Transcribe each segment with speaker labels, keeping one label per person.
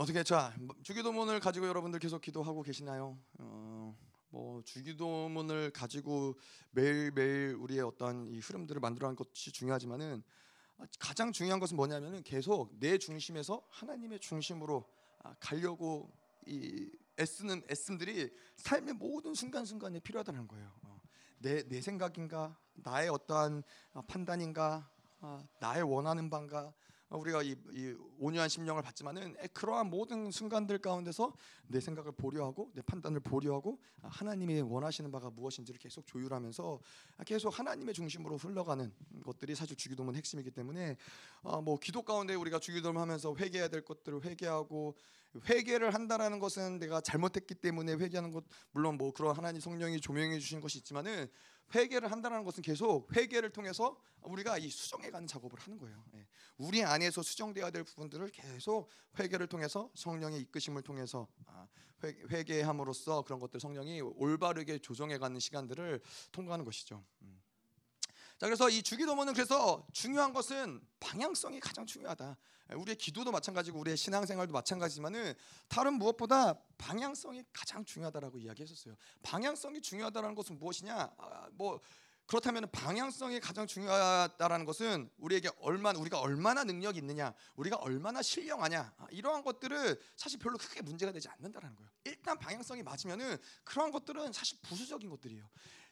Speaker 1: 어떻게 자 뭐, 주기도문을 가지고 여러분들 계속 기도하고 계시나요? 어, 뭐 주기도문을 가지고 매일 매일 우리의 어떤 이 흐름들을 만들어가는 것이 중요하지만은 가장 중요한 것은 뭐냐면은 계속 내 중심에서 하나님의 중심으로 아, 가려고 이 애쓰는 애씀들이 삶의 모든 순간순간에 필요하다는 거예요. 어, 내, 내 생각인가 나의 어떠한 판단인가 아, 나의 원하는 바인가 우리가 이, 이 온유한 심령을 받지만은 그러한 모든 순간들 가운데서 내 생각을 보류하고 내 판단을 보류하고 하나님이 원하시는 바가 무엇인지를 계속 조율하면서 계속 하나님의 중심으로 흘러가는 것들이 사실 주기도문 핵심이기 때문에 어, 뭐 기도 가운데 우리가 주기도문 하면서 회개해야 될 것들을 회개하고 회개를 한다라는 것은 내가 잘못했기 때문에 회개하는 것 물론 뭐 그런 하나님 성령이 조명해 주신 것이 있지만은 회개를 한다는 것은 계속 회개를 통해서 우리가 이 수정해가는 작업을 하는 거예요. 예. 우리 안에서 수정되어야 될 부분들을 계속 회개를 통해서 성령의 이끄심을 통해서 아, 회개함으로써 그런 것들 성령이 올바르게 조정해가는 시간들을 통과하는 것이죠. 음. 자 그래서 이 주기도문은 그래서 중요한 것은 방향성이 가장 중요하다. 우리의 기도도 마찬가지고 우리의 신앙생활도 마찬가지지만은 다른 무엇보다 방향성이 가장 중요하다라고 이야기했었어요. 방향성이 중요하다는 것은 무엇이냐? 아, 뭐 그렇다면 방향성이 가장 중요하다라는 것은 우리에게 얼마나 우리가 얼마나 능력이 있느냐, 우리가 얼마나 신령하냐 아, 이러한 것들은 사실 별로 크게 문제가 되지 않는다라는 거예요. 일단 방향성이 맞으면은 그러한 것들은 사실 부수적인 것들이에요.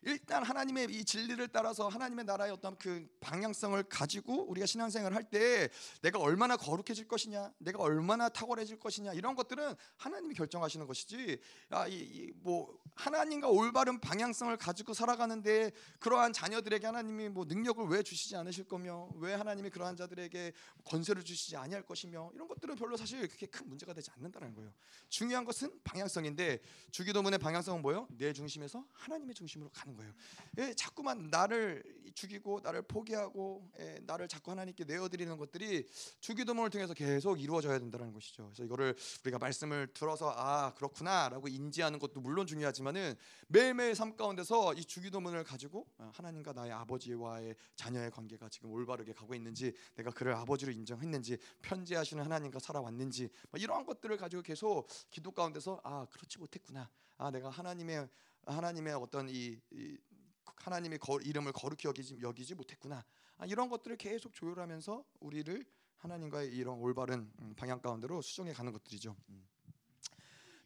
Speaker 1: 일단 하나님의 이 진리를 따라서 하나님의 나라의 어떤 그 방향성을 가지고 우리가 신앙생활을 할 때 내가 얼마나 거룩해질 것이냐, 내가 얼마나 탁월해질 것이냐 이런 것들은 하나님이 결정하시는 것이지. 아, 이, 이, 뭐 하나님과 올바른 방향성을 가지고 살아가는데 그러한 자녀들에게 하나님이 뭐 능력을 왜 주시지 않으실 거며 왜 하나님이 그러한 자들에게 권세를 주시지 아니할 것이며 이런 것들은 별로 사실 그렇게 큰 문제가 되지 않는다는 거예요. 중요한 것은 방향성인데 주기도문의 방향성은 뭐예요? 내 중심에서 하나님의 중심으로 가는 거예요. 예, 자꾸만 나를 죽이고 나를 포기하고 예, 나를 자꾸 하나님께 내어드리는 것들이 주기도문을 통해서 계속 이루어져야 된다는 것이죠. 그래서 이거를 우리가 말씀을 들어서 아 그렇구나라고 인지하는 것도 물론 중요하지만은 매일매일 삶 가운데서 이 주기도문을 가지고 어, 하나님과 나의 아버지와의 자녀의 관계가 지금 올바르게 가고 있는지 내가 그를 아버지로 인정했는지 편지하시는 하나님과 살아왔는지 뭐 이러한 것들을 가지고 계속 기도 가운데서 아 그렇지 못했구나 아 내가 하나님의 하나님의 어떤 이, 이 하나님의 거, 이름을 거룩히 여기지, 여기지 못했구나. 아, 이런 것들을 계속 조율하면서 우리를 하나님과의 이런 올바른 음, 방향 가운데로 수정해 가는 것들이죠. 음.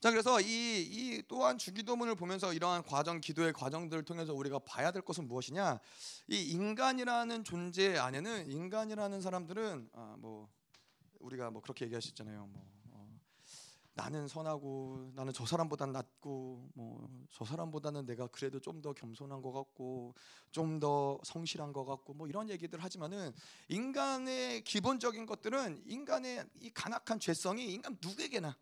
Speaker 1: 자 그래서 이, 이 또한 주기도문을 보면서 이러한 과정 기도의 과정들을 통해서 우리가 봐야 될 것은 무엇이냐 이 인간이라는 존재 안에는 인간이라는 사람들은 아, 뭐 우리가 뭐 그렇게 얘기하셨잖아요 뭐 나는 선하고 나는 저 사람보다 낫고 뭐 저 사람보다는 내가 그래도 좀 더 겸손한 것 같고 좀 더 성실한 것 같고 뭐 이런 얘기들 하지만은 인간의 기본적인 것들은 인간의 이 간악한 죄성이 인간 누구에게나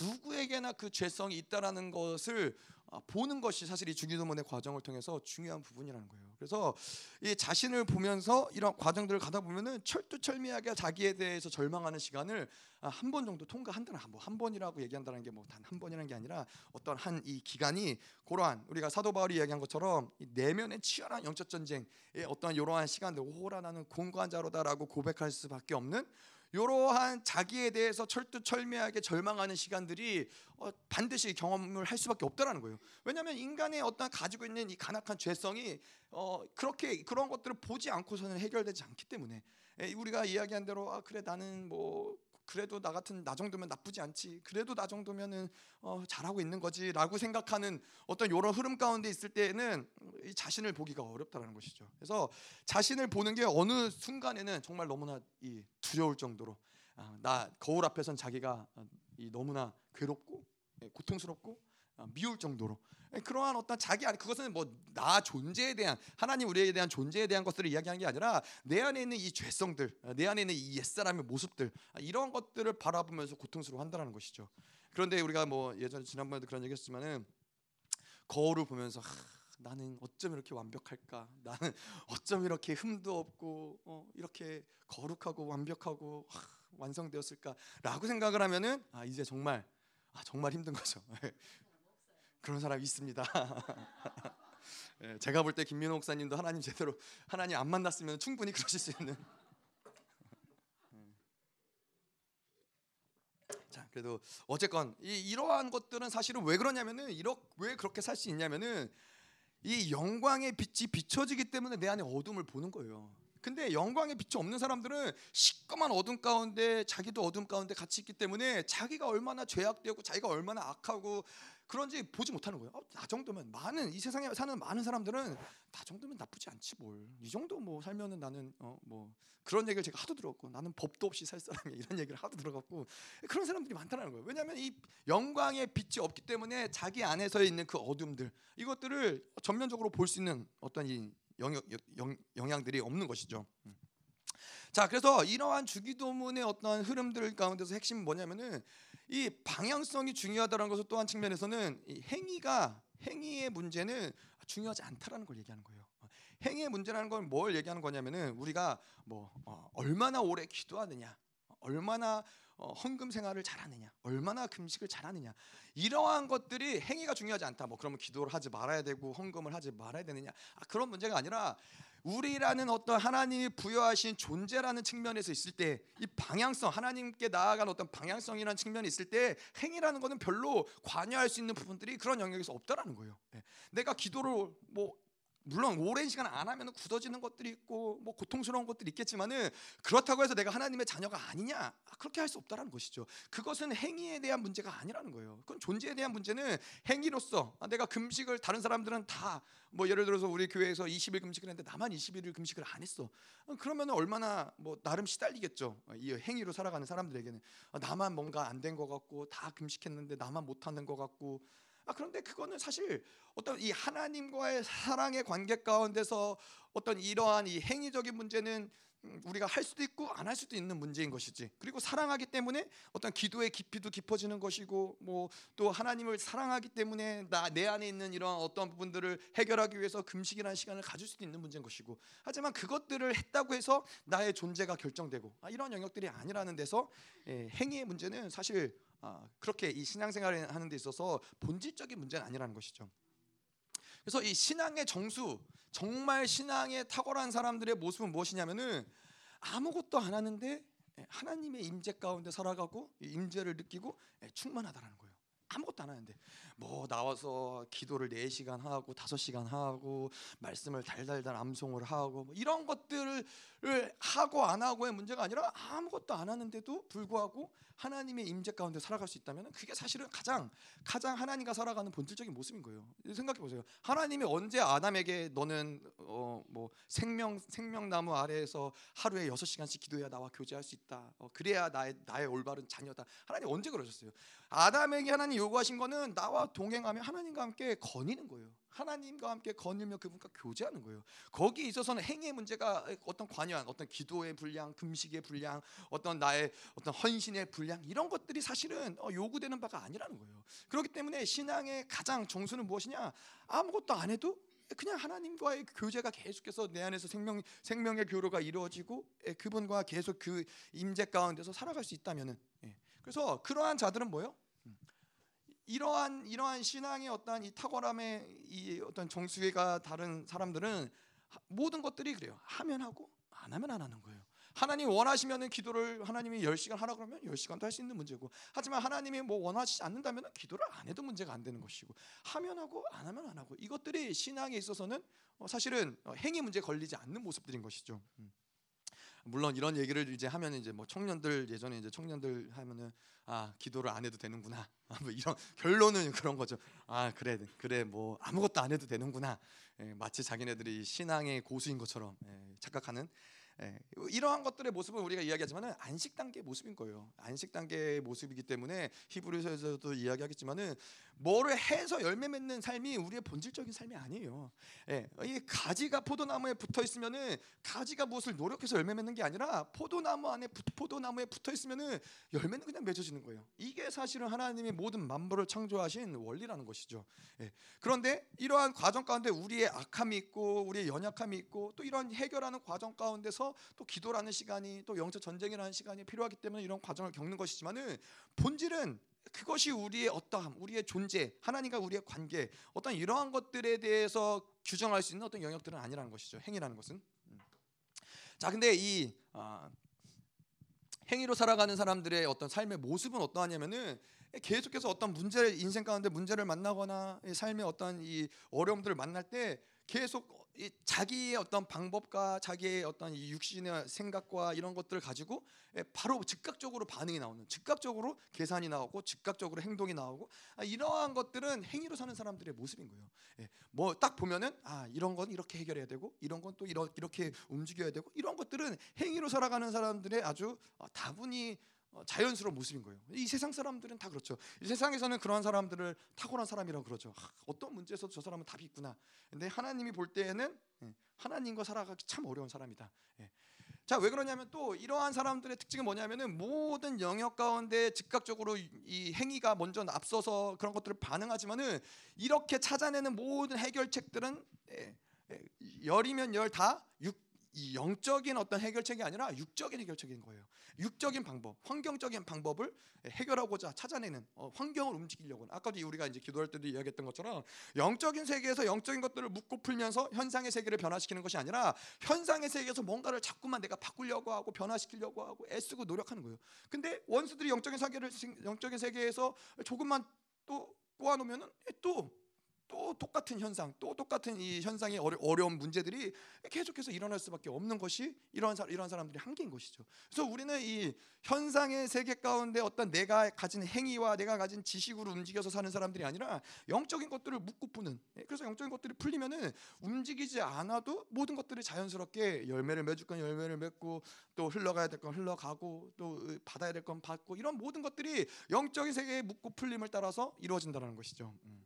Speaker 1: 누구에게나 그 죄성이 있다라는 것을 아, 보는 것이 사실 이 주기도문의 과정을 통해서 중요한 부분이라는 거예요. 그래서 이 자신을 보면서 이런 과정들을 가다 보면은 철두철미하게 자기에 대해서 절망하는 시간을 아, 한번 정도 통과한다는 뭐한 번이라고 얘기한다는 게 뭐 단 한 번이라는 게 아니라 어떤 한 이 기간이 그러한 우리가 사도 바울이 얘기한 것처럼 내면의 치열한 영적 전쟁의 어떤 이러한 시간들 오호라 나는 공고한 자로다라고 고백할 수밖에 없는 이러한 자기에 대해서 철두철미하게 절망하는 시간들이 어, 반드시 경험을 할 수밖에 없다라는 거예요. 왜냐하면 인간의 어떤 가지고 있는 이 간악한 죄성이 어, 그렇게 그런 것들을 보지 않고서는 해결되지 않기 때문에 에, 우리가 이야기한 대로 아 그래 나는 뭐 그래도 나 같은 나 정도면 나쁘지 않지. 그래도 나 정도면은 어, 잘하고 있는 거지라고 생각하는 어떤 이런 흐름 가운데 있을 때에는 이 자신을 보기가 어렵다라는 것이죠. 그래서 자신을 보는 게 어느 순간에는 정말 너무나 이 두려울 정도로 아, 나 거울 앞에선 자기가 이 너무나 괴롭고 예, 고통스럽고 아, 미울 정도로 예, 그러한 어떤 자기 안에 그것은 뭐 나 존재에 대한 하나님 우리에 대한 존재에 대한 것들을 이야기하는 게 아니라 내 안에 있는 이 죄성들, 내 안에 있는 이 옛사람의 모습들 아, 이런 것들을 바라보면서 고통스러워 한다는 것이죠. 그런데 우리가 뭐 예전에 지난번에도 그런 얘기했지만은 거울을 보면서 하, 나는 어쩜 이렇게 완벽할까? 나는 어쩜 이렇게 흠도 없고 어, 이렇게 거룩하고 완벽하고 하, 완성되었을까?라고 생각을 하면은 아 이제 정말 아, 정말 힘든 거죠. 그런 사람이 있습니다. 예, 제가 볼 때 김민호 목사님도 하나님 제대로 하나님 안 만났으면 충분히 그러실 수 있는. 자, 그래도 어쨌건 이, 이러한 것들은 사실은 왜 그러냐면은 이러, 왜 그렇게 살 수 있냐면은 이 영광의 빛이 비춰지기 때문에 내 안에 어둠을 보는 거예요. 근데 영광의 빛이 없는 사람들은 시꺼먼 어둠 가운데 자기도 어둠 가운데 같이 있기 때문에 자기가 얼마나 죄악되고 자기가 얼마나 악하고 그런지 보지 못하는 거예요. 어, 나 정도면 많은 이 세상에 사는 많은 사람들은 나 정도면 나쁘지 않지 뭘. 이 정도 뭐 살면은 나는 어, 뭐 그런 얘기를 제가 하도 들었고 나는 법도 없이 살 사람이 이런 얘기를 하도 들어갖고 그런 사람들이 많다는 거예요. 왜냐하면 이 영광의 빛이 없기 때문에 자기 안에서 있는 그 어둠들 이것들을 전면적으로 볼 수 있는 어떤 이 영역, 영, 영향들이 없는 것이죠. 음. 자, 그래서 이러한 주기도문의 어떤 흐름들 가운데서 핵심은 뭐냐면은 이 방향성이 중요하다는 것을 또한 측면에서는 이 행위가 행위의 문제는 중요하지 않다라는 걸 얘기하는 거예요. 행위의 문제라는 건 뭘 얘기하는 거냐면은 우리가 뭐 어, 얼마나 오래 기도하느냐, 얼마나 어, 헌금 생활을 잘하느냐, 얼마나 금식을 잘하느냐 이러한 것들이 행위가 중요하지 않다. 뭐 그러면 기도를 하지 말아야 되고 헌금을 하지 말아야 되느냐 아, 그런 문제가 아니라 우리라는 어떤 하나님이 부여하신 존재라는 측면에서 있을 때 이 방향성 하나님께 나아간 어떤 방향성이라는 측면이 있을 때 행위라는 것은 별로 관여할 수 있는 부분들이 그런 영역에서 없다라는 거예요. 예. 내가 기도를 뭐 물론 오랜 시간 안 하면 굳어지는 것들이 있고 뭐 고통스러운 것들이 있겠지만은 그렇다고 해서 내가 하나님의 자녀가 아니냐 아, 그렇게 할 수 없다라는 것이죠. 그것은 행위에 대한 문제가 아니라는 거예요. 그건 존재에 대한 문제는 행위로서 아, 내가 금식을 다른 사람들은 다 뭐 예를 들어서 우리 교회에서 20일 금식을 했는데 나만 21일 금식을 안 했어. 아, 그러면 얼마나 뭐 나름 시달리겠죠. 이 행위로 살아가는 사람들에게는 나만 뭔가 안 된 것 같고 다 금식했는데 나만 못 하는 것 같고 아, 그런데 그거는 사실 어떤 이 하나님과의 사랑의 관계 가운데서 어떤 이러한 이 행위적인 문제는 음, 우리가 할 수도 있고 안 할 수도 있는 문제인 것이지. 그리고 사랑하기 때문에 어떤 기도의 깊이도 깊어지는 것이고 뭐 또 하나님을 사랑하기 때문에 나 내 안에 있는 이런 어떤 부분들을 해결하기 위해서 금식이라는 시간을 가질 수도 있는 문제인 것이고. 하지만 그것들을 했다고 해서 나의 존재가 결정되고 아, 이런 영역들이 아니라는 데서 예, 행위의 문제는 사실 아, 그렇게 이 신앙생활을 하는 데 있어서 본질적인 문제는 아니라는 것이죠. 그래서 이 신앙의 정수, 정말 신앙에 탁월한 사람들의 모습은 무엇이냐면은 아무것도 안 하는데 하나님의 임재 가운데 살아가고 임재를 느끼고 충만하다라는 거예요. 아무것도 안 하는데 뭐 나와서 기도를 4시간 하고 5시간 하고 말씀을 달달달 암송을 하고 뭐 이런 것들을 하고 안 하고의 문제가 아니라 아무것도 안 하는데도 불구하고 하나님의 임재 가운데 살아갈 수 있다면 그게 사실은 가장 가장 하나님과 살아가는 본질적인 모습인 거예요. 생각해 보세요. 하나님이 언제 아담에게 너는 어 뭐 생명 생명나무 아래에서 하루에 6시간씩 기도해야 나와 교제할 수 있다. 어 그래야 나의 나의 올바른 자녀다. 하나님 언제 그러셨어요? 아담에게 하나님 요구하신 거는 나와 동행하며 하나님과 함께 거니는 거예요. 하나님과 함께 거닐며 그분과 교제하는 거예요. 거기에 있어서는 행위의 문제가 어떤 관여한 어떤 기도의 분량, 금식의 분량, 어떤 나의 어떤 헌신의 분량 이런 것들이 사실은 어, 요구되는 바가 아니라는 거예요. 그렇기 때문에 신앙의 가장 정수는 무엇이냐? 아무것도 안 해도 그냥 하나님과의 교제가 계속해서 내 안에서 생명 생명의 교류가 이루어지고 예, 그분과 계속 그 임재 가운데서 살아갈 수 있다면은 예. 그래서 그러한 자들은 뭐요? 이러한 이러한 신앙의 어떤 이 탁월함의 이 어떤 정수가 다른 사람들은 모든 것들이 그래요. 하면 하고 안 하면 안 하는 거예요. 하나님 원하시면은 기도를 하나님이 10시간 하라 그러면 10시간도 할 수 있는 문제고 하지만 하나님이 뭐 원하시지 않는다면 기도를 안 해도 문제가 안 되는 것이고 하면 하고 안 하면 안 하고 이것들이 신앙에 있어서는 어, 사실은 어, 행위 문제에 걸리지 않는 모습들인 것이죠. 음. 물론 이런 얘기를 이제 하면 이제 뭐 청년들 예전에 이제 청년들 하면은 아 기도를 안 해도 되는구나 아, 뭐 이런 결론은 그런 거죠 아 그래 그래 뭐 아무것도 안 해도 되는구나 예, 마치 자기네들이 신앙의 고수인 것처럼 예, 착각하는 예, 이러한 것들의 모습은 우리가 이야기하지만은 안식 단계의 모습인 거예요. 안식 단계의 모습이기 때문에 히브리서에서도 이야기하겠지만은 뭐를 해서 열매 맺는 삶이 우리의 본질적인 삶이 아니에요. 예, 이 가지가 포도나무에 붙어 있으면은 가지가 무엇을 노력해서 열매 맺는 게 아니라 포도나무 안에 포도나무에 붙어 있으면은 열매는 그냥 맺어지는 거예요. 이게 사실은 하나님의 모든 만물을 창조하신 원리라는 것이죠. 예, 그런데 이러한 과정 가운데 우리의 악함이 있고 우리의 연약함이 있고 또 이런 해결하는 과정 가운데서 또 기도라는 시간이 또 영적 전쟁이라는 시간이 필요하기 때문에 이런 과정을 겪는 것이지만은 본질은 그것이 우리의 어떠함, 우리의 존재, 하나님과 우리의 관계, 어떤 이러한 것들에 대해서 규정할 수 있는 어떤 영역들은 아니라는 것이죠. 행위라는 것은. 음. 자, 근데 이 어, 행위로 살아가는 사람들의 어떤 삶의 모습은 어떠하냐면은 계속해서 어떤 문제 인생 가운데 문제를 만나거나 삶의 어떤 이 어려움들을 만날 때 계속 이 자기의 어떤 방법과 자기의 어떤 이 육신의 생각과 이런 것들을 가지고 예, 바로 즉각적으로 반응이 나오는 즉각적으로 계산이 나오고 즉각적으로 행동이 나오고 아, 이러한 것들은 행위로 사는 사람들의 모습인 거예요. 예, 뭐딱 보면은 아 이런 건 이렇게 해결해야 되고 이런 건 또 이렇게 움직여야 되고 이런 것들은 행위로 살아가는 사람들의 아주 어, 다분히 어, 자연스러운 모습인 거예요. 이 세상 사람들은 다 그렇죠. 이 세상에서는 그러한 사람들을 탁월한 사람이라고 그러죠. 하, 어떤 문제에서도 저 사람은 답이 있구나. 근데 하나님이 볼 때에는 예, 하나님과 살아가기 참 어려운 사람이다. 예. 자, 왜 그러냐면 또 이러한 사람들의 특징은 뭐냐면은 모든 영역 가운데 즉각적으로 이 행위가 먼저 앞서서 그런 것들을 반응하지만은 이렇게 찾아내는 모든 해결책들은 예, 열이면 열 다 영적인 어떤 해결책이 아니라 육적인 해결책인 거예요. 육적인 방법, 환경적인 방법을 해결하고자 찾아내는 어, 환경을 움직이려고. 아까도 우리가 이제 기도할 때도 이야기했던 것처럼 영적인 세계에서 영적인 것들을 묻고 풀면서 현상의 세계를 변화시키는 것이 아니라 현상의 세계에서 뭔가를 자꾸만 내가 바꾸려고 하고 변화시키려고 하고 애쓰고 노력하는 거예요. 근데 원수들이 영적인 세계를 영적인 세계에서 조금만 또 꼬아놓으면은 또 또 똑같은 현상, 또 똑같은 이 현상의 어려운 문제들이 계속해서 일어날 수밖에 없는 것이 이런 이런 사람들이 한계인 것이죠. 그래서 우리는 이 현상의 세계 가운데 어떤 내가 가진 행위와 내가 가진 지식으로 움직여서 사는 사람들이 아니라 영적인 것들을 묻고 푸는. 예, 그래서 영적인 것들이 풀리면은 움직이지 않아도 모든 것들이 자연스럽게 열매를 맺을 건 열매를 맺고 또 흘러가야 될 건 흘러가고 또 받아야 될 건 받고 이런 모든 것들이 영적인 세계의 묻고 풀림을 따라서 이루어진다는 것이죠. 음.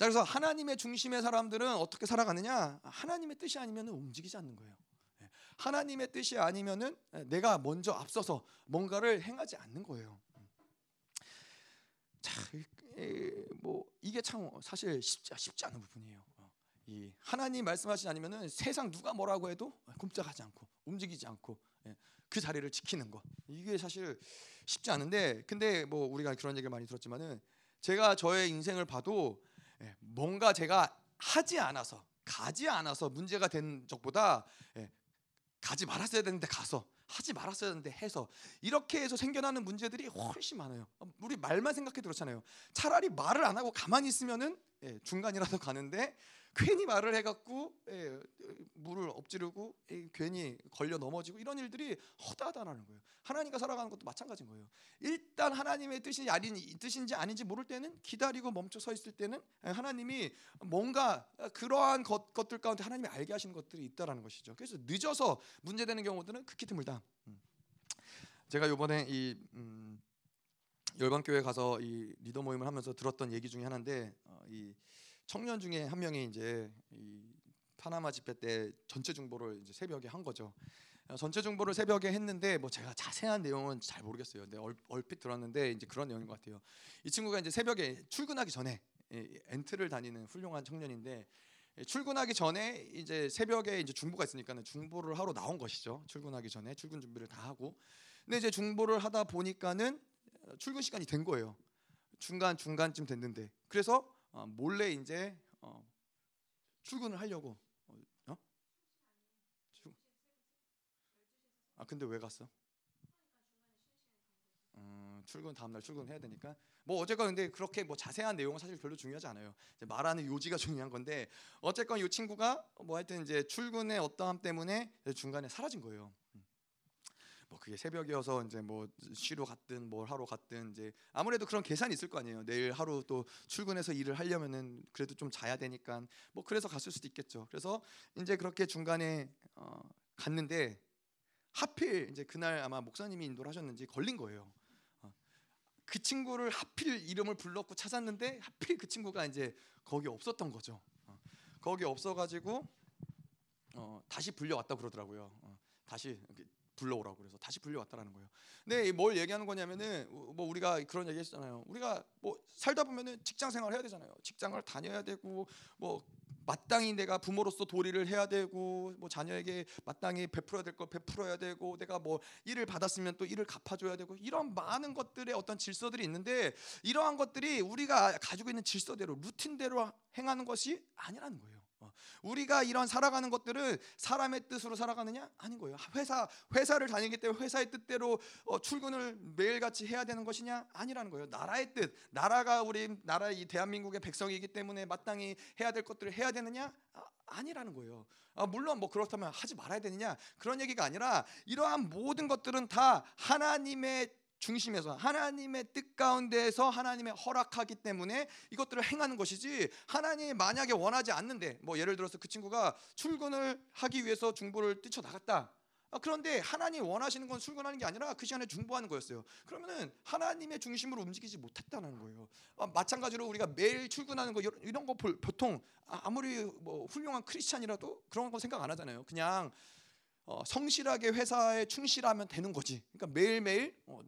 Speaker 1: 자 그래서 하나님의 중심의 사람들은 어떻게 살아가느냐? 하나님의 뜻이 아니면 움직이지 않는 거예요. 예. 하나님의 뜻이 아니면은 내가 먼저 앞서서 뭔가를 행하지 않는 거예요. 자, 뭐 이게 참 사실 쉽지, 쉽지 않은 부분이에요. 어. 이 하나님 말씀하시지 않으면은 세상 누가 뭐라고 해도 꼼짝하지 않고 움직이지 않고 예, 그 자리를 지키는 거 이게 사실 쉽지 않은데 근데 뭐 우리가 그런 얘기를 많이 들었지만은 제가 저의 인생을 봐도 예, 뭔가 제가 하지 않아서 가지 않아서 문제가 된 적보다 예, 가지 말았어야 되는데 가서 하지 말았어야 되는데 해서 이렇게 해서 생겨나는 문제들이 훨씬 많아요. 우리 말만 생각해도 그렇잖아요. 차라리 말을 안 하고 가만히 있으면은 예, 중간이라도 가는데 괜히 말을 해갖고 예, 물을 엎지르고 예, 괜히 걸려 넘어지고 이런 일들이 허다하다는 거예요. 하나님과 살아가는 것도 마찬가지인 거예요. 일단 하나님의 뜻이 아닌 뜻인지 아닌지 모를 때는 기다리고 멈춰 서 있을 때는 예, 하나님이 뭔가 그러한 것, 것들 가운데 하나님이 알게 하시는 것들이 있다라는 것이죠. 그래서 늦어서 문제되는 경우들은 극히 드물다. 음. 제가 이번에 이 음, 열방교회 가서 이 리더 모임을 하면서 들었던 얘기 중에 하나인데 어, 이 청년 중에 한 명이 이제 이 파나마 집회 때 전체 중보를 이제 새벽에 한 거죠. 어, 전체 중보를 새벽에 했는데 뭐 제가 자세한 내용은 잘 모르겠어요. 근데 얼, pit 들었는데 이제 그런 내용인 것 같아요. 이 친구가 이제 새벽에 출근하기 전에 엔트를 다니는 훌륭한 청년인데 출근하기 전에 이제 새벽에 이제 중보가 있으니까는 중보를 하러 나온 것이죠. 출근하기 전에 출근 준비를 다 하고. 근데 이제 중보를 하다 보니까는 출근 시간이 된 거예요. 중간 중간쯤 됐는데 그래서 어, 몰래 이제 어, 출근을 하려고 어? 출... 아 근데 왜 갔어? 음, 출근 다음 날 출근해야 되니까 뭐 어쨌건 근데 그렇게 뭐 자세한 내용은 사실 별로 중요하지 않아요. 말하는 요지가 중요한 건데 어쨌건 이 친구가 뭐 하여튼 이제 출근의 어떠함 때문에 중간에 사라진 거예요. 뭐 그게 새벽이어서 이제 뭐 쉬러 갔든 뭘 하러 갔든 이제 아무래도 그런 계산이 있을 거 아니에요. 내일 하루 또 출근해서 일을 하려면은 그래도 좀 자야 되니까 뭐 그래서 갔을 수도 있겠죠. 그래서 이제 그렇게 중간에 어, 갔는데 하필 이제 그날 아마 목사님이 인도를 하셨는지 걸린 거예요. 어, 그 친구를 하필 이름을 불렀고 찾았는데 하필 그 친구가 이제 거기 없었던 거죠. 어, 거기 없어가지고 어, 다시 불려왔다 그러더라고요. 어, 다시 불러오라고 그래서 다시 불려왔다라는 거예요. 근데 뭘 얘기하는 거냐면은 뭐 우리가 그런 얘기 했잖아요. 우리가 뭐 살다 보면은 직장 생활 해야 되잖아요. 직장을 다녀야 되고 뭐 마땅히 내가 부모로서 도리를 해야 되고 뭐 자녀에게 마땅히 베풀어야 될 걸 베풀어야 되고 내가 뭐 일을 받았으면 또 일을 갚아줘야 되고 이런 많은 것들의 어떤 질서들이 있는데 이러한 것들이 우리가 가지고 있는 질서대로 루틴대로 행하는 것이 아니라는 거예요. 어. 우리가 이런 살아가는 것들은 사람의 뜻으로 살아가느냐 아닌 거예요. 회사 회사를 다니기 때문에 회사의 뜻대로 어, 출근을 매일같이 해야 되는 것이냐 아니라는 거예요. 나라의 뜻, 나라가 우리 나라 이 대한민국의 백성이기 때문에 마땅히 해야 될 것들을 해야 되느냐 아, 아니라는 거예요. 아, 물론 뭐 그렇다면 하지 말아야 되느냐 그런 얘기가 아니라 이러한 모든 것들은 다 하나님의 중심에서 하나님의 뜻 가운데에서 하나님의 허락하기 때문에 이것들을 행하는 것이지 하나님이 만약에 원하지 않는데 뭐 예를 들어서 그 친구가 출근을 하기 위해서 중부를 뛰쳐 나갔다. 아, 그런데 하나님 원하시는 건 출근하는 게 아니라 그 시간에 중보하는 거였어요. 그러면은 하나님의 중심으로 움직이지 못했다는 거예요. 아, 마찬가지로 우리가 매일 출근하는 거 이런, 이런 거 보통 아, 아무리 뭐 훌륭한 크리스찬이라도 그런 거 생각 안 하잖아요. 그냥 어, 성실하게 회사에 충실하면 되는 거지. 그러니까 매일매일 어,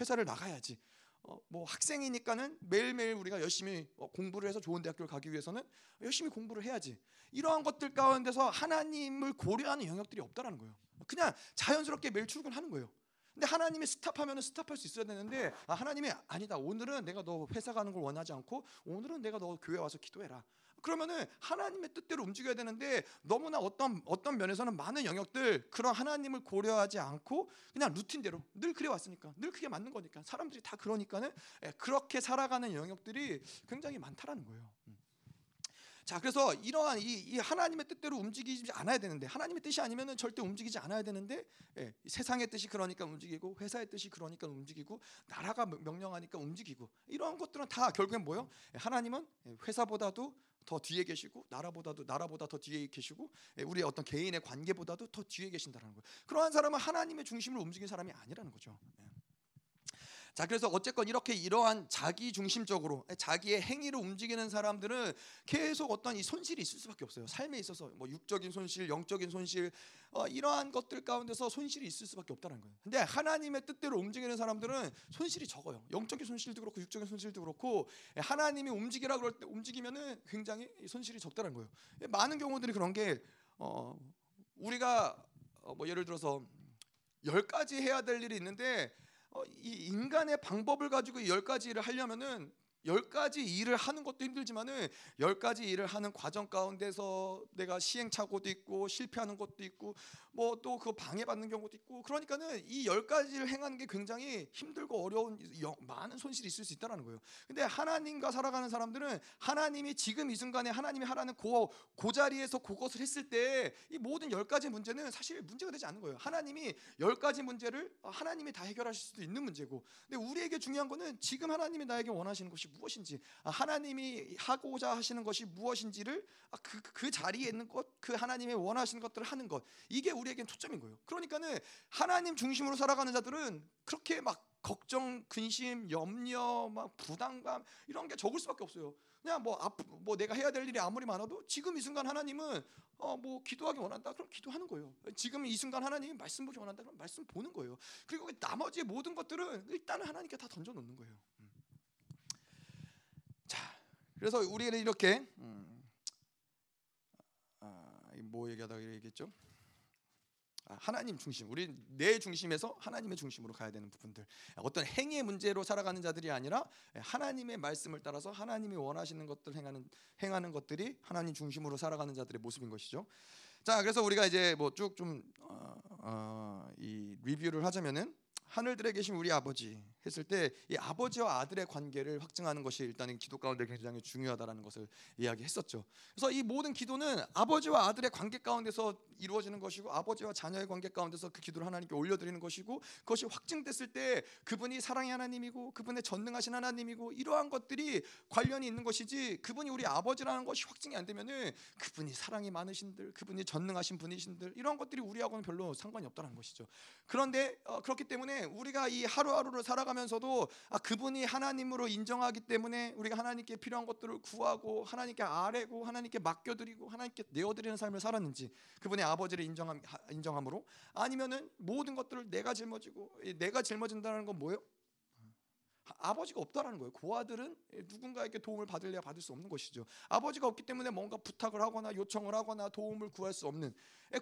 Speaker 1: 회사를 나가야지. 어, 뭐 학생이니까는 매일매일 우리가 열심히 어, 공부를 해서 좋은 대학교를 가기 위해서는 열심히 공부를 해야지. 이러한 것들 가운데서 하나님을 고려하는 영역들이 없다라는 거예요. 그냥 자연스럽게 매일 출근하는 거예요. 근데 하나님이 스탑하면 스탑할 수 있어야 되는데 아, 하나님이 아니다. 오늘은 내가 너 회사 가는 걸 원하지 않고 오늘은 내가 너 교회 와서 기도해라. 그러면은 하나님의 뜻대로 움직여야 되는데 너무나 어떤 어떤 면에서는 많은 영역들 그런 하나님을 고려하지 않고 그냥 루틴대로 늘 그래 왔으니까 늘 그게 맞는 거니까 사람들이 다 그러니까는 예, 그렇게 살아가는 영역들이 굉장히 많다라는 거예요. 음. 자, 그래서 이러한 이, 이, 하나님의 뜻대로 움직이지 않아야 되는데 하나님의 뜻이 아니면은 절대 움직이지 않아야 되는데 예, 세상의 뜻이 그러니까 움직이고 회사의 뜻이 그러니까 움직이고 나라가 명령하니까 움직이고 이러한 것들은 다 결국엔 뭐요? 예, 하나님은 회사보다도 더 뒤에 계시고 나라보다도 나라보다 더 뒤에 계시고 예, 우리 어떤 개인의 관계보다도 더 뒤에 계신다는 거예요. 그러한 사람은 하나님의 중심을 움직인 사람이 아니라는 거죠. 예. 자 그래서 어쨌건 이렇게 이러한 자기 중심적으로 자기의 행위로 움직이는 사람들은 계속 어떤 이 손실이 있을 수밖에 없어요. 삶에 있어서 뭐 육적인 손실, 영적인 손실 어, 이러한 것들 가운데서 손실이 있을 수밖에 없다는 거예요. 근데 하나님의 뜻대로 움직이는 사람들은 손실이 적어요. 영적인 손실도 그렇고 육적인 손실도 그렇고 하나님이 움직이라 그럴 때 움직이면은 굉장히 손실이 적다는 거예요. 많은 경우들이 그런 게 어, 우리가 어, 뭐 예를 들어서 열 가지 해야 될 일이 있는데 어, 이 인간의 방법을 가지고 열 가지 일을 하려면은 열 가지 일을 하는 것도 힘들지만은 열 가지 일을 하는 과정 가운데서 내가 시행착오도 있고 실패하는 것도 있고 뭐 또 그 방해받는 경우도 있고 그러니까는 이 열 가지를 행하는 게 굉장히 힘들고 어려운 많은 손실이 있을 수 있다라는 거예요. 근데 하나님과 살아가는 사람들은 하나님이 지금 이 순간에 하나님이 하라는 그, 그 자리에서 그것을 했을 때 이 모든 열 가지 문제는 사실 문제가 되지 않는 거예요. 하나님이 열 가지 문제를 하나님이 다 해결하실 수도 있는 문제고. 근데 우리에게 중요한 거는 지금 하나님이 나에게 원하시는 것이 무엇인지 아, 하나님이 하고자 하시는 것이 무엇인지를 아, 그, 그 자리에 있는 것, 그 하나님이 원하시는 것들을 하는 것 이게 우리 에겐 초점인 거예요. 그러니까는 하나님 중심으로 살아가는 자들은 그렇게 막 걱정, 근심, 염려, 막 부담감 이런 게 적을 수밖에 없어요. 그냥 뭐, 앞, 뭐 내가 해야 될 일이 아무리 많아도 지금 이 순간 하나님은 어, 뭐 기도하기 원한다 그럼 기도하는 거예요. 지금 이 순간 하나님이 말씀 보기 원한다 그럼 말씀 보는 거예요. 그리고 나머지 모든 것들은 일단은 하나님께 다 던져 놓는 거예요. 그래서 우리는 이렇게 음, 아, 뭐 얘기하다가 얘기했죠? 아, 하나님 중심, 우리 내 중심에서 하나님의 중심으로 가야 되는 부분들. 어떤 행위의 문제로 살아가는 자들이 아니라 하나님의 말씀을 따라서 하나님이 원하시는 것들 행하는 행하는 것들이 하나님 중심으로 살아가는 자들의 모습인 것이죠. 자, 그래서 우리가 이제 뭐 쭉좀 어, 어, 리뷰를 하자면은 하늘들에 계신 우리 아버지 했을 때 이 아버지와 아들의 관계를 확증하는 것이 일단은 기도 가운데 굉장히 중요하다라는 것을 이야기했었죠. 그래서 이 모든 기도는 아버지와 아들의 관계 가운데서 이루어지는 것이고 아버지와 자녀의 관계 가운데서 그 기도를 하나님께 올려드리는 것이고 그것이 확증됐을 때 그분이 사랑의 하나님이고 그분의 전능하신 하나님이고 이러한 것들이 관련이 있는 것이지 그분이 우리 아버지라는 것이 확증이 안 되면은 그분이 사랑이 많으신들 그분이 전능하신 분이신들 이런 것들이 우리하고는 별로 상관이 없다는 것이죠. 그런데 어, 그렇기 때문에 우리가 이 하루하루를 살아가면서도 아, 그분이 하나님으로 인정하기 때문에 우리가 하나님께 필요한 것들을 구하고 하나님께 아뢰고 하나님께 맡겨드리고 하나님께 내어드리는 삶을 살았는지 그분의 아버지를 인정함, 인정함으로 아니면은 모든 것들을 내가 짊어지고 내가 짊어진다는 건 뭐예요? 아버지가 없다라는 거예요. 고아들은 누군가에게 도움을 받을래야 받을 수 없는 것이죠. 아버지가 없기 때문에 뭔가 부탁을 하거나 요청을 하거나 도움을 구할 수 없는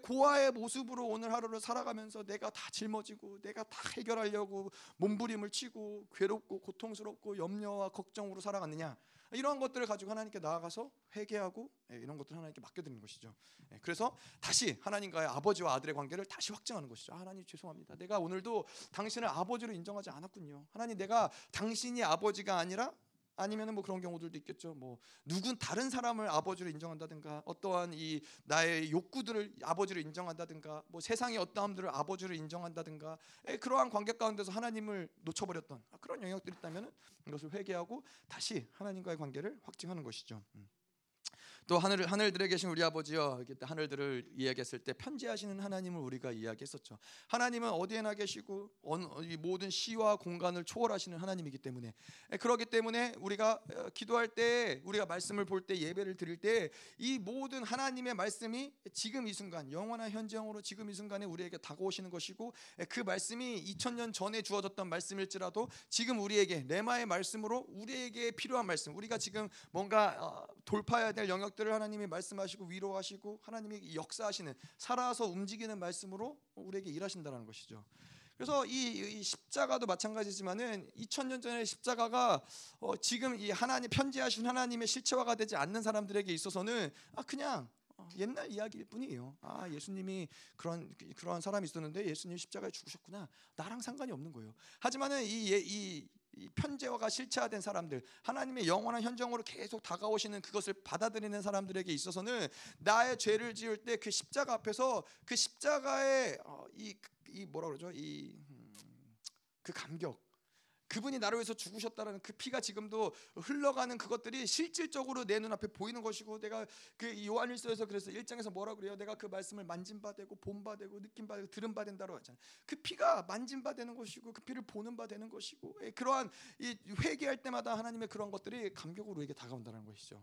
Speaker 1: 고아의 모습으로 오늘 하루를 살아가면서 내가 다 짊어지고 내가 다 해결하려고 몸부림을 치고 괴롭고 고통스럽고 염려와 걱정으로 살아갔느냐 이러한 것들을 가지고 하나님께 나아가서 회개하고 예, 이런 것들 하나님께 맡겨드리는 것이죠. 예, 그래서 다시 하나님과의 아버지와 아들의 관계를 다시 확증하는 것이죠. 아, 하나님 죄송합니다. 내가 오늘도 당신을 아버지로 인정하지 않았군요. 하나님 내가 당신이 아버지가 아니라 아니면은 뭐 그런 경우들도 있겠죠. 뭐 누군 다른 사람을 아버지로 인정한다든가 어떠한 이 나의 욕구들을 아버지로 인정한다든가 뭐 세상의 어떠함들을 아버지로 인정한다든가 에, 그러한 관계 가운데서 하나님을 놓쳐버렸던 그런 영역들이 있다면은 이것을 회개하고 다시 하나님과의 관계를 확증하는 것이죠. 음. 또 하늘 하늘들에 계신 우리 아버지여 하늘들을 이야기했을 때 편지하시는 하나님을 우리가 이야기했었죠. 하나님은 어디에나 계시고 이 모든 시와 공간을 초월하시는 하나님이기 때문에 그러기 때문에 우리가 어, 기도할 때 우리가 말씀을 볼 때 예배를 드릴 때 이 모든 하나님의 말씀이 지금 이 순간 영원한 현장으로 지금 이 순간에 우리에게 다가오시는 것이고 그 말씀이 2000년 전에 주어졌던 말씀일지라도 지금 우리에게 레마의 말씀으로 우리에게 필요한 말씀 우리가 지금 뭔가 어, 돌파해야 될 영역 것들을 하나님이 말씀하시고 위로하시고 하나님이 역사하시는 살아서 움직이는 말씀으로 우리에게 일하신다는 것이죠. 그래서 이, 이, 십자가도 마찬가지지만은 2000년 전에 십자가가 어, 지금 이 하나님 편지하신 하나님의 실체화가 되지 않는 사람들에게 있어서는 아 그냥 어, 옛날 이야기일 뿐이에요. 아 예수님이 그런 그런 사람이 있었는데 예수님 십자가에 죽으셨구나. 나랑 상관이 없는 거예요. 하지만은 이, 이 편재화가 실체화된 사람들, 하나님의 영원한 현장으로 계속 다가오시는 그것을 받아들이는 사람들에게 있어서는 나의 죄를 지을 때 그 십자가 앞에서 그 십자가의 어, 이, 이 뭐라 그러죠? 이그 음, 감격, 그분이 나를 위해서 죽으셨다라는 그 피가 지금도 흘러가는 그것들이 실질적으로 내 눈앞에 보이는 것이고 내가 그 요한일서에서 그래서 일장에서 뭐라 그래요? 내가 그 말씀을 만진 바 되고 본 바 되고 느낀 바 되고 들은 바 된다고 하잖아요. 그 피가 만진 바 되는 것이고 그 피를 보는 바 되는 것이고 예, 그러한 이 회개할 때마다 하나님의 그런 것들이 감격으로 우리에게 다가온다는 것이죠.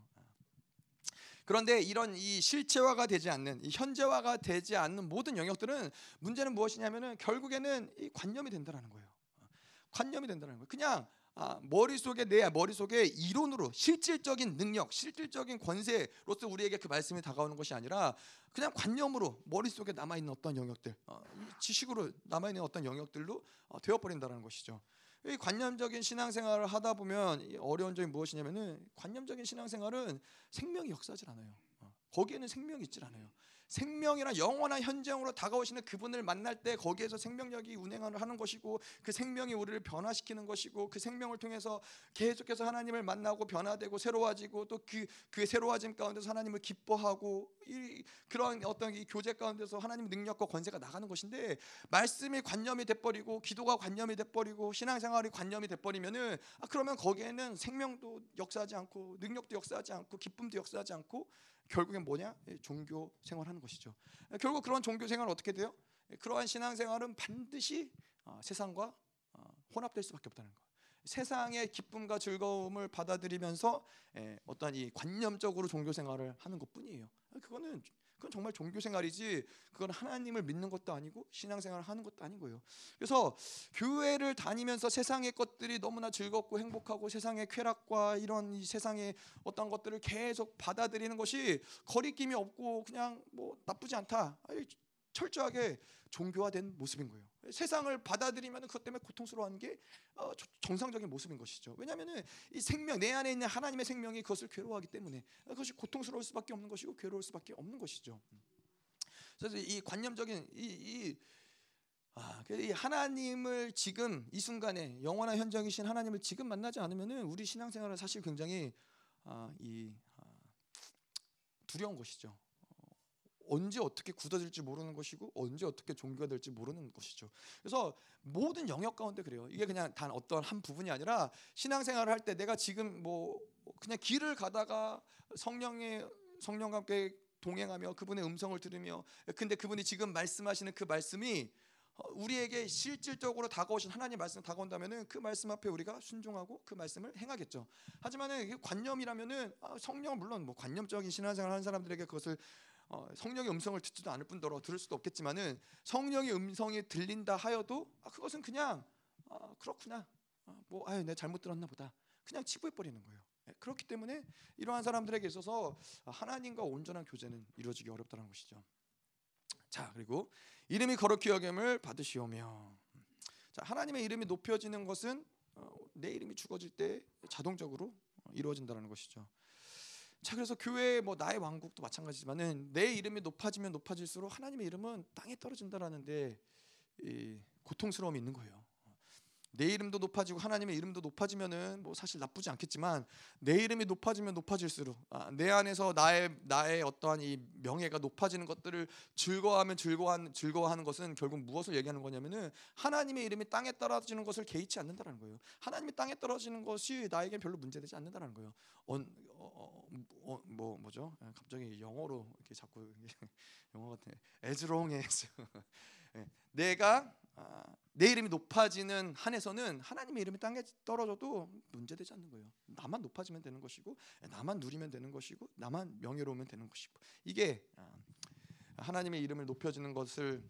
Speaker 1: 그런데 이런 이 실체화가 되지 않는 이 현재화가 되지 않는 모든 영역들은 문제는 무엇이냐면은 결국에는 이 관념이 된다라는 거예요. 관념이 된다는 거예요. 그냥 아, 머릿속에 내 머릿속에 이론으로 실질적인 능력, 실질적인 권세로서 우리에게 그 말씀이 다가오는 것이 아니라 그냥 관념으로 머릿속에 남아 있는 어떤 영역들, 어, 지식으로 남아 있는 어떤 영역들로 어, 되어 버린다는 것이죠. 이 관념적인 신앙생활을 하다 보면 어려운 점이 무엇이냐면은 관념적인 신앙생활은 생명이 역사하지 않아요. 어, 거기에는 생명이 있질 않아요. 생명이란 영원한 현장으로 다가오시는 그분을 만날 때 거기에서 생명력이 운행을 하는 것이고 그 생명이 우리를 변화시키는 것이고 그 생명을 통해서 계속해서 하나님을 만나고 변화되고 새로워지고 또그 그 새로워짐 가운데서 하나님을 기뻐하고 이 그런 어떤 이 교제 가운데서 하나님 능력과 권세가 나가는 것인데 말씀이 관념이 돼버리고 기도가 관념이 돼버리고 신앙생활이 관념이 돼버리면은 아 그러면 거기에는 생명도 역사하지 않고 능력도 역사하지 않고 기쁨도 역사하지 않고 결국엔 뭐냐? 예, 종교 생활하는 것이죠. 예, 결국 그런 종교 생활은 어떻게 돼요? 예, 그러한 신앙 생활은 반드시 어, 세상과 어, 혼합될 수밖에 없다는 거. 세상의 기쁨과 즐거움을 받아들이면서 어떤 이 관념적으로 종교 생활을 하는 것뿐이에요. 그거는 그건 정말 종교 생활이지 그건 하나님을 믿는 것도 아니고 신앙생활을 하는 것도 아닌 거예요. 그래서 교회를 다니면서 세상의 것들이 너무나 즐겁고 행복하고 세상의 쾌락과 이런 이 세상의 어떤 것들을 계속 받아들이는 것이 거리낌이 없고 그냥 뭐 나쁘지 않다. 철저하게 종교화된 모습인 거예요. 세상을 받아들이면 그것 때문에 고통스러워하는 게 어, 정상적인 모습인 것이죠. 왜냐하면 이 생명 내 안에 있는 하나님의 생명이 그것을 괴로워하기 때문에 그것이 고통스러울 수밖에 없는 것이고 괴로울 수밖에 없는 것이죠. 그래서 이 관념적인 이, 이 아, 이 하나님을 지금 이 순간에 영원한 현장이신 하나님을 지금 만나지 않으면은 우리 신앙생활은 사실 굉장히 아, 이 아, 두려운 것이죠. 언제 어떻게 굳어질지 모르는 것이고 언제 어떻게 종교가 될지 모르는 것이죠. 그래서 모든 영역 가운데 그래요. 이게 그냥 단 어떤 한 부분이 아니라 신앙생활을 할 때 내가 지금 뭐 그냥 길을 가다가 성령의 성령과 함께 동행하며 그분의 음성을 들으며 근데 그분이 지금 말씀하시는 그 말씀이 우리에게 실질적으로 다가오신 하나님 말씀 다가온다면은 그 말씀 앞에 우리가 순종하고 그 말씀을 행하겠죠. 하지만은 관념이라면은 아, 성령 물론 뭐 관념적인 신앙생활 하는 사람들에게 그것을 어, 성령의 음성을 듣지도 않을 뿐더러 들을 수도 없겠지만은 성령의 음성이 들린다 하여도 아, 그것은 그냥 아, 그렇구나 어, 뭐 아유 내가 잘못 들었나 보다. 그냥 치부해 버리는 거예요. 예, 그렇기 때문에 이러한 사람들에게 있어서 하나님과 온전한 교제는 이루어지기 어렵다는 것이죠. 자 그리고 이름이 거룩히 여김을 받으시오며 자 하나님의 이름이 높여지는 것은 어, 내 이름이 죽어질 때 자동적으로 이루어진다는 것이죠. 자 그래서 교회 뭐 나의 왕국도 마찬가지지만은 내 이름이 높아지면 높아질수록 하나님의 이름은 땅에 떨어진다라는데 고통스러움이 있는 거예요. 내 이름도 높아지고 하나님의 이름도 높아지면은 뭐 사실 나쁘지 않겠지만 내 이름이 높아지면 높아질수록 아, 내 안에서 나의 나의 어떠한 이 명예가 높아지는 것들을 즐거워하면 즐거워한 즐거워하는 것은 결국 무엇을 얘기하는 거냐면은 하나님의 이름이 땅에 떨어지는 것을 개의치 않는다는 거예요. 하나님이 땅에 떨어지는 것이 나에겐 별로 문제되지 않는다는 거예요. 어, 어, 어, 뭐 뭐죠? 아, 갑자기 영어로 이렇게 자꾸 영어 같은 long as 예, 내가 아, 내 이름이 높아지는 한에서는 하나님의 이름이 땅에 떨어져도 문제되지 않는 거예요. 나만 높아지면 되는 것이고 나만 누리면 되는 것이고 나만 명예로우면 되는 것이고 이게 아, 하나님의 이름을 높여지는 것을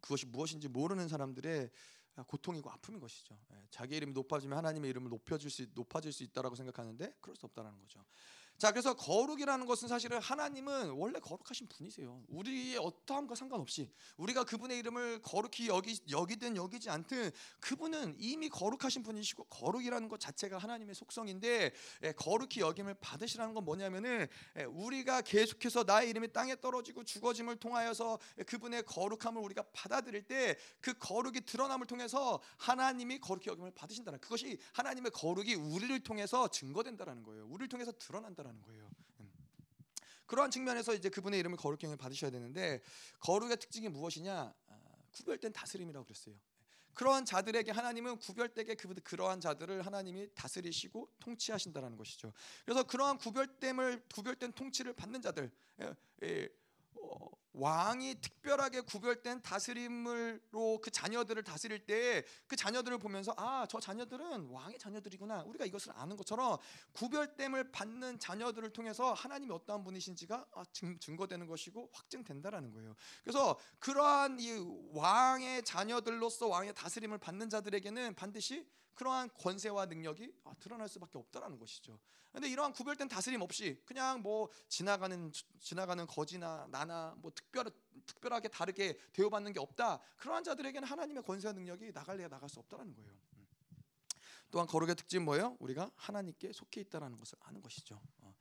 Speaker 1: 그것이 무엇인지 모르는 사람들의 고통이고 아픔인 것이죠. 예, 자기 이름이 높아지면 하나님의 이름을 높여질 수 높아질 수 있다라고 생각하는데 그럴 수 없다라는 거죠. 자, 그래서 거룩이라는 것은 사실은 하나님은 원래 거룩하신 분이세요. 우리의 어떠함과 상관없이 우리가 그분의 이름을 거룩히 여기 여기든 여기지 않든 그분은 이미 거룩하신 분이시고 거룩이라는 것 자체가 하나님의 속성인데 예, 거룩히 여김을 받으시라는 건 뭐냐면은 예, 우리가 계속해서 나의 이름이 땅에 떨어지고 죽어짐을 통하여서 그분의 거룩함을 우리가 받아들일 때 그 거룩이 드러남을 통해서 하나님이 거룩히 여김을 받으신다는 그것이 하나님의 거룩이 우리를 통해서 증거된다라는 거예요. 우리를 통해서 드러난다는 거라는 거예요. 음. 그러한 측면에서 이제 그분의 이름을 거룩히 받으셔야 되는데 거룩의 특징이 무엇이냐? 아, 구별된 다스림이라고 그랬어요. 그러한 자들에게 하나님은 구별되게 그러한 자들을 하나님이 다스리시고 통치하신다라는 것이죠. 그래서 그러한 구별됨을 구별된 통치를 받는 자들, 예, 예, 어, 왕이 특별하게 구별된 다스림으로 그 자녀들을 다스릴 때 그 자녀들을 보면서 아 저 자녀들은 왕의 자녀들이구나 우리가 이것을 아는 것처럼 구별됨을 받는 자녀들을 통해서 하나님이 어떠한 분이신지가 아, 증, 거되는 것이고 확증된다라는 거예요. 그래서 그러한 이 왕의 자녀들로서 왕의 다스림을 받는 자들에게는 반드시 그러한 권세와 능력이 아, 드러날 수밖에 없다라는 것이죠. 근데 이러한 구별된 다스림 없이 그냥 뭐 지나가는 지나가는 거지나 나나 뭐 특별 특별하게 다르게 대우받는 게 없다. 그러한 자들에게는 하나님의 권세와 능력이 나갈래야 나갈 수 없다라는 거예요. 음. 또한 거룩의 특징은 뭐예요? 우리가 하나님께 속해 있다라는 것을 아는 것이죠. 어.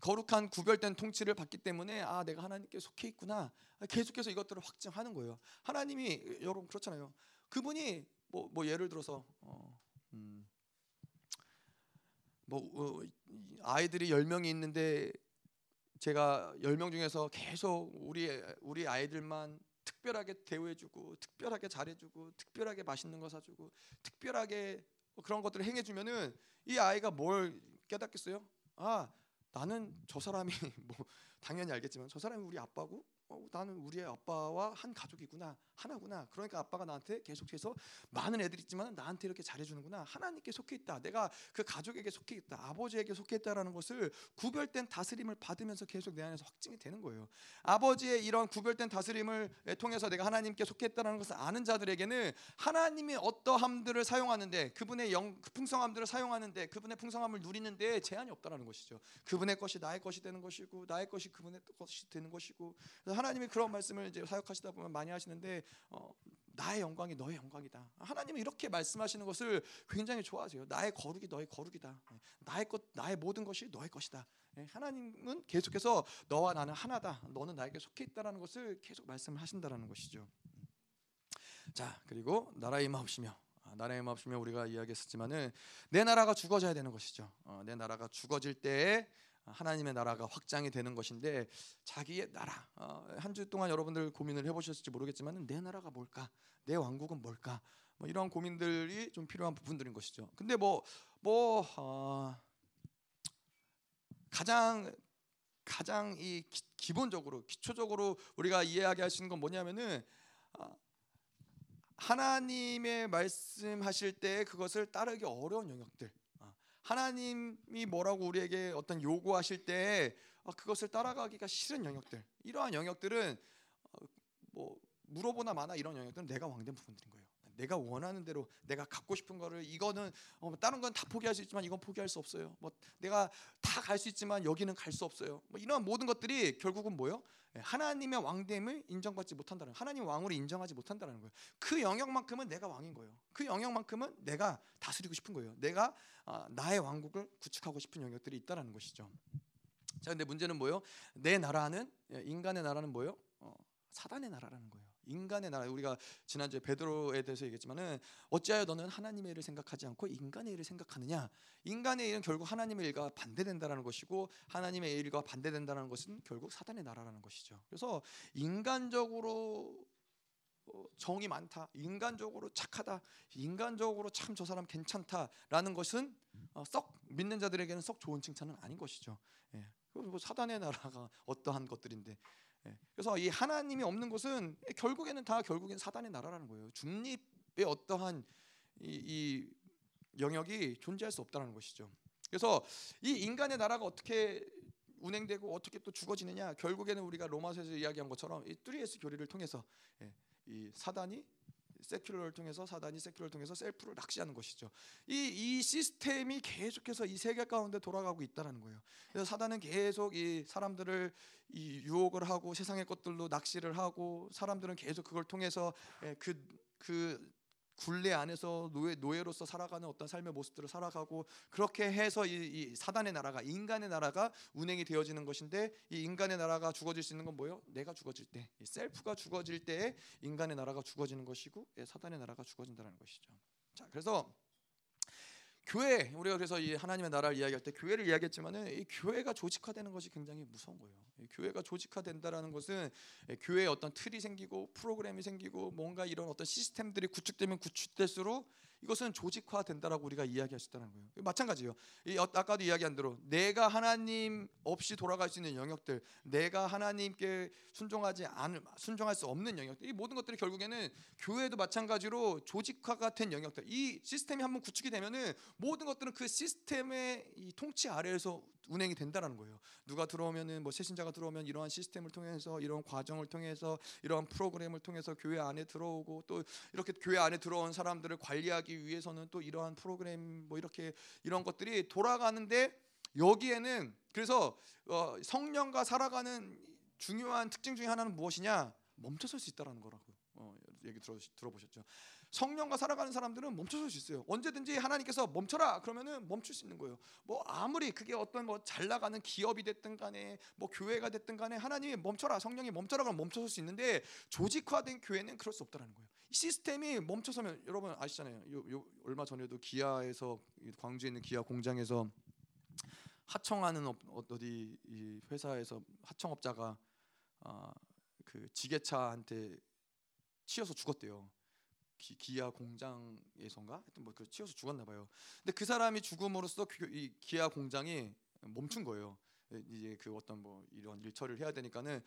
Speaker 1: 거룩한 구별된 통치를 받기 때문에 아 내가 하나님께 속해 있구나 계속해서 이것들을 확증하는 거예요. 하나님이 여러분 그렇잖아요. 그분이 뭐, 뭐 예를 들어서 어, 음, 뭐 어, 아이들이 열 명이 있는데 제가 열 명 중에서 계속 우리 우리 아이들만 특별하게 대우해주고 특별하게 잘해주고 특별하게 맛있는 거 사주고 특별하게 뭐 그런 것들을 행해주면은 이 아이가 뭘 깨닫겠어요? 아 나는 저 사람이 뭐 당연히 알겠지만 저 사람이 우리 아빠고 어, 나는 우리의 아빠와 한 가족이구나 하나구나. 그러니까 아빠가 나한테 계속해서 많은 애들 있지만 나한테 이렇게 잘해주는구나. 하나님께 속해 있다. 내가 그 가족에게 속해 있다. 아버지에게 속해 있다라는 것을 구별된 다스림을 받으면서 계속 내 안에서 확증이 되는 거예요. 아버지의 이런 구별된 다스림을 통해서 내가 하나님께 속해 있다라는 것을 아는 자들에게는 하나님이 어떠함들을 사용하는데 그분의 영그 풍성함들을 사용하는데 그분의 풍성함을 누리는데 제한이 없다라는 것이죠. 그분의 것이 나의 것이 되는 것이고 나의 것이 그분의 것이 되는 것이고. 하나님이 그런 말씀을 이제 사역하시다 보면 많이 하시는데 어, 나의 영광이 너의 영광이다. 하나님은 이렇게 말씀하시는 것을 굉장히 좋아하세요. 나의 거룩이 너의 거룩이다. 예, 나의 것, 나의 모든 것이 너의 것이다. 예, 하나님은 계속해서 너와 나는 하나다. 너는 나에게 속해 있다라는 것을 계속 말씀을 하신다라는 것이죠. 자 그리고 나라의 마옵시며 아, 나라의 마옵시며 우리가 이야기했었지만은 내 나라가 죽어져야 되는 것이죠. 어, 내 나라가 죽어질 때에 하나님의 나라가 확장이 되는 것인데 자기의 나라 어, 한주 동안 여러분들 고민을 해보셨을지 모르겠지만 내 나라가 뭘까 내 왕국은 뭘까 뭐 이런 고민들이 좀 필요한 부분들인 것이죠. 근데 뭐뭐 뭐, 어, 가장 가장 이 기, 본적으로 기초적으로 우리가 이해하게 있는 건 뭐냐면은 어, 하나님의 말씀하실 때 그것을 따르기 어려운 영역들 하나님이 뭐라고 우리에게 어떤 요구하실 때 어, 그것을 따라가기가 싫은 영역들 이러한 영역들은 어, 뭐 물어보나 마나 이런 영역들은 내가 왕된 부분들인 거예요. 내가 원하는 대로 내가 갖고 싶은 거를 이거는 어, 다른 건 다 포기할 수 있지만 이건 포기할 수 없어요. 뭐 내가 다 갈 수 있지만 여기는 갈 수 없어요. 뭐 이런 모든 것들이 결국은 뭐요? 예, 하나님의 왕됨을 인정받지 못한다는 하나님 왕으로 인정하지 못한다는 거예요. 그 영역만큼은 내가 왕인 거예요. 그 영역만큼은 내가 다스리고 싶은 거예요. 내가 아, 나의 왕국을 구축하고 싶은 영역들이 있다라는 것이죠. 자, 근데 문제는 뭐요? 내 나라는 예, 인간의 나라는 뭐요? 어, 사단의 나라라는 거예요. 인간의 나라 우리가 지난주에 베드로에 대해서 얘기했지만은 어찌하여 너는 하나님의 일을 생각하지 않고 인간의 일을 생각하느냐 인간의 일은 결국 하나님의 일과 반대된다라는 것이고 하나님의 일과 반대된다는 것은 결국 사단의 나라라는 것이죠 그래서 인간적으로 어, 정이 많다 인간적으로 착하다 인간적으로 참 저 사람 괜찮다라는 것은 어, 썩 믿는 자들에게는 썩 좋은 칭찬은 아닌 것이죠 예. 사단의 나라가 어떠한 것들인데 예. 그래서 이 하나님이 없는 것은 결국에는 다 결국엔 사단의 나라라는 거예요. 중립의 어떠한 이, 이 영역이 존재할 수 없다는 것이죠. 그래서 이 인간의 나라가 어떻게 운행되고 어떻게 또 죽어지느냐 결국에는 우리가 로마서에서 이야기한 것처럼 이 뚜리에스 교리를 통해서 예, 이 사단이 세큘러를 통해서 사단이 세큘러를 통해서 셀프를 낚시하는 것이죠. 이, 이 시스템이 계속해서 이 세계 가운데 돌아가고 있다는 거예요. 그래서 사단은 계속 이 사람들을 이 유혹을 하고 세상의 것들로 낚시를 하고 사람들은 계속 그걸 통해서 예, 그 굴레 안에서 노예 노예로서 살아가는 어떤 삶의 모습들을 살아가고 그렇게 해서 이, 이, 사단의 나라가 인간의 나라가 운행이 되어지는 것인데 이 인간의 나라가 죽어질 수 있는 건 뭐예요? 내가 죽어질 때, 셀프가 죽어질 때 인간의 나라가 죽어지는 것이고 예, 사단의 나라가 죽어진다는 것이죠. 자, 그래서 교회 우리가 그래서 이 하나님의 나라를 이야기할 때 교회를 이야기했지만은 이 교회가 조직화되는 것이 굉장히 무서운 거예요. 교회가 조직화된다라는 것은 교회에 어떤 틀이 생기고 프로그램이 생기고 뭔가 이런 어떤 시스템들이 구축되면 구축될수록 이것은 조직화된다라고 우리가 이야기할 수 있다는 거예요. 마찬가지예요. 이 어, 아까도 이야기한 대로 내가 하나님 없이 돌아갈 수 있는 영역들, 내가 하나님께 순종하지 않을 순종할 수 없는 영역들, 이 모든 것들이 결국에는 교회도 마찬가지로 조직화가 된 영역들. 이 시스템이 한번 구축이 되면은 모든 것들은 그 시스템의 이 통치 아래에서 운행이 된다는 거예요. 누가 들어오면은 뭐 새신자가 들어오면 이러한 시스템을 통해서 이런 과정을 통해서 이러한 프로그램을 통해서 교회 안에 들어오고 또 이렇게 교회 안에 들어온 사람들을 관리하기 위해서는 또 이러한 프로그램 뭐 이렇게 이런 것들이 돌아가는데 여기에는 그래서 어 성령과 살아가는 중요한 특징 중에 하나는 무엇이냐 멈춰설 수 있다라는 거라고 어 얘기 들어 들어보셨죠. 성령과 살아가는 사람들은 멈춰설 수 있어요. 언제든지 하나님께서 멈춰라 그러면은 멈출 수 있는 거예요. 뭐 아무리 그게 어떤 뭐 잘 나가는 기업이 됐든 간에 뭐 교회가 됐든 간에 하나님이 멈춰라 성령이 멈춰라 그러면 멈춰설 수 있는데 조직화된 교회는 그럴 수 없다는 거예요. 시스템이 멈춰서면 여러분 아시잖아요. 요, 요 얼마 전에도 기아에서 광주에 있는 기아 공장에서 하청하는 어, 어디 이 회사에서 하청업자가 아, 그 지게차한테 치여서 죽었대요. 기, 기아 공장에선가 하여튼 뭐그 치여서 죽었나 봐요. 근데 그 사람이 죽음으로써 이 기아 공장이 멈춘 거예요. 이제 그 어떤 뭐 이런 일 처리를 해야 되니까는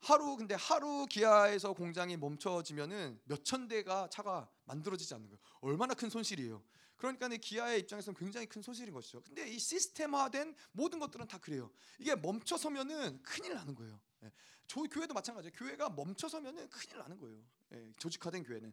Speaker 1: 하루 근데 하루 기아에서 공장이 멈춰지면은 몇 천 대가 차가 만들어지지 않는 거예요. 얼마나 큰 손실이에요. 그러니까 기아의 입장에서는 굉장히 큰 손실인 것이죠. 근데 이 시스템화된 모든 것들은 다 그래요. 이게 멈춰서면은 큰일 나는 거예요. 예. 저 교회도 마찬가지예요. 교회가 멈춰서면은 큰일 나는 거예요. 예. 조직화된 교회는.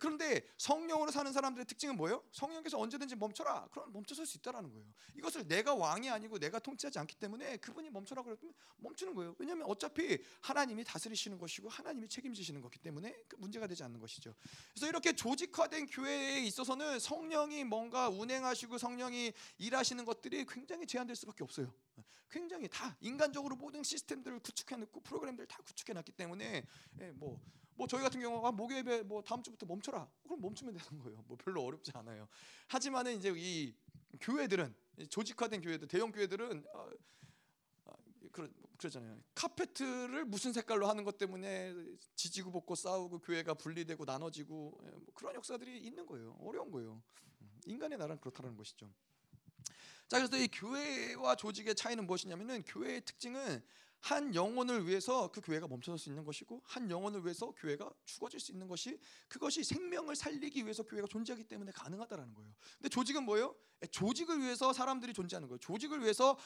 Speaker 1: 그런데 성령으로 사는 사람들의 특징은 뭐예요? 성령께서 언제든지 멈춰라. 그럼 멈춰설 수 있다라는 거예요. 이것을 내가 왕이 아니고 내가 통치하지 않기 때문에 그분이 멈춰라 그랬면 멈추는 거예요. 왜냐하면 어차피 하나님이 다스리시는 것이고 하나님이 책임지시는 것이기 때문에 그 문제가 되지 않는 것이죠. 그래서 이렇게 조직화된 교회에 있어서는 성령이 뭔가 운행하시고 성령이 일하시는 것들이 굉장히 제한될 수밖에 없어요. 굉장히 다 인간적으로 모든 시스템들을 구축해 놓고 프로그램들을 다 구축해 놨기 때문에 예, 뭐 뭐 저희 같은 경우가 목요일에 뭐 다음 주부터 멈춰라. 그럼 멈추면 되는 거예요. 뭐 별로 어렵지 않아요. 하지만은 이제 이 교회들은 조직화된 교회들, 대형 교회들은 어, 어, 그러, 그러잖아요. 카페트를 무슨 색깔로 하는 것 때문에 지지고 볶고 싸우고 교회가 분리되고 나눠지고 예, 뭐 그런 역사들이 있는 거예요. 어려운 거예요. 인간의 나라는 그렇다는 것이죠. 자 그래서 이 교회와 조직의 차이는 무엇이냐면은 교회의 특징은 한 영혼을 위해서 그 교회가 멈춰설 수 있는 것이고 한 영혼을 위해서 교회가 죽어질 수 있는 것이 그것이 생명을 살리기 위해서 교회가 존재하기 때문에 가능하다라는 거예요. 근데 조직은 뭐예요? 조직을 위해서 사람들이 존재하는 거예요. 조직을 위해서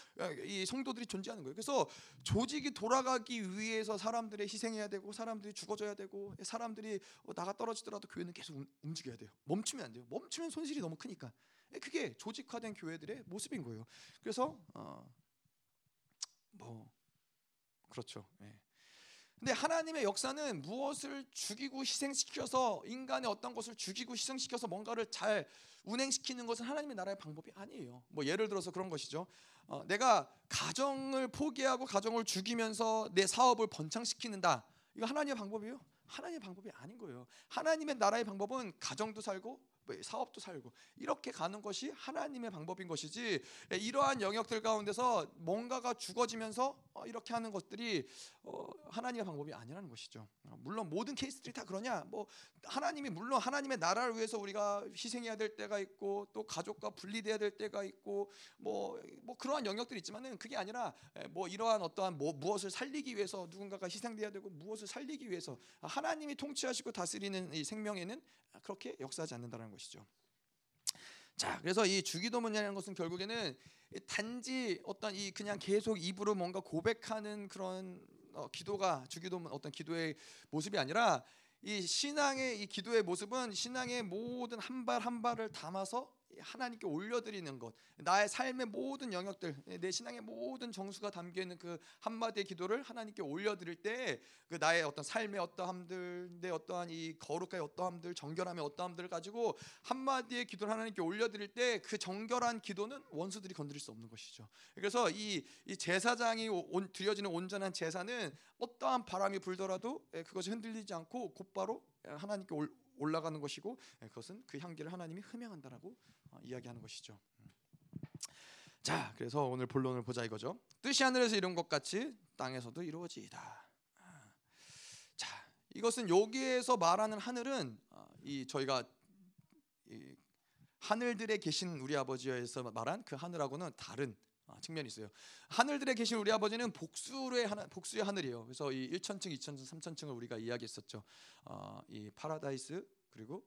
Speaker 1: 이 성도들이 존재하는 거예요. 그래서 조직이 돌아가기 위해서 사람들이 희생해야 되고 사람들이 죽어져야 되고 사람들이 나가 떨어지더라도 교회는 계속 움직여야 돼요. 멈추면 안 돼요. 멈추면 손실이 너무 크니까. 그게 조직화된 교회들의 모습인 거예요. 그래서 어, 뭐 그렇죠. 예. 근데 하나님의 역사는 무엇을 죽이고 희생시켜서 인간의 어떤 것을 죽이고 희생시켜서 뭔가를 잘 운행시키는 것은 하나님의 나라의 방법이 아니에요. 뭐 예를 들어서 그런 것이죠. 어, 내가 가정을 포기하고 가정을 죽이면서 내 사업을 번창시키는다. 이거 하나님의 방법이에요? 하나님의 방법이 아닌 거예요. 하나님의 나라의 방법은 가정도 살고 뭐 사업도 살고 이렇게 가는 것이 하나님의 방법인 것이지 예, 이러한 영역들 가운데서 뭔가가 죽어지면서 어, 이렇게 하는 것들이 어, 하나님의 방법이 아니라는 것이죠. 어, 물론 모든 케이스들이 다 그러냐? 뭐 하나님이 물론 하나님의 나라를 위해서 우리가 희생해야 될 때가 있고 또 가족과 분리돼야 될 때가 있고 뭐뭐 뭐 그러한 영역들이 있지만은 그게 아니라 예, 뭐 이러한 어떠한 뭐 무엇을 살리기 위해서 누군가가 희생돼야 되고 무엇을 살리기 위해서 하나님이 통치하시고 다스리는 이 생명에는 그렇게 역사하지 않는다는 것이죠. 자, 그래서 이 주기도문이라는 것은 결국에는 단지 어떤 이 그냥 계속 입으로 뭔가 고백하는 그런 어, 기도가 주기도문 어떤 기도의 모습이 아니라 이 신앙의 이 기도의 모습은 신앙의 모든 한 발한 발을 담아서 하나님께 올려드리는 것, 나의 삶의 모든 영역들, 내 신앙의 모든 정수가 담겨 있는 그 한마디의 기도를 하나님께 올려드릴 때, 그 나의 어떤 삶의 어떠함들, 내 어떠한 이 거룩의 어떠함들, 정결함의 어떠함들을 가지고 한마디의 기도를 하나님께 올려드릴 때, 그 정결한 기도는 원수들이 건드릴 수 없는 것이죠. 그래서 이, 이 제사장이 온, 드려지는 온전한 제사는 어떠한 바람이 불더라도 예, 그것이 흔들리지 않고 곧바로 하나님께 올, 올라가는 것이고 예, 그것은 그 향기를 하나님이 흠양한다라고 어, 이야기하는 것이죠. 음. 자, 그래서 오늘 본론을 보자 이거죠. 뜻이 하늘에서 이룬 것 같이 땅에서도 이루어지이다. 아. 자, 이것은 여기에서 말하는 하늘은 어, 이 저희가 이 하늘들에 계신 우리 아버지에서 말한 그 하늘하고는 다른 어, 측면이 있어요. 하늘들에 계신 우리 아버지는 복수의 하나, 복수의 하늘이에요. 그래서 이 1천층, 2천층, 3천층을 우리가 이야기했었죠. 어, 이 파라다이스 그리고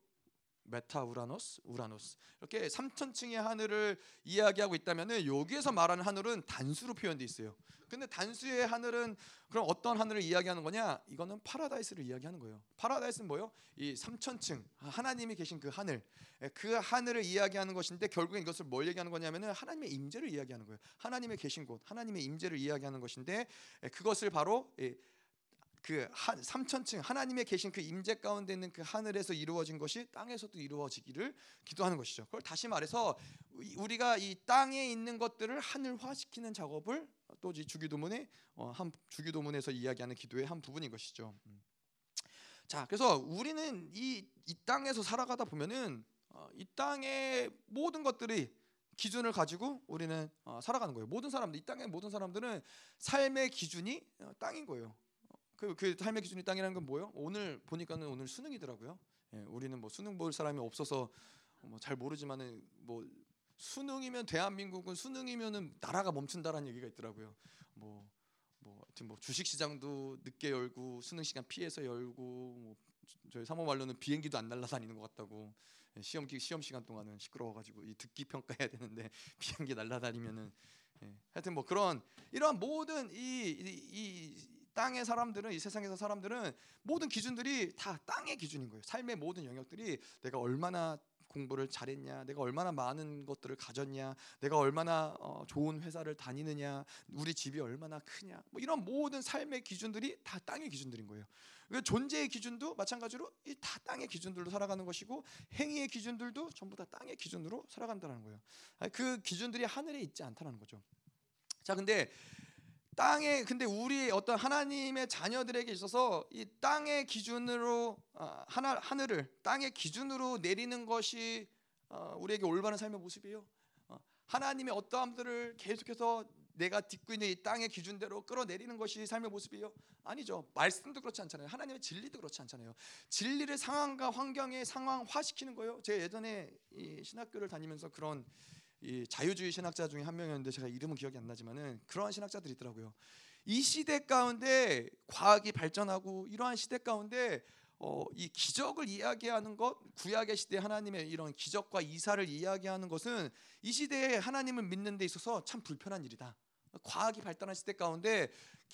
Speaker 1: 메타 우라노스, 우라노스 이렇게 3천층의 하늘을 이야기하고 있다면은 여기에서 말하는 하늘은 단수로 표현돼 있어요. 근데 단수의 하늘은 그럼 어떤 하늘을 이야기하는 거냐? 이거는 파라다이스를 이야기하는 거예요. 파라다이스는 뭐요? 이 3천층 하나님이 계신 그 하늘, 예, 그 하늘을 이야기하는 것인데 결국엔 이것을 뭘 얘기하는 거냐면은 하나님의 임재를 이야기하는 거예요. 하나님의 계신 곳, 하나님의 임재를 이야기하는 것인데 예, 그것을 바로 그 삼천층 하나님의 계신 그 임재 가운데 있는 그 하늘에서 이루어진 것이 땅에서도 이루어지기를 기도하는 것이죠. 그걸 다시 말해서 우리가 이 땅에 있는 것들을 하늘화시키는 작업을 또 주기도문의 어, 한 주기도문에서 이야기하는 기도의 한 부분인 것이죠. 음. 자, 그래서 우리는 이, 이 땅에서 살아가다 보면은 어, 이 땅의 모든 것들이 기준을 가지고 우리는 어, 살아가는 거예요. 모든 사람들 이 땅의 모든 사람들은 삶의 기준이 땅인 거예요. 그, 그 삶의 기준이 땅이라는 건 뭐예요? 오늘 보니까는 오늘 수능이더라고요. 예, 우리는 뭐 수능 볼 사람이 없어서 뭐 잘 모르지만은 뭐 수능이면 대한민국은 수능이면은 나라가 멈춘다라는 얘기가 있더라고요. 뭐, 뭐 하여튼 뭐 주식 시장도 늦게 열고 수능 시간 피해서 열고 뭐 저희 사모 말로는 비행기도 안 날아다니는 것 같다고 예, 시험 기 시험 시간 동안은 시끄러워가지고 이 듣기 평가해야 되는데 비행기 날아다니면은 예. 하여튼 뭐 그런 이러한 모든 이, 이, 이 땅의 사람들은 이 세상에서 사람들은 모든 기준들이 다 땅의 기준인 거예요. 삶의 모든 영역들이 내가 얼마나 공부를 잘했냐, 내가 얼마나 많은 것들을 가졌냐, 내가 얼마나 어, 좋은 회사를 다니느냐, 우리 집이 얼마나 크냐, 뭐 이런 모든 삶의 기준들이 다 땅의 기준들인 거예요. 그 존재의 기준도 마찬가지로 이다 땅의 기준들로 살아가는 것이고 행위의 기준들도 전부 다 땅의 기준으로 살아간다는 거예요. 그 기준들이 하늘에 있지 않다는 거죠. 자, 근데 땅에 근데 우리 어떤 하나님의 자녀들에게 있어서 이 땅의 기준으로 어, 하나 하늘을 땅의 기준으로 내리는 것이 어, 우리에게 올바른 삶의 모습이에요. 어, 하나님의 어떠함들을 계속해서 내가 딛고 있는 이 땅의 기준대로 끌어내리는 것이 삶의 모습이에요? 아니죠. 말씀도 그렇지 않잖아요. 하나님의 진리도 그렇지 않잖아요. 진리를 상황과 환경에 상황화시키는 거예요. 제가 예전에 이 신학교를 다니면서 그런 이 자유주의 신학자 중에 한 명이었는데 제가 이름은 기억이 안 나지만은 그러한 신학자들이 있더라고요. 이 시대 가운데 과학이 발전하고 이러한 시대 가운데 어, 이 기적을 이야기하는 것, 구약의 시대 하나님의 이런 기적과 이사를 이야기하는 것은 이 시대에 하나님을 믿는 데 있어서 참 불편한 일이다. 과학이 발달한 시대 가운데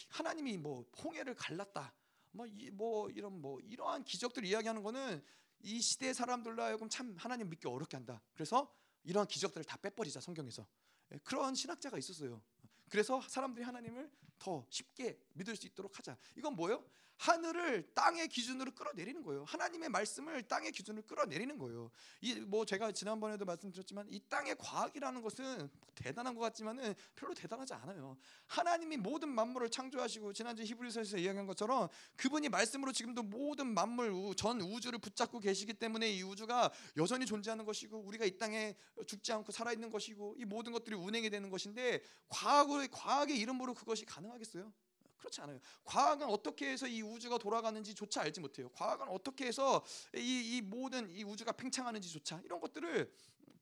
Speaker 1: 하나님이 뭐 홍해를 갈랐다. 뭐, 이, 뭐 이런 뭐 이러한 기적들 이야기하는 거는 이 시대 사람들로 하여금 참 하나님 믿기 어렵게 한다. 그래서 이러한 기적들을 다 빼버리자 성경에서 예, 그런 신학자가 있었어요. 그래서 사람들이 하나님을 더 쉽게 믿을 수 있도록 하자. 이건 뭐예요? 하늘을 땅의 기준으로 끌어내리는 거예요. 하나님의 말씀을 땅의 기준으로 끌어내리는 거예요. 이 뭐 제가 지난번에도 말씀드렸지만 이 땅의 과학이라는 것은 대단한 것 같지만은 별로 대단하지 않아요. 하나님이 모든 만물을 창조하시고 지난주 히브리서에서 이야기한 것처럼 그분이 말씀으로 지금도 모든 만물 전 우주를 붙잡고 계시기 때문에 이 우주가 여전히 존재하는 것이고 우리가 이 땅에 죽지 않고 살아 있는 것이고 이 모든 것들이 운행이 되는 것인데 과학의 과학의 이름으로 그것이 가능하겠어요? 그렇지 않아요. 과학은 어떻게 해서 이 우주가 돌아가는지조차 알지 못해요. 과학은 어떻게 해서 이, 이 모든 이 우주가 팽창하는지조차 이런 것들을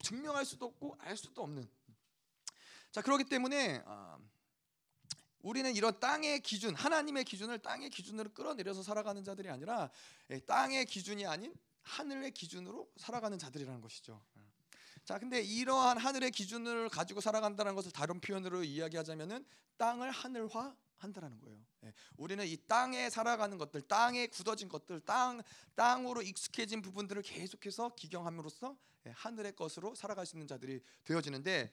Speaker 1: 증명할 수도 없고 알 수도 없는. 자 그렇기 때문에 아, 우리는 이런 땅의 기준, 하나님의 기준을 땅의 기준으로 끌어내려서 살아가는 자들이 아니라 예, 땅의 기준이 아닌 하늘의 기준으로 살아가는 자들이라는 것이죠. 자, 근데 이러한 하늘의 기준을 가지고 살아간다는 것을 다른 표현으로 이야기하자면은 땅을 하늘화 한다라는 거예요. 예. 우리는 이 땅에 살아가는 것들, 땅에 굳어진 것들, 땅 땅으로 익숙해진 부분들을 계속해서 기경함으로써 예, 하늘의 것으로 살아갈 수 있는 자들이 되어지는데,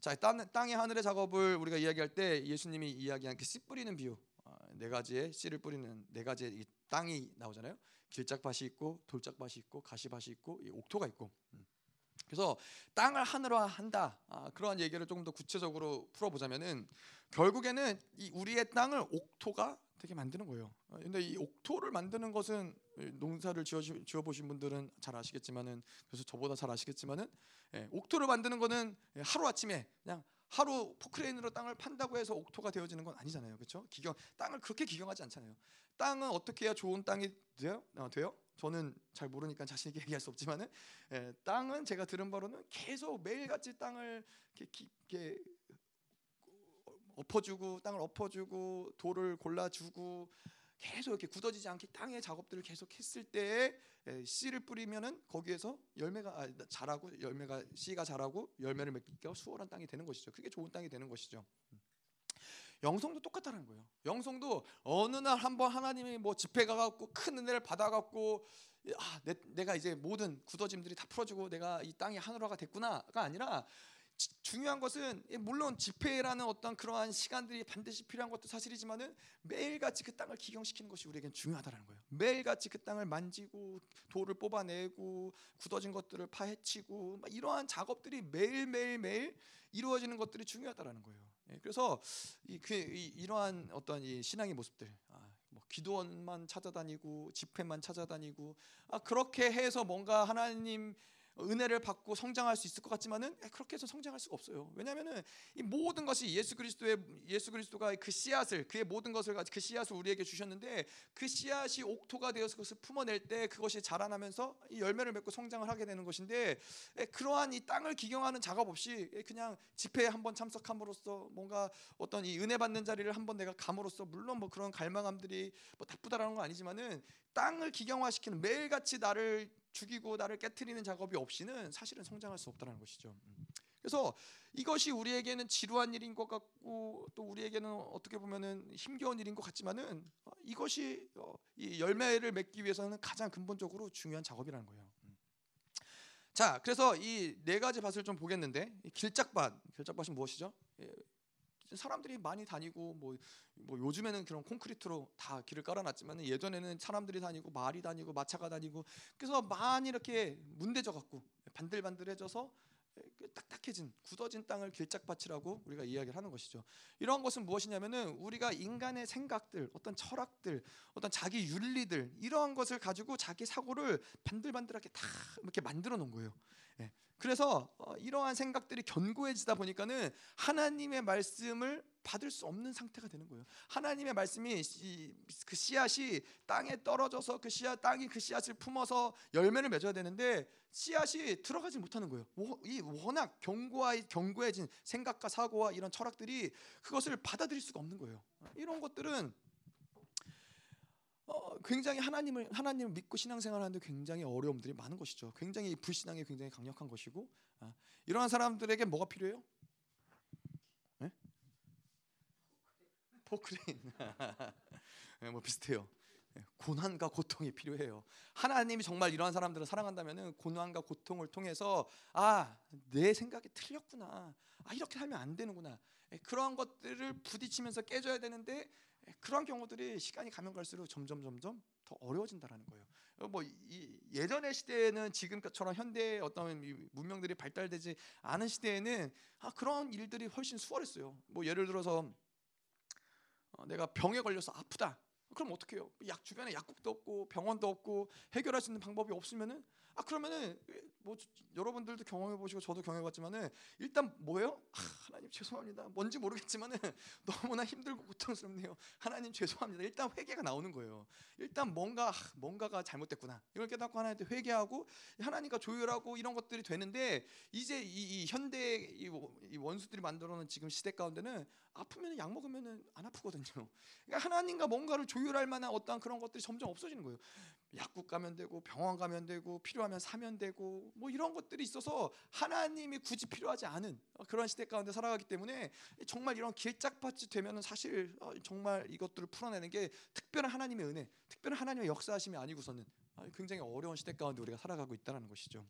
Speaker 1: 자 땅, 땅의 하늘의 작업을 우리가 이야기할 때 예수님이 이야기한 그 씨 뿌리는 비유, 어, 네 가지의 씨를 뿌리는 네 가지의 땅이 나오잖아요. 길짝밭이 있고 돌짝밭이 있고 가시밭이 있고 옥토가 있고. 음. 그래서 땅을 하늘화 한다. 아, 그러한 얘기를 조금 더 구체적으로 풀어보자면은 결국에는 이 우리의 땅을 옥토가 되게 만드는 거예요. 어, 근데 이 옥토를 만드는 것은 농사를 지어 지어 보신 분들은 잘 아시겠지만은 그래서 저보다 잘 아시겠지만은 예, 옥토를 만드는 거는 하루 아침에 그냥 하루 포크레인으로 땅을 판다고 해서 옥토가 되어지는 건 아니잖아요. 그렇죠? 기경 땅을 그렇게 기경하지 않잖아요. 땅은 어떻게 해야 좋은 땅이 돼요? 어, 돼요? 저는 잘 모르니까 자신 있게 얘기할 수 없지만은 예, 땅은 제가 들은 바로는 계속 매일같이 땅을 이렇게, 이렇게 엎어주고 땅을 엎어주고 돌을 골라주고 계속 이렇게 굳어지지 않게 땅의 작업들을 계속 했을 때 씨를 뿌리면은 거기에서 열매가 아, 자라고 열매가 씨가 자라고 열매를 맺기가 수월한 땅이 되는 것이죠. 그게 좋은 땅이 되는 것이죠. 영성도 똑같다는 거예요. 영성도 어느 날 한번 하나님이 뭐 집회 가갖고 큰 은혜를 받아갖고 아, 내, 가 이제 모든 굳어짐들이 다 풀어지고 내가 이 땅이 하늘화가 됐구나가 아니라 중요한 것은 물론 집회라는 어떤 그러한 시간들이 반드시 필요한 것도 사실이지만은 매일같이 그 땅을 기경시키는 것이 우리에겐 중요하다는 거예요. 매일같이 그 땅을 만지고 돌을 뽑아내고 굳어진 것들을 파헤치고 이러한 작업들이 매일 매일 매일 이루어지는 것들이 중요하다라는 거예요. 예, 그래서 이, 그, 이, 러한 어떤 이 신앙의 모습들, 아, 뭐 기도원만 찾아다니고 집회만 찾아다니고 아, 그렇게 해서 뭔가 하나님 은혜를 받고 성장할 수 있을 것 같지만은 그렇게 해서 성장할 수가 없어요. 왜냐하면은 이 모든 것이 예수 그리스도의 예수 그리스도가 그 씨앗을 그의 모든 것을 그 씨앗을 우리에게 주셨는데 그 씨앗이 옥토가 되어서 그것을 품어낼 때 그것이 자라나면서 열매를 맺고 성장을 하게 되는 것인데 그러한 이 땅을 기경하는 작업 없이 그냥 집회에 한번 참석함으로써 뭔가 어떤 이 은혜 받는 자리를 한번 내가 감으로써 물론 뭐 그런 갈망함들이 뭐 나쁘다라는 건 아니지만은 땅을 기경화시키는 매일같이 나를 죽이고 나를 깨뜨리는 작업이 없이는 사실은 성장할 수 없다는 것이죠. 음. 그래서 이것이 우리에게는 지루한 일인 것 같고 또 우리에게는 어떻게 보면은 힘겨운 일인 것 같지만은 어, 이것이 어, 이 열매를 맺기 위해서는 가장 근본적으로 중요한 작업이라는 거예요. 음. 자, 그래서 이 네 가지 밭을 좀 보겠는데 길짝밭, 길짝밭이 무엇이죠? 예, 사람들이 많이 다니고 뭐, 뭐 요즘에는 그런 콘크리트로 다 길을 깔아놨지만 예전에는 사람들이 다니고 말이 다니고 마차가 다니고 그래서 많이 이렇게 문대져 갖고 반들반들해져서 그 딱딱해진 굳어진 땅을 길짝밭이라고 우리가 이야기를 하는 것이죠. 이러한 것은 무엇이냐면은 우리가 인간의 생각들, 어떤 철학들, 어떤 자기 윤리들 이러한 것을 가지고 자기 사고를 반들반들하게 다 이렇게 만들어 놓은 거예요. 예. 그래서 어, 이러한 생각들이 견고해지다 보니까는 하나님의 말씀을 받을 수 없는 상태가 되는 거예요. 하나님의 말씀이 이, 그 씨앗이 땅에 떨어져서 그 씨앗 땅이 그 씨앗을 품어서 열매를 맺어야 되는데 씨앗이 들어가지 못하는 거예요. 이 워낙 견고하 견고해진 생각과 사고와 이런 철학들이 그것을 받아들일 수가 없는 거예요. 이런 것들은 어, 굉장히 하나님을 하나님을 믿고 신앙생활하는데 굉장히 어려움들이 많은 것이죠. 굉장히 불신앙이 굉장히 강력한 것이고 아, 이러한 사람들에게 뭐가 필요해요? 네? 포크레인 네, 뭐 비슷해요. 네, 고난과 고통이 필요해요. 하나님이 정말 이러한 사람들을 사랑한다면은 고난과 고통을 통해서 아 내 생각이 틀렸구나. 아 이렇게 살면 안 되는구나. 네, 그러한 것들을 부딪히면서 깨져야 되는데 그런 경우들이 시간이 가면 갈수록 점점 점점 더 어려워진다라는 거예요. 뭐 예전의 시대에는 지금처럼 현대의 어떤 문명들이 발달되지 않은 시대에는 아, 그런 일들이 훨씬 수월했어요. 뭐 예를 들어서 어, 내가 병에 걸려서 아프다. 그럼 어떻게 해요? 약 주변에 약국도 없고 병원도 없고 해결할 수 있는 방법이 없으면은 아 그러면은 뭐 여러분들도 경험해 보시고 저도 경험해 봤지만은 일단 뭐예요? 아, 하나님 죄송합니다. 뭔지 모르겠지만은 너무나 힘들고 고통스럽네요. 하나님 죄송합니다. 일단 회개가 나오는 거예요. 일단 뭔가 뭔가가 잘못됐구나. 이걸 깨닫고 하나님한테 회개하고 하나님과 조율하고 이런 것들이 되는데 이제 이, 이 현대 이, 이 원수들이 만들어 놓은 지금 시대 가운데는 아프면 약 먹으면 안 아프거든요. 그러니까 하나님과 뭔가를 조율할 만한 어떠한 그런 것들이 점점 없어지는 거예요. 약국 가면 되고 병원 가면 되고 필요하면 사면 되고 뭐 이런 것들이 있어서 하나님이 굳이 필요하지 않은 그런 시대 가운데 살아가기 때문에 정말 이런 길짝밭이 되면은 사실 어, 정말 이것들을 풀어내는 게 특별한 하나님의 은혜, 특별한 하나님의 역사하심이 아니고서는 굉장히 어려운 시대 가운데 우리가 살아가고 있다는 것이죠.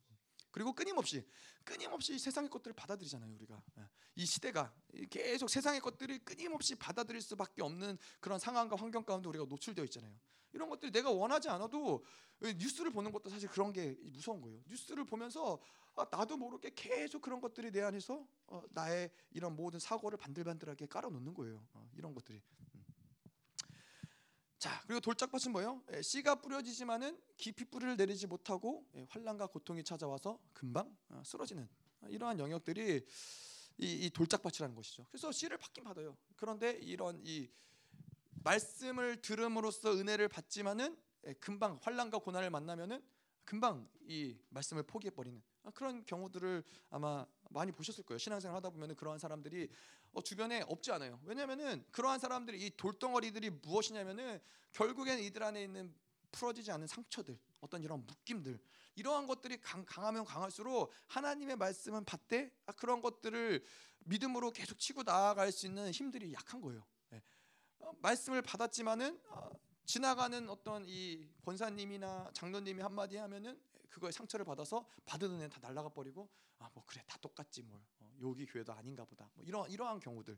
Speaker 1: 그리고 끊임없이 끊임없이 세상의 것들을 받아들이잖아요 우리가. 예. 이 시대가 계속 세상의 것들을 끊임없이 받아들일 수밖에 없는 그런 상황과 환경 가운데 우리가 노출되어 있잖아요. 이런 것들이 내가 원하지 않아도 뉴스를 보는 것도 사실 그런 게 무서운 거예요. 뉴스를 보면서 아, 나도 모르게 계속 그런 것들이 내 안에서 어, 나의 이런 모든 사고를 반들반들하게 깔아놓는 거예요. 어, 이런 것들이 자 그리고 돌짝밭은 뭐예요? 예, 씨가 뿌려지지만은 깊이 뿌리를 내리지 못하고 예, 환란과 고통이 찾아와서 금방 어, 쓰러지는 어, 이러한 영역들이 이, 이 돌짝밭이라는 것이죠. 그래서 씨를 받긴 받아요. 그런데 이런 이 말씀을 들음으로써 은혜를 받지만은 예, 금방 환란과 고난을 만나면은 금방 이 말씀을 포기해 버리는 아, 그런 경우들을 아마 많이 보셨을 거예요. 신앙생활 하다 보면 그러한 사람들이 어, 주변에 없지 않아요. 왜냐하면은 그러한 사람들이 이 돌덩어리들이 무엇이냐면은 결국엔 이들 안에 있는 풀어지지 않는 상처들, 어떤 이런 묶임들, 이러한 것들이 강, 하면 강할수록 하나님의 말씀은 받되 아, 그런 것들을 믿음으로 계속 치고 나아갈 수 있는 힘들이 약한 거예요. 네. 어, 말씀을 받았지만은 어, 지나가는 어떤 이 권사님이나 장로님이 한마디 하면은 그거에 상처를 받아서 받은 은혜 다 날라가 버리고 아 뭐 그래 다 똑같지 뭘 어, 여기 교회도 아닌가 보다 뭐 이런 이러한 경우들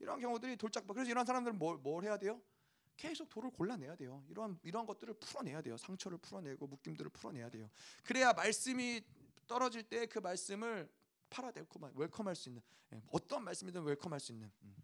Speaker 1: 이러한 경우들이 돌짝 그래서 이런 사람들은 뭘, 뭘 해야 돼요? 계속 돌을 골라내야 돼요. 이러한 이러한 것들을 풀어내야 돼요. 상처를 풀어내고 묶임들을 풀어내야 돼요. 그래야 말씀이 떨어질 때 그 말씀을 팔아내고 웰컴할 수 있는 예, 어떤 말씀이든 웰컴할 수 있는. 음.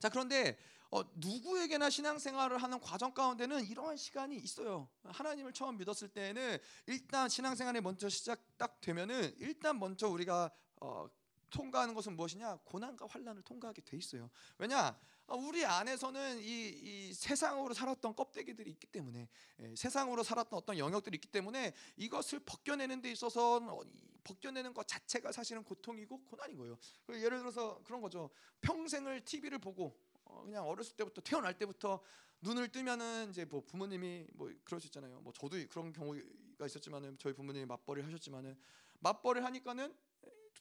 Speaker 1: 자 그런데 어, 누구에게나 신앙생활을 하는 과정 가운데는 이러한 시간이 있어요. 하나님을 처음 믿었을 때는 일단 신앙생활이 먼저 시작 딱 되면은 일단 먼저 우리가 어, 통과하는 것은 무엇이냐? 고난과 환란을 통과하게 돼 있어요. 왜냐? 어, 우리 안에서는 이, 이, 세상으로 살았던 껍데기들이 있기 때문에 예, 세상으로 살았던 어떤 영역들이 있기 때문에 이것을 벗겨내는 데 있어서 어, 벗겨내는 것 자체가 사실은 고통이고 고난인 거예요. 예를 들어서 그런 거죠. 평생을 TV를 보고 어, 그냥 어렸을 때부터 태어날 때부터 눈을 뜨면은 이제 뭐 부모님이 뭐 그럴 수 있잖아요. 뭐 저도 그런 경우가 있었지만은 저희 부모님이 맞벌이를 하셨지만은 맞벌이를 하니까는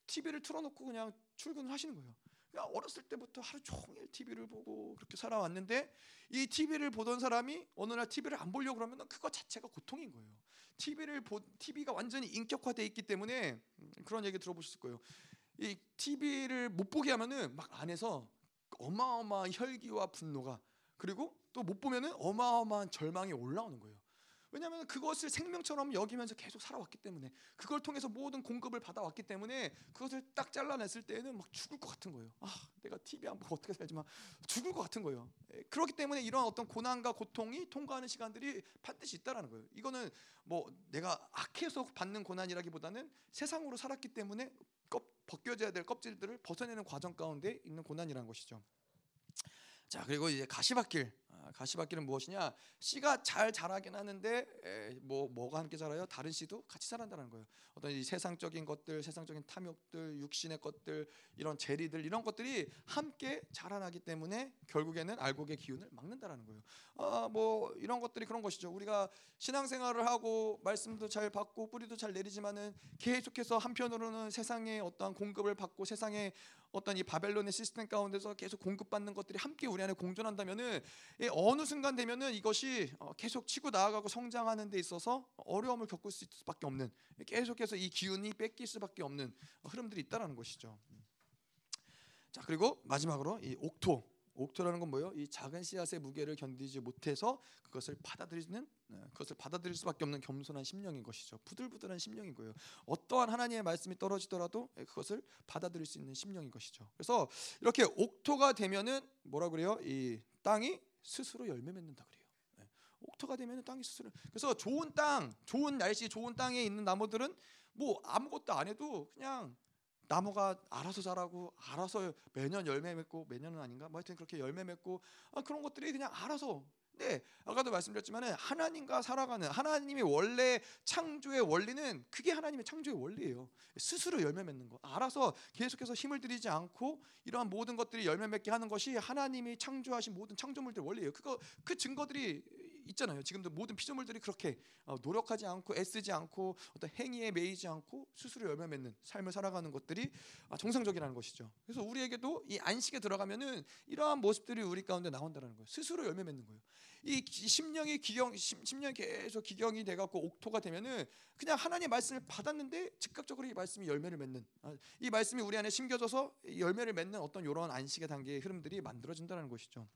Speaker 1: TV를 틀어놓고 그냥 출근을 하시는 거예요. 그러니까 어렸을 때부터 하루 종일 TV를 보고 그렇게 살아왔는데 이 TV를 보던 사람이 어느 날 TV를 안 보려고 그러면 그것 자체가 고통인 거예요. TV를 보 TV가 완전히 인격화돼 있기 때문에 음, 그런 얘기 들어보셨을 거예요. 이 TV를 못 보게 하면은 막 안에서 어마어마한 혈기와 분노가 그리고 또 못 보면은 어마어마한 절망이 올라오는 거예요. 왜냐하면 그것을 생명처럼 여기면서 계속 살아왔기 때문에 그걸 통해서 모든 공급을 받아왔기 때문에 그것을 딱 잘라냈을 때에는 막 죽을 것 같은 거예요. 아, 내가 TV 안 보고 어떻게 살지만 죽을 것 같은 거예요. 예, 그렇기 때문에 이런 어떤 고난과 고통이 통과하는 시간들이 반드시 있다라는 거예요. 이거는 뭐 내가 악해서 받는 고난이라기보다는 세상으로 살았기 때문에 벗겨져야 될 껍질들을 벗어내는 과정 가운데 있는 고난이라는 것이죠. 자 그리고 이제 가시밭길 아, 가시밭길은 무엇이냐? 씨가 잘 자라긴 하는데 에, 뭐 뭐가 함께 자라요? 다른 씨도 같이 자란다는 거예요. 어떤 이 세상적인 것들 세상적인 탐욕들 육신의 것들 이런 재리들 이런 것들이 함께 자라나기 때문에 결국에는 알곡의 기운을 막는다라는 거예요. 아 뭐 이런 것들이 그런 것이죠. 우리가 신앙생활을 하고 말씀도 잘 받고 뿌리도 잘 내리지만은 계속해서 한편으로는 세상의 어떠한 공급을 받고 세상의 어떤 이 바벨론의 시스템 가운데서 계속 공급받는 것들이 함께 우리 안에 공존한다면은 어느 순간 되면은 이것이 어, 계속 치고 나아가고 성장하는 데 있어서 어려움을 겪을 수밖에 없는 계속해서 이 기운이 뺏길 수밖에 없는 흐름들이 있다라는 것이죠. 자 그리고 마지막으로 이 옥토 옥토라는 건 뭐예요? 이 작은 씨앗의 무게를 견디지 못해서 그것을 받아들이는 네, 그것을 받아들일 수밖에 없는 겸손한 심령인 것이죠. 부들부들한 심령인 거예요. 어떠한 하나님의 말씀이 떨어지더라도 그것을 받아들일 수 있는 심령인 것이죠. 그래서 이렇게 옥토가 되면은 뭐라 그래요? 이 땅이 스스로 열매 맺는다 그래요. 네, 옥토가 되면 땅이 스스로 그래서 좋은 땅, 좋은 날씨, 좋은 땅에 있는 나무들은 뭐 아무것도 안 해도 그냥 나무가 알아서 자라고 알아서 매년 열매 맺고 매년은 아닌가? 뭐 하여튼 그렇게 열매 맺고 아, 그런 것들이 그냥 알아서 네, 아까도 말씀드렸지만 하나님과 살아가는 하나님의 원래 창조의 원리는 그게 하나님의 창조의 원리예요. 스스로 열매 맺는 거. 알아서 계속해서 힘을 들이지 않고 이러한 모든 것들이 열매 맺게 하는 것이 하나님이 창조하신 모든 창조물들 원리예요. 그거 그 증거들이 있잖아요. 지금도 모든 피조물들이 그렇게 어, 노력하지 않고 애쓰지 않고 어떤 행위에 매이지 않고 스스로 열매 맺는 삶을 살아가는 것들이 아, 정상적이라는 것이죠. 그래서 우리에게도 이 안식에 들어가면은 이러한 모습들이 우리 가운데 나온다는 거예요. 스스로 열매 맺는 거예요. 이 심령이 기경 심령이 계속 기경이 돼 갖고 옥토가 되면은 그냥 하나님의 말씀을 받았는데 즉각적으로 이 말씀이 열매를 맺는 아, 이 말씀이 우리 안에 심겨져서 열매를 맺는 어떤 이런 안식의 단계의 흐름들이 만들어진다는 것이죠.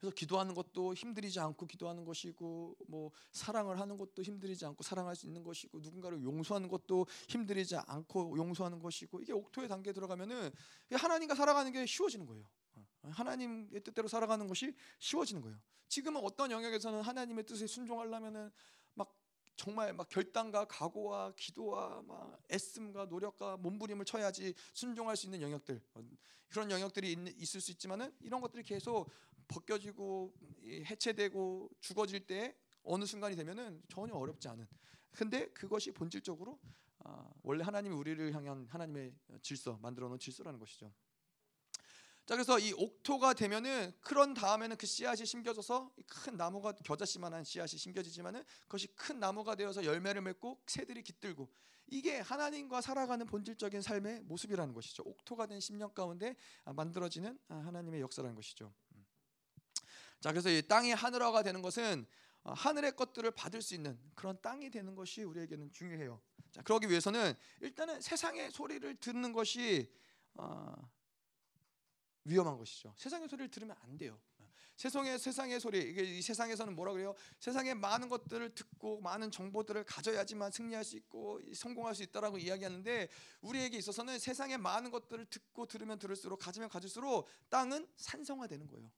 Speaker 1: 그래서 기도하는 것도 힘들이지 않고 기도하는 것이고 뭐 사랑을 하는 것도 힘들이지 않고 사랑할 수 있는 것이고 누군가를 용서하는 것도 힘들이지 않고 용서하는 것이고 이게 옥토의 단계에 들어가면은 하나님과 살아가는 게 쉬워지는 거예요. 어, 하나님의 뜻대로 살아가는 것이 쉬워지는 거예요. 지금은 어떤 영역에서는 하나님의 뜻에 순종하려면은 막 정말 막 결단과 각오와 기도와 막 애씀과 노력과 몸부림을 쳐야지 순종할 수 있는 영역들 어, 그런 영역들이 있, 을수 있지만은 이런 것들이 계속 벗겨지고 해체되고 죽어질 때 어느 순간이 되면은 전혀 어렵지 않은. 근데 그것이 본질적으로 아, 원래 하나님이 우리를 향한 하나님의 질서 만들어 놓은 질서라는 것이죠. 자 그래서 이 옥토가 되면은 그런 다음에는 그 씨앗이 심겨져서 큰 나무가 겨자씨만한 씨앗이 심겨지지만은 그것이 큰 나무가 되어서 열매를 맺고 새들이 깃들고 이게 하나님과 살아가는 본질적인 삶의 모습이라는 것이죠. 옥토가 된 심령 가운데 만들어지는 하나님의 역사라는 것이죠. 자 그래서 이 땅이 하늘화가 되는 것은 어, 하늘의 것들을 받을 수 있는 그런 땅이 되는 것이 우리에게는 중요해요. 자 그러기 위해서는 일단은 세상의 소리를 듣는 것이 어, 위험한 것이죠. 세상의 소리를 들으면 안 돼요. 세상의 세상의 소리 이게 이 세상에서는 뭐라 그래요? 세상의 많은 것들을 듣고 많은 정보들을 가져야지만 승리할 수 있고 성공할 수 있다라고 이야기하는데 우리에게 있어서는 세상의 많은 것들을 듣고 들으면 들을수록 가지면 가질수록 땅은 산성화되는 거예요.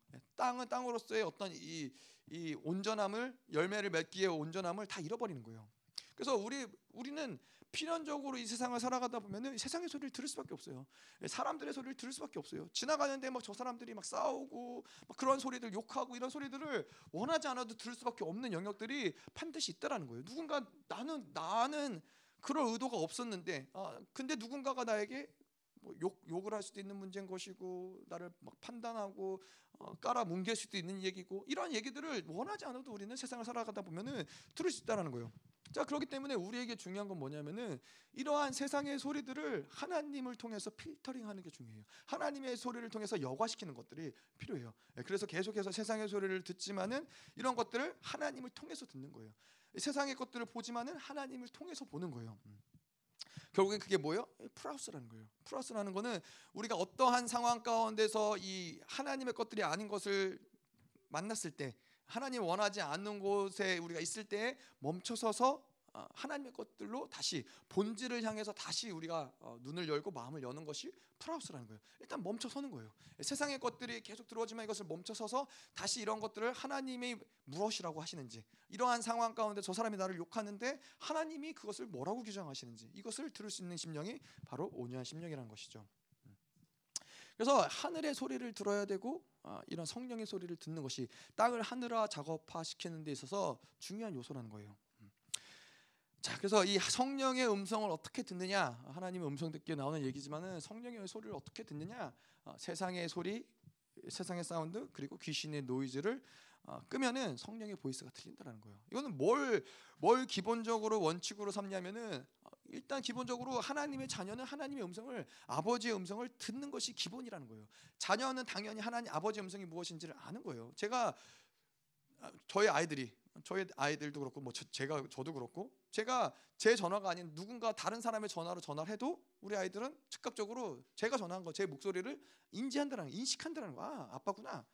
Speaker 1: 네, 땅은 땅으로서의 어떤 이, 이 온전함을 열매를 맺기에 온전함을 다 잃어버리는 거예요. 그래서 우리 우리는 필연적으로 이 세상을 살아가다 보면은 세상의 소리를 들을 수밖에 없어요. 사람들의 소리를 들을 수밖에 없어요. 지나가는데 막 저 사람들이 막 싸우고 막 그런 소리들 욕하고 이런 소리들을 원하지 않아도 들을 수밖에 없는 영역들이 반드시 있다라는 거예요. 누군가 나는 나는 그럴 의도가 없었는데 아 근데 누군가가 나에게 뭐 욕, 욕을 할 수도 있는 문제인 것이고 나를 막 판단하고 어, 깔아 뭉갤 수도 있는 얘기고 이런 얘기들을 원하지 않아도 우리는 세상을 살아가다 보면은 들을 수 있다라는 거예요. 자 그렇기 때문에 우리에게 중요한 건 뭐냐면은 이러한 세상의 소리들을 하나님을 통해서 필터링하는 게 중요해요. 하나님의 소리를 통해서 여과시키는 것들이 필요해요. 예, 그래서 계속해서 세상의 소리를 듣지만은 이런 것들을 하나님을 통해서 듣는 거예요. 세상의 것들을 보지만은 하나님을 통해서 보는 거예요. 음. 결국엔 그게 뭐예요? 플러스라는 거예요. 플러스라는 거는 우리가 어떠한 상황 가운데서 이 하나님의 것들이 아닌 것을 만났을 때 하나님 원하지 않는 곳에 우리가 있을 때 멈춰서서 어, 하나님의 것들로 다시 본질을 향해서 다시 우리가 어, 눈을 열고 마음을 여는 것이 프라우스라는 거예요. 일단 멈춰 서는 거예요. 세상의 것들이 계속 들어오지만 이것을 멈춰 서서 다시 이런 것들을 하나님이 무엇이라고 하시는지 이러한 상황 가운데 저 사람이 나를 욕하는데 하나님이 그것을 뭐라고 규정하시는지 이것을 들을 수 있는 심령이 바로 온유한 심령이라는 것이죠. 음. 그래서 하늘의 소리를 들어야 되고 아, 이런 성령의 소리를 듣는 것이 땅을 하늘화 작업화 시키는 데 있어서 중요한 요소라는 거예요. 자, 그래서 이 성령의 음성을 어떻게 듣느냐? 하나님의 음성 듣기에 나오는 얘기지만은 성령의 소리를 어떻게 듣느냐? 어, 세상의 소리, 세상의 사운드 그리고 귀신의 노이즈를 어, 끄면은 성령의 voice가 들린다라는 거예요. 이거는 뭘 뭘 기본적으로 원칙으로 삼냐면은 어, 일단 기본적으로 하나님의 자녀는 하나님의 음성을 아버지의 음성을 듣는 것이 기본이라는 거예요. 자녀는 당연히 하나님 아버지의 음성이 무엇인지를 아는 거예요. 제가 아, 저희 아이들이 저희 아이들도 그렇고 뭐 저, 제가 저도 그렇고 제가 제 전화가 아닌 누군가 다른 사람의 전화로 전화를 해도 우리 아이들은 즉각적으로 제가 전화한 거 제 목소리를 인지한다는 인식한다는 거. 아, 아빠구나.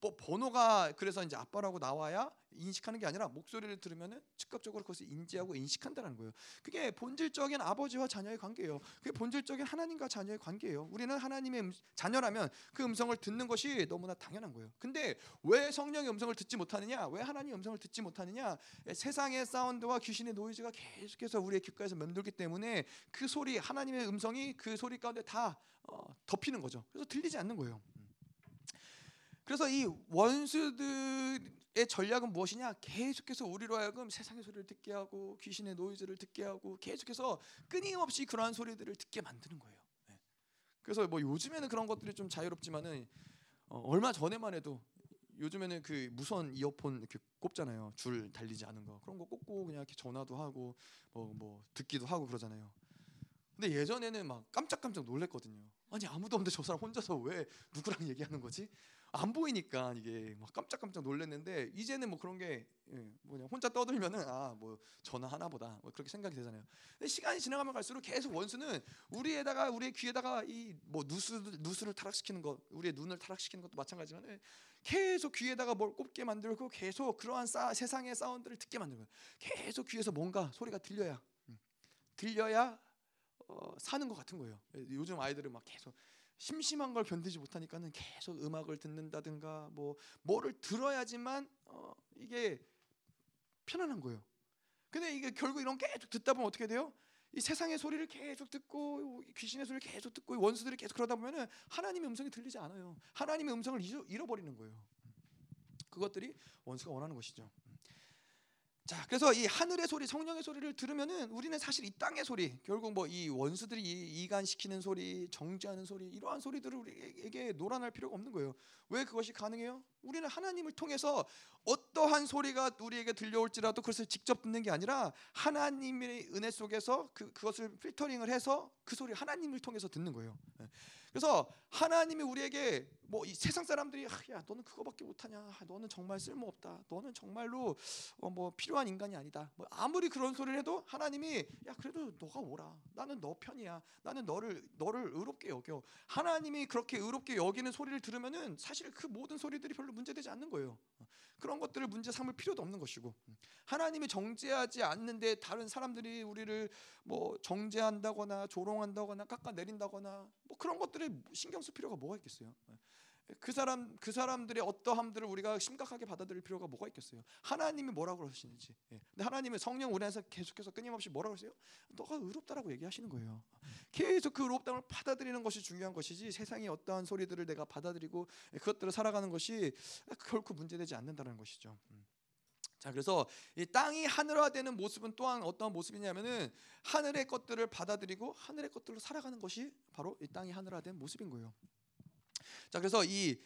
Speaker 1: 뭐 번호가 그래서 이제 아빠라고 나와야 인식하는 게 아니라 목소리를 들으면은 즉각적으로 그것을 인지하고 인식한다는 거예요. 그게 본질적인 아버지와 자녀의 관계예요. 그게 본질적인 하나님과 자녀의 관계예요. 우리는 하나님의 음, 자녀라면 그 음성을 듣는 것이 너무나 당연한 거예요. 근데 왜 성령의 음성을 듣지 못하느냐? 왜 하나님의 음성을 듣지 못하느냐? 세상의 사운드와 귀신의 노이즈가 계속해서 우리의 귓가에서 맴돌기 때문에 그 소리 하나님의 음성이 그 소리 가운데 다 어, 덮이는 거죠. 그래서 들리지 않는 거예요. 그래서 이 원수들의 전략은 무엇이냐? 계속해서 우리로 하여금 세상의 소리를 듣게 하고 귀신의 노이즈를 듣게 하고 계속해서 끊임없이 그러한 소리들을 듣게 만드는 거예요. 네. 그래서 뭐 요즘에는 그런 것들이 좀 자유롭지만은 어, 얼마 전에만 해도 요즘에는 그 무선 이어폰 이렇게 꼽잖아요. 줄 달리지 않은 거 그런 거 꼽고 그냥 이렇게 전화도 하고 뭐, 뭐 듣기도 하고 그러잖아요. 근데 예전에는 막 깜짝깜짝 놀랬거든요. 아니 아무도 없는데 저 사람 혼자서 왜 누구랑 얘기하는 거지? 안 보이니까 이게 막 깜짝깜짝 놀랐는데 이제는 뭐 그런 게 예, 뭐냐 혼자 떠들면은 아 뭐 전화 하나보다 뭐 그렇게 생각이 되잖아요. 근데 시간이 지나가면 갈수록 계속 원수는 우리에다가 우리의 귀에다가 이 뭐 누수 누수를 타락시키는 것, 우리의 눈을 타락시키는 것도 마찬가지지만 계속 귀에다가 뭘 꼽게 만들고 계속 그러한 싸, 세상의 사운드를 듣게 만들고 계속 귀에서 뭔가 소리가 들려야 음, 들려야 어, 사는 것 같은 거예요. 요즘 아이들은 막 계속 심심한 걸 견디지 못하니까는 계속 음악을 듣는다든가 뭐 뭐를 들어야지만 어, 이게 편안한 거예요. 근데 이게 결국 이런 계속 듣다 보면 어떻게 돼요? 이 세상의 소리를 계속 듣고 귀신의 소리를 계속 듣고 원수들이 계속 그러다 보면은 하나님의 음성이 들리지 않아요. 하나님의 음성을 잃어버리는 거예요. 그것들이 원수가 원하는 것이죠. 자, 그래서 이 하늘의 소리, 성령의 소리를 들으면은 우리는 사실 이 땅의 소리, 결국 뭐 이 원수들이 이간시키는 소리, 정죄하는 소리, 이러한 소리들을 우리에게 노란할 필요가 없는 거예요. 왜 그것이 가능해요? 우리는 하나님을 통해서 어떠한 소리가 우리에게 들려올지라도 그것을 직접 듣는 게 아니라 하나님의 은혜 속에서 그 그것을 필터링을 해서 그 소리 하나님을 통해서 듣는 거예요. 예. 그래서 하나님이 우리에게 뭐 이 세상 사람들이 야 너는 그거밖에 못하냐? 너는 정말 쓸모없다. 너는 정말로 어, 뭐 필요한 인간이 아니다. 뭐 아무리 그런 소리를 해도 하나님이 야 그래도 너가 오라? 나는 너 편이야. 나는 너를 너를 의롭게 여겨. 하나님이 그렇게 의롭게 여기는 소리를 들으면은 사실 그 모든 소리들이 별로 문제되지 않는 거예요 그런 것들을 문제 삼을 필요도 없는 것이고 하나님이 정죄하지 않는데 다른 사람들이 우리를 뭐 정죄한다거나 조롱한다거나 깎아내린다거나 뭐 그런 것들을 신경 쓸 필요가 뭐가 있겠어요? 그 사람 그 사람들의 어떠함들을 우리가 심각하게 받아들일 필요가 뭐가 있겠어요? 하나님이 뭐라고 그러시는지. 예. 근데 하나님의 성령 우리 안에서 계속해서 끊임없이 뭐라고 그러세요? 너가 의롭다라고 얘기하시는 거예요. 계속 그 의롭다를 받아들이는 것이 중요한 것이지 세상의 어떠한 소리들을 내가 받아들이고 그것들을 살아가는 것이 결코 문제되지 않는다는 것이죠. 음. 자 그래서 이 땅이 하늘화되는 모습은 또한 어떤 모습이냐면은 하늘의 것들을 받아들이고 하늘의 것들로 살아가는 것이 바로 이 땅이 하늘화된 모습인 거예요. 자 그래서 이,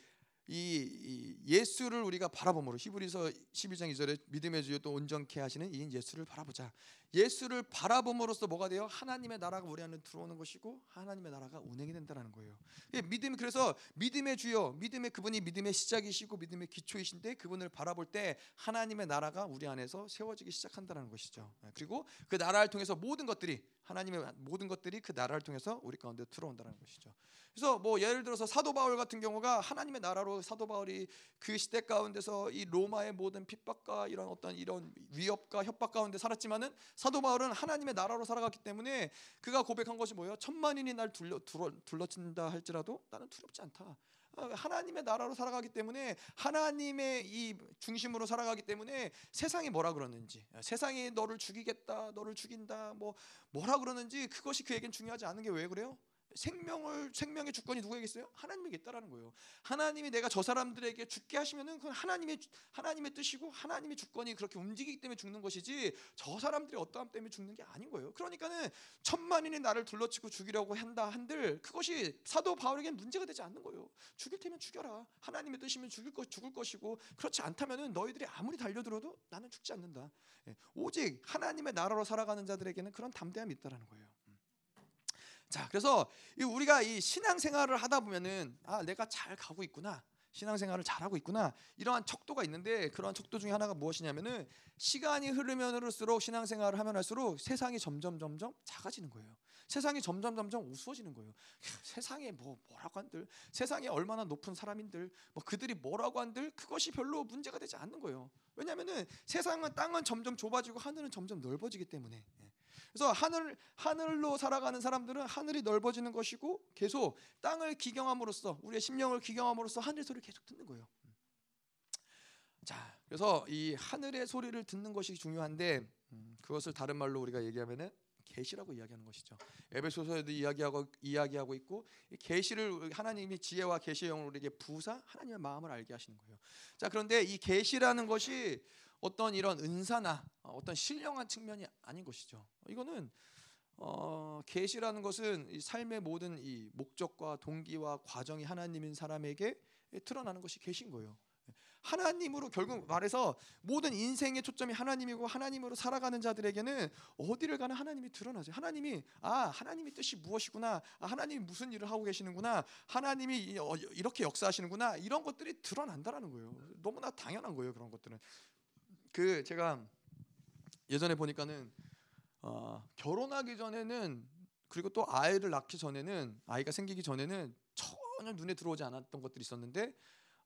Speaker 1: 이, 이 예수를 우리가 바라봄으로 히브리서 12장 2절에 믿음의 주요 또 온전케 하시는 이 예수를 바라보자. 예수를 바라봄으로써 뭐가 돼요? 하나님의 나라가 우리 안에 들어오는 것이고 하나님의 나라가 운행이 된다는 거예요. 예, 믿음 그래서 믿음의 주요, 믿음의 그분이 믿음의 시작이시고 믿음의 기초이신데 그분을 바라볼 때 하나님의 나라가 우리 안에서 세워지기 시작한다는 것이죠. 예, 그리고 그 나라를 통해서 모든 것들이 하나님의 모든 것들이 그 나라를 통해서 우리 가운데 들어온다는 것이죠. 그래서 뭐 예를 들어서 사도 바울 같은 경우가 하나님의 나라로 사도 바울이 그 시대 가운데서 이 로마의 모든 핍박과 이런 어떤 이런 위협과 협박 가운데 살았지만은 사도 바울은 하나님의 나라로 살아갔기 때문에 그가 고백한 것이 뭐예요? 천만인이 날 둘러 둘러 둘러친다 할지라도 나는 두렵지 않다. 어, 하나님의 나라로 살아가기 때문에 하나님의 이 중심으로 살아가기 때문에 세상이 뭐라 그러는지 세상이 너를 죽이겠다 너를 죽인다 뭐 뭐라 그러는지 그것이 그에겐 중요하지 않은 게 왜 그래요? 생명을 생명의 주권이 누구에게 있어요? 하나님에게 있다라는 거예요. 하나님이 내가 저 사람들에게 죽게 하시면은 그건 하나님의 하나님의 뜻이고 하나님의 주권이 그렇게 움직이기 때문에 죽는 것이지 저 사람들이 어떠함 때문에 죽는 게 아닌 거예요. 그러니까는 천만인이 나를 둘러치고 죽이려고 한다 한들 그것이 사도 바울에게 문제가 되지 않는 거예요. 죽일 테면 죽여라. 하나님의 뜻이면 죽일 것 죽을 것이고 그렇지 않다면은 너희들이 아무리 달려들어도 나는 죽지 않는다. 예, 오직 하나님의 나라로 살아가는 자들에게는 그런 담대함이 있다라는 거예요. 자, 그래서 우리가 이 신앙생활을 하다 보면은 아, 내가 잘 가고 있구나. 신앙생활을 잘하고 있구나 이러한 척도가 있는데 그러한 척도 중에 하나가 무엇이냐면은 시간이 흐르면 흐를수록 신앙생활을 하면 할수록 세상이 점점 점점 작아지는 거예요. 세상이 점점 점점 우스워지는 거예요. 세상에 뭐 뭐라고 한들 세상에 얼마나 높은 사람인들 뭐 그들이 뭐라고 한들 그것이 별로 문제가 되지 않는 거예요. 왜냐하면은 세상은 땅은 점점 좁아지고 하늘은 점점 넓어지기 때문에 그래서 하늘 하늘로 살아가는 사람들은 하늘이 넓어지는 것이고 계속 땅을 기경함으로써 우리의 심령을 기경함으로써 하늘 소리를 계속 듣는 거예요. 자, 그래서 이 하늘의 소리를 듣는 것이 중요한데 음, 그것을 다른 말로 우리가 얘기하면은 계시라고 이야기하는 것이죠. 에베소서에도 이야기하고 이야기하고 있고 계시를 하나님이 지혜와 계시의 영으로 우리에게 부사 하나님의 마음을 알게 하시는 거예요. 자, 그런데 이 계시라는 것이 어떤 이런 은사나 어떤 신령한 측면이 아닌 것이죠. 이거는 어, 계시라는 것은 이 삶의 모든 이 목적과 동기와 과정이 하나님인 사람에게 드러나는 것이 계신 거예요. 하나님으로 결국 말해서 모든 인생의 초점이 하나님이고 하나님으로 살아가는 자들에게는 어디를 가나 하나님이 드러나죠. 하나님이 아 하나님의 뜻이 무엇이구나, 아, 하나님이 무슨 일을 하고 계시는구나, 하나님이 어, 이렇게 역사하시는구나 이런 것들이 드러난다라는 거예요. 너무나 당연한 거예요 그런 것들은. 그 제가 예전에 보니까는 어, 결혼하기 전에는 그리고 또 아이를 낳기 전에는 아이가 생기기 전에는 전혀 눈에 들어오지 않았던 것들이 있었는데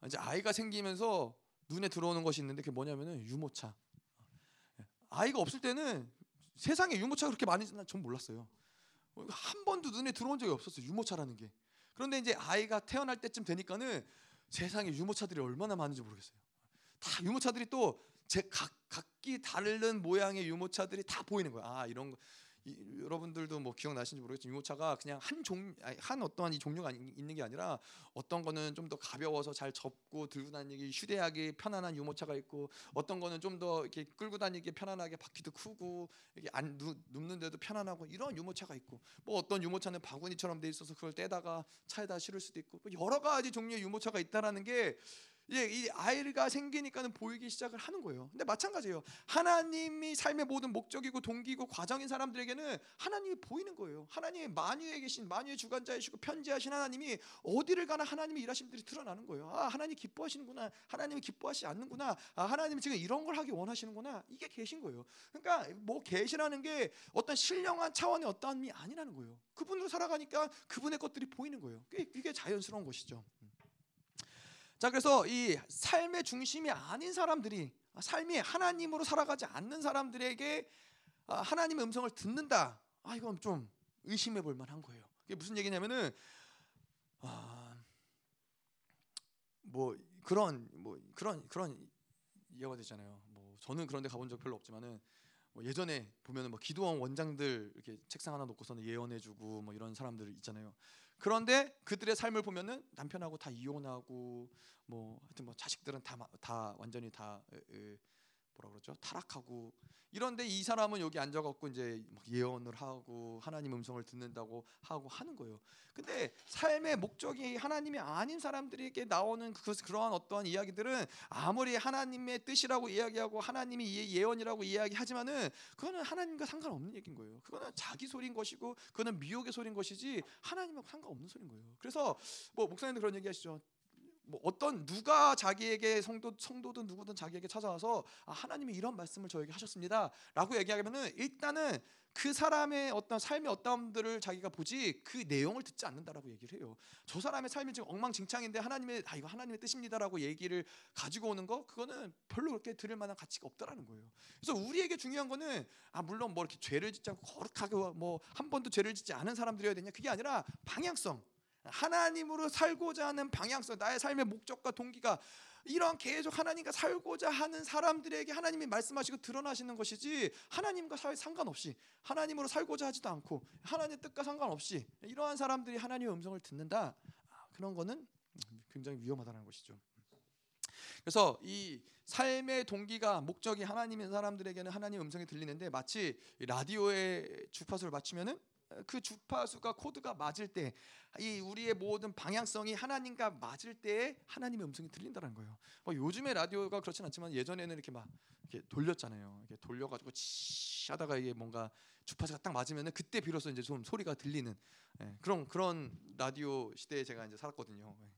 Speaker 1: 이제 아이가 생기면서 눈에 들어오는 것이 있는데 그게 뭐냐면은 유모차. 아이가 없을 때는 세상에 유모차가 그렇게 많이 전 몰랐어요. 한 번도 눈에 들어온 적이 없었어요. 유모차라는 게. 그런데 이제 아이가 태어날 때쯤 되니까는 세상에 유모차들이 얼마나 많은지 모르겠어요. 다 유모차들이 또 제 각, 각기 다른 모양의 유모차들이 다 보이는 거야. 아 이런 거 이, 여러분들도 뭐 기억나시는지 모르겠지만 유모차가 그냥 한종한 어떠한 이 종류가 있는 게 아니라 어떤 거는 좀 더 가벼워서 잘 접고 들고 다니기 휴대하기 편안한 유모차가 있고 어떤 거는 좀 더 이렇게 끌고 다니기 편안하게 바퀴도 크고 이게 안 누, 눕는데도 편안하고 이런 유모차가 있고 뭐 어떤 유모차는 바구니처럼 돼 있어서 그걸 떼다가 차에다 실을 수도 있고 뭐 여러 가지 종류의 유모차가 있다라는 게 이제 이 아이가 생기니까는 보이기 시작을 하는 거예요. 근데 마찬가지예요. 하나님이 삶의 모든 목적이고 동기고 과정인 사람들에게는 하나님이 보이는 거예요. 하나님이 만유에 계신 만유의 주관자이시고 편지하신 하나님이 어디를 가나 하나님의 일하심들이 드러나는 거예요. 아 하나님 기뻐하시는구나. 하나님이 기뻐하지 않는구나. 아 하나님이 지금 이런 걸 하기 원하시는구나. 이게 계신 거예요. 그러니까 뭐 계시라는 게 어떤 신령한 차원의 어떠함이 아니라는 거예요. 그분으로 살아가니까 그분의 것들이 보이는 거예요. 이게 자연스러운 것이죠. 자 그래서 이 삶의 중심이 아닌 사람들이 삶이 하나님으로 살아가지 않는 사람들에게 아, 하나님의 음성을 듣는다. 아 이건 좀 의심해 볼 만한 거예요. 이게 무슨 얘기냐면은 아, 뭐 그런 뭐 그런 그런 이해가 되잖아요. 뭐 저는 그런데 가본 적 별로 없지만은 뭐 예전에 보면은 뭐 기도원 원장들 이렇게 책상 하나 놓고서는 예언해주고 뭐 이런 사람들 있잖아요. 그런데 그들의 삶을 보면은 남편하고 다 이혼하고 뭐 하여튼 뭐 자식들은 다 다 완전히 다 에, 뭐라 그러죠 타락하고 이런데 이 사람은 여기 앉아갖고 이제 예언을 하고 하나님 음성을 듣는다고 하고 하는 거예요. 근데 삶의 목적이 하나님이 아닌 사람들에게 나오는 그 그러한 어떠한 이야기들은 아무리 하나님의 뜻이라고 이야기하고 하나님이 예언이라고 이야기하지만은 그거는 하나님과 상관없는 얘기인 거예요. 그거는 자기 소리인 것이고 그거는 미혹의 소리인 것이지 하나님하고 상관없는 소리인 거예요. 그래서 뭐 목사님도 그런 얘기하시죠. 뭐 어떤 누가 자기에게 성도 성도든 누구든 자기에게 찾아와서 아, 하나님이 이런 말씀을 저에게 하셨습니다라고 얘기하면은 일단은 그 사람의 어떤 삶의 어떠함들을 자기가 보지 그 내용을 듣지 않는다라고 얘기를 해요. 저 사람의 삶이 지금 엉망진창인데 하나님의 아 이거 하나님의 뜻입니다라고 얘기를 가지고 오는 거 그거는 별로 그렇게 들을 만한 가치가 없다라는 거예요. 그래서 우리에게 중요한 거는 아 물론 뭐 이렇게 죄를 짓지 않고 거룩하게 뭐 한 번도 죄를 짓지 않은 사람들이어야 되냐 그게 아니라 방향성 하나님으로 살고자 하는 방향성, 나의 삶의 목적과 동기가 이런 계속 하나님과 살고자 하는 사람들에게 하나님이 말씀하시고 드러나시는 것이지 하나님과 사회 상관없이 하나님으로 살고자 하지도 않고 하나님의 뜻과 상관없이 이러한 사람들이 하나님의 음성을 듣는다 아, 그런 거는 굉장히 위험하다는 것이죠. 그래서 이 삶의 동기가 목적이 하나님인 사람들에게는 하나님의 음성이 들리는데 마치 라디오의 주파수를 맞추면은 그 주파수가 코드가 맞을 때 이 우리의 모든 방향성이 하나님과 맞을 때 하나님의 음성이 들린다는 거예요. 뭐 요즘에 라디오가 그렇진 않지만 예전에는 이렇게 막 이렇게 돌렸잖아요. 이렇게 돌려가지고 치 하다가 이게 뭔가 주파수가 딱 맞으면은 그때 비로소 이제 좀 소리가 들리는 예, 그런 그런 라디오 시대에 제가 이제 살았거든요. 예,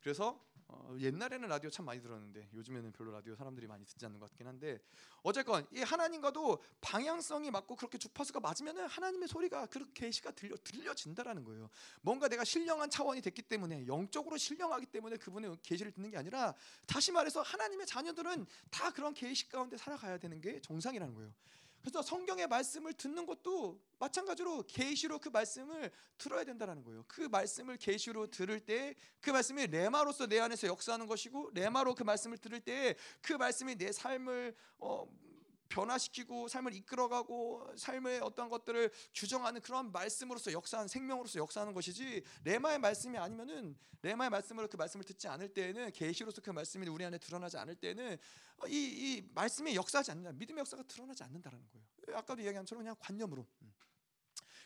Speaker 1: 그래서 어, 옛날에는 라디오 참 많이 들었는데 요즘에는 별로 라디오 사람들이 많이 듣지 않는 것 같긴 한데 어쨌건 이 하나님과도 방향성이 맞고 그렇게 주파수가 맞으면은 하나님의 소리가 그렇게 계시가 들려 들려진다라는 거예요. 뭔가 내가 신령한 차원이 됐기 때문에 영적으로 신령하기 때문에 그분의 계시를 듣는 게 아니라 다시 말해서 하나님의 자녀들은 다 그런 계시 가운데 살아가야 되는 게 정상이라는 거예요. 그래서 성경의 말씀을 듣는 것도 마찬가지로 계시로 그 말씀을 들어야 된다라는 거예요. 그 말씀을 계시로 들을 때 그 말씀이 레마로서 내 안에서 역사하는 것이고 레마로 그 말씀을 들을 때 그 말씀이 내 삶을 어, 변화시키고 삶을 이끌어가고 삶의 어떤 것들을 규정하는 그런 말씀으로서 역사하는 생명으로서 역사하는 것이지 레마의 말씀이 아니면은 레마의 말씀으로 그 말씀을 듣지 않을 때에는 계시로서 그 말씀이 우리 안에 드러나지 않을 때는 이, 이 말씀이 역사하지 않는다. 믿음의 역사가 드러나지 않는다라는 거예요. 아까도 이야기한 처럼 그냥 관념으로. 음.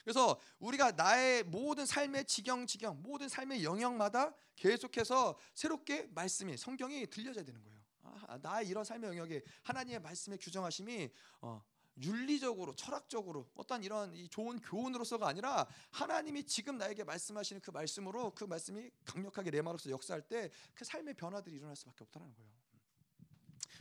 Speaker 1: 그래서 우리가 나의 모든 삶의 지경 지경 모든 삶의 영역마다 계속해서 새롭게 말씀이 성경이 들려져야 되는 거예요. 아, 나의 이런 삶의 영역에 하나님의 말씀의 규정하심이 어, 윤리적으로 철학적으로 어떤 이런 좋은 교훈으로서가 아니라 하나님이 지금 나에게 말씀하시는 그 말씀으로 그 말씀이 강력하게 내 마음으로서 역사할 때 그 삶의 변화들이 일어날 수밖에 없다는 거예요.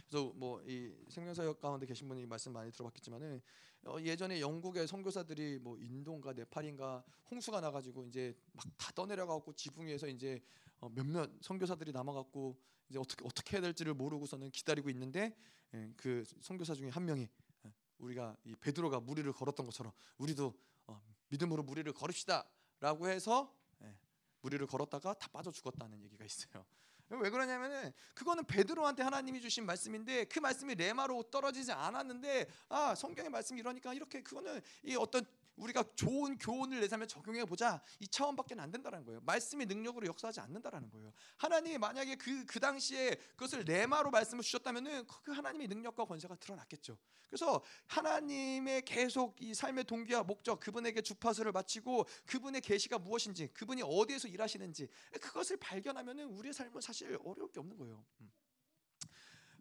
Speaker 1: 그래서 뭐 이 생명사역 가운데 계신 분이 말씀 많이 들어봤겠지만은 어, 예전에 영국의 선교사들이 뭐 인도인가 네팔인가 홍수가 나가지고 이제 막 다 떠내려가고 지붕 위에서 이제 어, 몇몇 선교사들이 남아갖고 이제 어떻게 어떻게 해야 될지를 모르고서는 기다리고 있는데 예, 그 선교사 중에 한 명이 예, 우리가 이 베드로가 무리를 걸었던 것처럼 우리도 어, 믿음으로 무리를 걸읍시다라고 해서 예, 무리를 걸었다가 다 빠져 죽었다는 얘기가 있어요. 왜 그러냐면은 그거는 베드로한테 하나님이 주신 말씀인데 그 말씀이 레마로 떨어지지 않았는데 아 성경의 말씀이 이러니까 이렇게 그거는 이 어떤 우리가 좋은 교훈을 내 삶에 적용해 보자 이 차원밖에 안 된다는 거예요. 말씀이 능력으로 역사하지 않는다라는 거예요. 하나님이 만약에 그, 그 당시에 그것을 레마로 말씀을 주셨다면은 그 하나님의 능력과 권세가 드러났겠죠. 그래서 하나님의 계속 이 삶의 동기와 목적, 그분에게 주파수를 마치고 그분의 계시가 무엇인지, 그분이 어디에서 일하시는지 그것을 발견하면은 우리의 삶은 사실 어려울 게 없는 거예요. 음.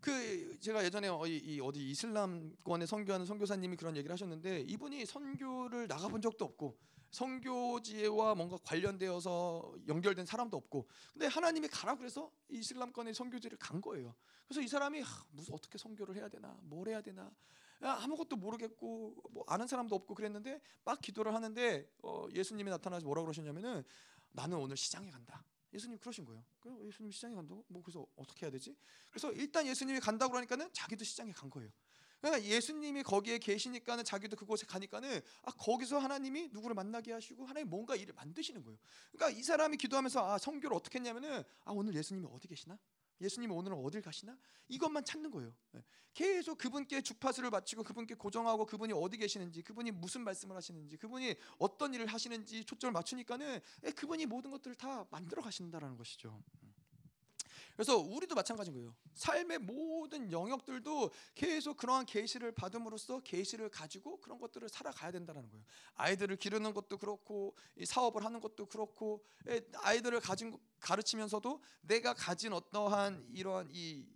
Speaker 1: 그 제가 예전에 이, 어디 이슬람권에 선교하는 선교사님이 그런 얘기를 하셨는데 이분이 선교를 나가본 적도 없고 선교지와 뭔가 관련되어서 연결된 사람도 없고 근데 하나님이 가라 그래서 이슬람권의 선교지를 간 거예요. 그래서 이 사람이 하, 무슨 어떻게 선교를 해야 되나 뭘 해야 되나 아무것도 모르겠고 뭐 아는 사람도 없고 그랬는데 막 기도를 하는데 어, 예수님이 나타나서 뭐라 그러셨냐면은 나는 오늘 시장에 간다. 예수님 그러신 거예요. 그래서 예수님 시장에 간다고? 뭐 그래서 어떻게 해야 되지? 그래서 일단 예수님이 간다고 그러니까는 자기도 시장에 간 거예요. 그러니까 예수님이 거기에 계시니까는 자기도 그곳에 가니까는 아 거기서 하나님이 누구를 만나게 하시고 하나님 뭔가 일을 만드시는 거예요. 그러니까 이 사람이 기도하면서 아 성교를 어떻게 했냐면은 아 오늘 예수님이 어디 계시나? 예수님 오늘은 어딜 가시나? 이것만 찾는 거예요. 예. 계속 그분께 주파수를 맞추고 그분께 고정하고 그분이 어디 계시는지, 그분이 무슨 말씀을 하시는지, 그분이 어떤 일을 하시는지 초점을 맞추니까는 예, 그분이 모든 것들을 다 만들어 가신다라는 것이죠. 그래서 우리도 마찬가지인 거예요. 삶의 모든 영역들도 계속 그러한 계시를 받음으로써 계시를 가지고 그런 것들을 살아가야 된다는 거예요. 아이들을 기르는 것도 그렇고 사업을 하는 것도 그렇고 아이들을 가진 가르치면서도 내가 가진 어떠한 이러한 이이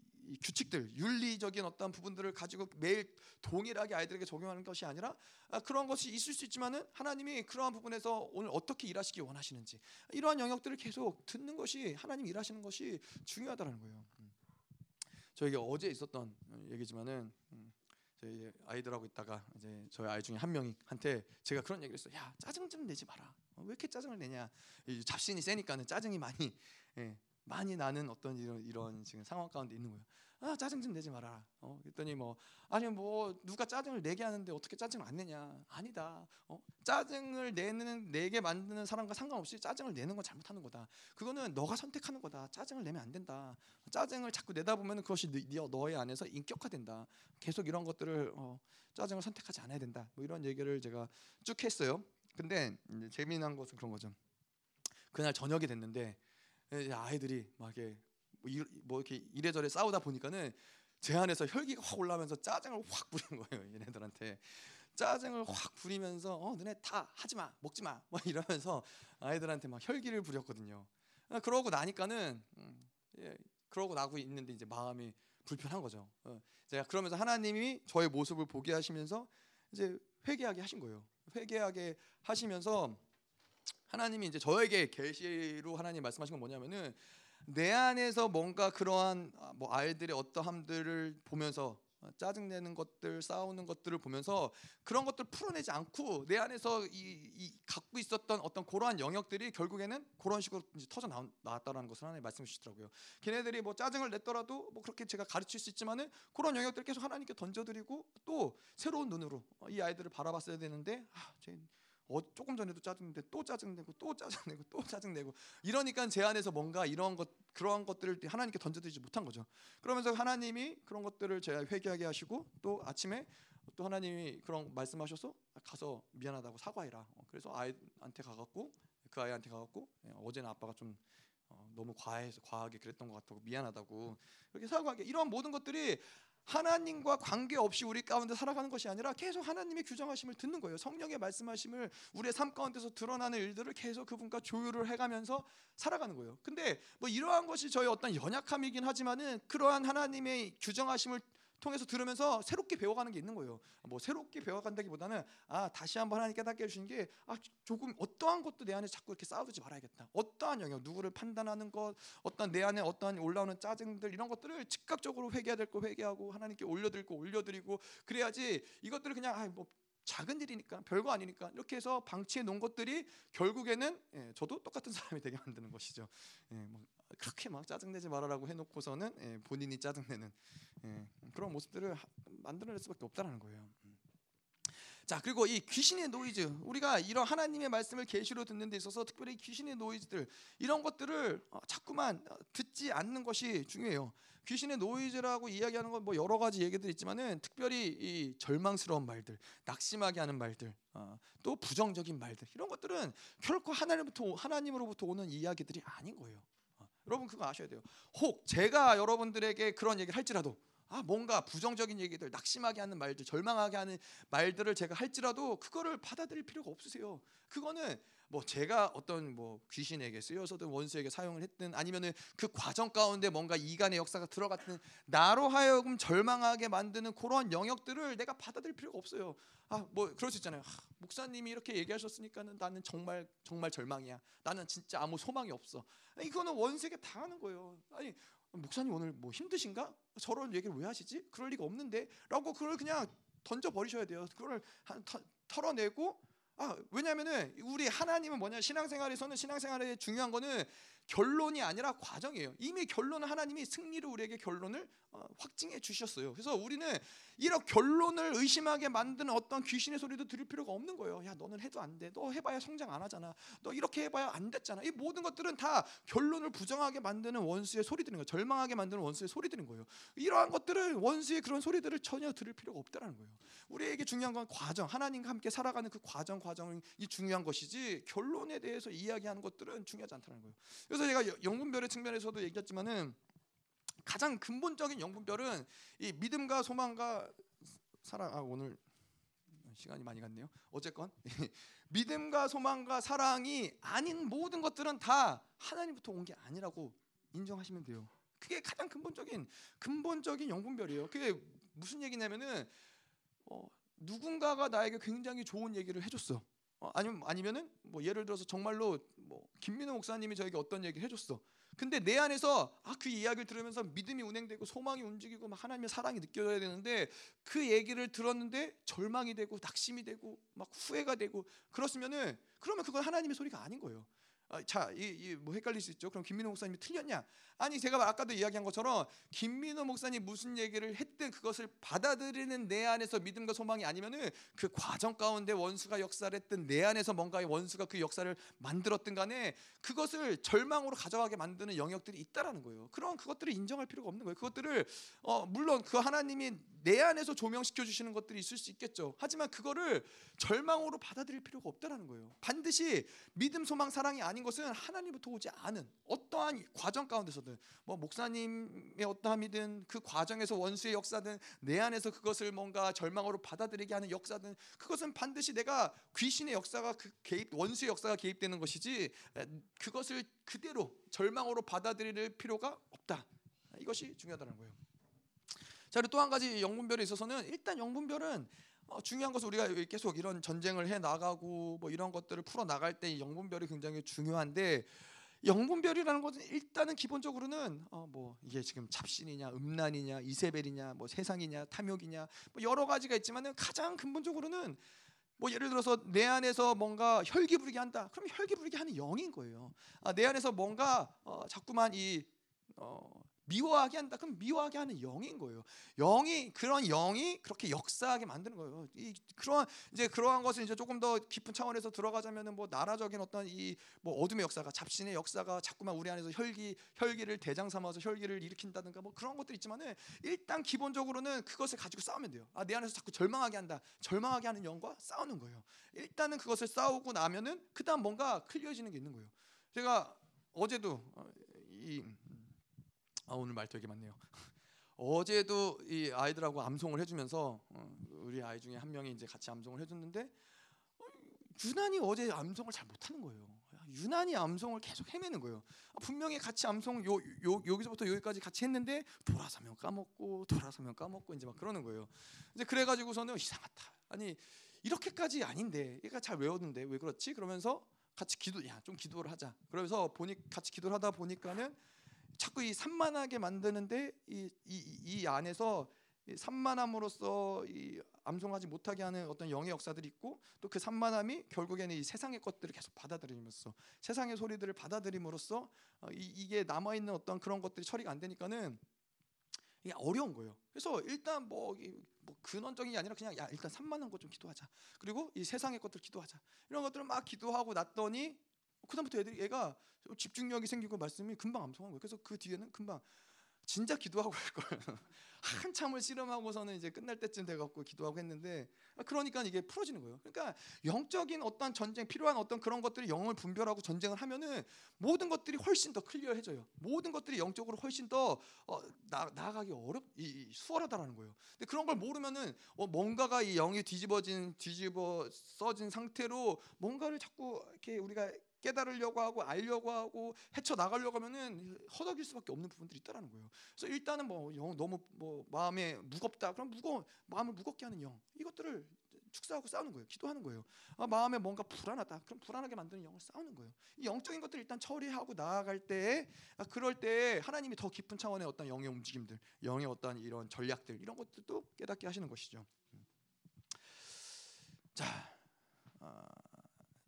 Speaker 1: 규칙들, 윤리적인 어떤 부분들을 가지고 매일 동일하게 아이들에게 적용하는 것이 아니라 아, 그런 것이 있을 수 있지만은 하나님이 그러한 부분에서 오늘 어떻게 일하시기 원하시는지 이러한 영역들을 계속 듣는 것이 하나님 일하시는 것이 중요하다는 거예요. 음. 저에게 어제 있었던 얘기지만은 음, 저희 아이들하고 있다가 이제 저희 아이 중에 한 명한테 제가 그런 얘기를 했어요. 야 짜증 좀 내지 마라. 어, 왜 이렇게 짜증을 내냐? 잡신이 세니까는 짜증이 많이 예, 많이 나는 어떤 이런 이런 지금 상황 가운데 있는 거예요. 아 짜증 좀 내지 마라. 어, 그랬더니 뭐 아니 뭐 누가 짜증을 내게 하는데 어떻게 짜증을 안 내냐? 아니다. 어, 짜증을 내는 내게 만드는 사람과 상관없이 짜증을 내는 건 잘못하는 거다. 그거는 너가 선택하는 거다. 짜증을 내면 안 된다. 짜증을 자꾸 내다 보면 그것이 너, 너의 안에서 인격화된다. 계속 이런 것들을 어, 짜증을 선택하지 않아야 된다. 뭐 이런 얘기를 제가 쭉 했어요. 근데 재미난 것은 그런 거죠. 그날 저녁이 됐는데 아이들이 막 이렇게 뭐 이렇게 이래저래 싸우다 보니까는 제 안에서 혈기가 확 올라면서 짜증을 확 부린 거예요 얘네들한테 짜증을 확 부리면서 어 너네 다 하지 마 먹지 마뭐 이러면서 아이들한테 막 혈기를 부렸거든요. 아, 그러고 나니까는 음, 예, 그러고 나고 있는데 이제 마음이 불편한 거죠. 어, 제가 그러면서 하나님이 저의 모습을 보게 하시면서 이제 회개하게 하신 거예요. 회개하게 하시면서 하나님이 이제 저에게 계시로 하나님 말씀하신 건 뭐냐면은 내 안에서 뭔가 그러한 아, 뭐 아이들의 어떠함들을 보면서 짜증 내는 것들, 싸우는 것들을 보면서 그런 것들 풀어내지 않고 내 안에서 이, 이 갖고 있었던 어떤 그러한 영역들이 결국에는 그런 식으로 터져 나왔, 나왔다라는 것을 하나님 말씀해 주시더라고요. 걔네들이 뭐 짜증을 냈더라도 뭐 그렇게 제가 가르칠 수 있지만은 그런 영역들을 계속 하나님께 던져드리고 또 새로운 눈으로 이 아이들을 바라봤어야 되는데 아, 쟤 어, 조금 전에도 짜증내고 또 짜증내고 또 짜증내고 또 짜증내고 이러니까 제 안에서 뭔가 이런 것 그러한 것들을 하나님께 던져드리지 못한 거죠. 그러면서 하나님이 그런 것들을 제가 회개하게 하시고 또 아침에 또 하나님이 그런 말씀하셔서 가서 미안하다고 사과해라. 어, 그래서 아이한테 가갖고 그 아이한테 가갖고 예, 어제는 아빠가 좀 어, 너무 과해서 과하게 그랬던 것 같다고 미안하다고 그렇게 사과하게 이런 모든 것들이 하나님과 관계없이 우리 가운데 살아가는 것이 아니라 계속 하나님의 규정하심을 듣는 거예요. 성령의 말씀하심을 우리의 삶 가운데서 드러나는 일들을 계속 그분과 조율을 해가면서 살아가는 거예요. 근데 뭐 이러한 것이 저희 어떤 연약함이긴 하지만은 그러한 하나님의 규정하심을 통해서 들으면서 새롭게 배워가는 게 있는 거예요. 뭐 새롭게 배워간다기보다는 아 다시 한번 하나님 깨닫게 해주신 게 아 조금 어떠한 것도 내 안에 자꾸 이렇게 쌓아두지 말아야겠다. 어떠한 영역, 누구를 판단하는 것, 어떤 내 안에 어떠한 올라오는 짜증들 이런 것들을 즉각적으로 회개해야 될 거 회개하고 하나님께 올려드릴 거 올려드리고 그래야지 이것들을 그냥 아뭐 작은 일이니까 별거 아니니까 이렇게 해서 방치해 놓은 것들이 결국에는 예, 저도 똑같은 사람이 되게 만드는 것이죠. 예, 뭐 그렇게 막 짜증내지 말아라고 해놓고서는 예, 본인이 짜증내는 예, 그런 모습들을 만들어낼 수밖에 없다는 거예요. 음. 자 그리고 이 귀신의 노이즈 우리가 이런 하나님의 말씀을 계시로 듣는 데 있어서 특별히 귀신의 노이즈들 이런 것들을 어, 자꾸만 듣지 않는 것이 중요해요. 귀신의 노이즈라고 이야기하는 건 뭐 여러 가지 얘기들 있지만은 특별히 이 절망스러운 말들, 낙심하게 하는 말들, 어, 또 부정적인 말들 이런 것들은 결코 하나님부터 하나님으로부터 오는 이야기들이 아닌 거예요. 어, 여러분 그거 아셔야 돼요. 혹 제가 여러분들에게 그런 얘기를 할지라도 아 뭔가 부정적인 얘기들, 낙심하게 하는 말들, 절망하게 하는 말들을 제가 할지라도 그거를 받아들일 필요가 없으세요. 그거는 뭐 제가 어떤 뭐 귀신에게 쓰여서든 원수에게 사용을 했든 아니면은 그 과정 가운데 뭔가 이간의 역사가 들어갔든 나로 하여금 절망하게 만드는 그런 영역들을 내가 받아들일 필요가 없어요. 아 뭐 그럴 수 있잖아요. 아, 목사님이 이렇게 얘기하셨으니까는 나는 정말 정말 절망이야. 나는 진짜 아무 소망이 없어. 이거는 원수에게 당하는 거예요. 아니 목사님 오늘 뭐 힘드신가? 저런 얘기를 왜 하시지? 그럴 리가 없는데 라고 그걸 그냥 던져 버리셔야 돼요. 그걸 한, 터, 털어내고 아 왜냐하면은 우리 하나님은 뭐냐? 신앙생활에서는 신앙생활에 중요한 거는 결론이 아니라 과정이에요. 이미 결론은 하나님이 승리를 우리에게 결론을 어, 확증해 주셨어요. 그래서 우리는 이런 결론을 의심하게 만드는 어떤 귀신의 소리도 들을 필요가 없는 거예요. 야 너는 해도 안 돼. 너 해봐야 성장 안 하잖아. 너 이렇게 해봐야 안 됐잖아. 이 모든 것들은 다 결론을 부정하게 만드는 원수의 소리 들은 거예요. 절망하게 만드는 원수의 소리 들은 거예요. 이러한 것들은 원수의 그런 소리들을 전혀 들을 필요가 없다는 거예요. 우리에게 중요한 건 과정, 하나님과 함께 살아가는 그 과정 과정이 중요한 것이지 결론에 대해서 이야기하는 것들은 중요하지 않다는 거예요. 그래서 제가 영분별의 측면에서도 얘기했지만은 가장 근본적인 영분별은 이 믿음과 소망과 사랑. 아 오늘 시간이 많이 갔네요. 어쨌건 믿음과 소망과 사랑이 아닌 모든 것들은 다 하나님부터 온 게 아니라고 인정하시면 돼요. 그게 가장 근본적인 근본적인 영분별이에요. 그게 무슨 얘기냐면은 어, 누군가가 나에게 굉장히 좋은 얘기를 해줬어. 어, 아니면 아니면은 뭐 예를 들어서 정말로 뭐 김민호 목사님이 저에게 어떤 얘기를 해줬어. 근데 내 안에서 아 그 이야기를 들으면서 믿음이 운행되고 소망이 움직이고 막 하나님의 사랑이 느껴져야 되는데 그 얘기를 들었는데 절망이 되고 낙심이 되고 막 후회가 되고 그렇으면은 그러면 그건 하나님의 소리가 아닌 거예요. 아, 자, 이뭐 헷갈릴 수 있죠. 그럼 김민호 목사님이 틀렸냐? 아니 제가 아까도 이야기한 것처럼 김민호 목사님 무슨 얘기를 했든 그것을 받아들이는 내 안에서 믿음과 소망이 아니면은 그 과정 가운데 원수가 역사를 했든 내 안에서 뭔가 원수가 그 역사를 만들었든 간에 그것을 절망으로 가져가게 만드는 영역들이 있다라는 거예요. 그런 그것들을 인정할 필요가 없는 거예요. 그것들을 어, 물론 그 하나님이 내 안에서 조명시켜 주시는 것들이 있을 수 있겠죠. 하지만 그거를 절망으로 받아들일 필요가 없다라는 거예요. 반드시 믿음, 소망, 사랑이 아닌 것은 하나님부터 오지 않은 어떠한 과정 가운데서든 뭐 목사님의 어떠함이든 그 과정에서 원수의 역사든 내 안에서 그것을 뭔가 절망으로 받아들이게 하는 역사든 그것은 반드시 내가 귀신의 역사가 그 개입 원수의 역사가 개입되는 것이지 그것을 그대로 절망으로 받아들일 필요가 없다. 이것이 중요하다는 거예요. 자, 그리고 또 한 가지 영분별에 있어서는 일단 영분별은 어, 중요한 것은 우리가 계속 이런 전쟁을 해 나가고 뭐 이런 것들을 풀어 나갈 때 영분별이 굉장히 중요한데 영분별이라는 것은 일단은 기본적으로는 어, 뭐 이게 지금 잡신이냐 음란이냐 이세벨이냐 뭐 세상이냐 탐욕이냐 뭐 여러 가지가 있지만은 가장 근본적으로는 뭐 예를 들어서 내 안에서 뭔가 혈기 부리게 한다. 그럼 혈기 부리게 하는 영인 거예요. 아, 내 안에서 뭔가 어, 자꾸만 이 어, 미워하게 한다. 그럼 미워하게 하는 영인 거예요. 영이 그런 영이 그렇게 역사하게 만드는 거예요. 이 그러한 이제 그러한 것을 이제 조금 더 깊은 차원에서 들어가자면은 뭐 나라적인 어떤 이 뭐 어둠의 역사가 잡신의 역사가 자꾸만 우리 안에서 혈기 혈기를 대장 삼아서 혈기를 일으킨다든가 뭐 그런 것들 있지만은 일단 기본적으로는 그것을 가지고 싸우면 돼요. 아, 내 안에서 자꾸 절망하게 한다. 절망하게 하는 영과 싸우는 거예요. 일단은 그것을 싸우고 나면은 그다음 뭔가 클리어지는 게 있는 거예요. 제가 어제도 어, 이 아, 오늘 말 되게 많네요. 어제도 이 아이들하고 암송을 해주면서 어, 우리 아이 중에 한 명이 이제 같이 암송을 해줬는데 어, 유난히 어제 암송을 잘 못하는 거예요. 유난히 암송을 계속 헤매는 거예요. 아, 분명히 같이 암송 요, 요 여기서부터 여기까지 같이 했는데 돌아서면 까먹고 돌아서면 까먹고 이제 막 그러는 거예요. 이제 그래가지고서는 이상하다. 아니 이렇게까지 아닌데 얘가 잘 외웠는데 왜 그렇지? 그러면서 같이 기도 야 좀 기도를 하자. 그래서 보니 같이 기도를 하다 보니까는 자꾸 이 산만하게 만드는데 이, 이, 이 안에서 이 산만함으로써 이 암송하지 못하게 하는 어떤 영의 역사들이 있고 또 그 산만함이 결국에는 이 세상의 것들을 계속 받아들이면서 세상의 소리들을 받아들임으로써 어, 이, 게 남아 있는 어떤 그런 것들이 처리가 안 되니까는 이게 어려운 거예요. 그래서 일단 뭐, 뭐 근원적인 게 아니라 그냥 야 일단 산만한 것 좀 기도하자. 그리고 이 세상의 것들 기도하자. 이런 것들을 막 기도하고 났더니 그다음부터 애들이 얘가 집중력이 생기고 말씀이 금방 암송한 거예요. 그래서 그 뒤에는 금방 진짜 기도하고 할 거예요. 한참을 씨름하고서는 이제 끝날 때쯤 돼갖고 기도하고 했는데 그러니까 이게 풀어지는 거예요. 그러니까 영적인 어떤 전쟁 필요한 어떤 그런 것들이 영을 분별하고 전쟁을 하면은 모든 것들이 훨씬 더 클리어해져요. 모든 것들이 영적으로 훨씬 더 어, 나, 나아가기 어렵 이, 이, 수월하다라는 거예요. 근데 그런 걸 모르면은 어, 뭔가가 이 영이 뒤집어진 뒤집어 써진 상태로 뭔가를 자꾸 이렇게 우리가 깨달으려고 하고 알려고 하고 헤쳐 나가려고 하면은 허덕일 수밖에 없는 부분들이 있다라는 거예요. 그래서 일단은 뭐 영 너무 뭐 마음에 무겁다. 그럼 무거 마음을 무겁게 하는 영 이것들을 축사하고 싸우는 거예요. 기도하는 거예요. 아, 마음에 뭔가 불안하다. 그럼 불안하게 만드는 영을 싸우는 거예요. 이 영적인 것들 일단 처리하고 나아갈 때 아, 그럴 때 하나님이 더 깊은 차원의 어떤 영의 움직임들, 영의 어떤 이런 전략들 이런 것들도 깨닫게 하시는 것이죠. 음. 자.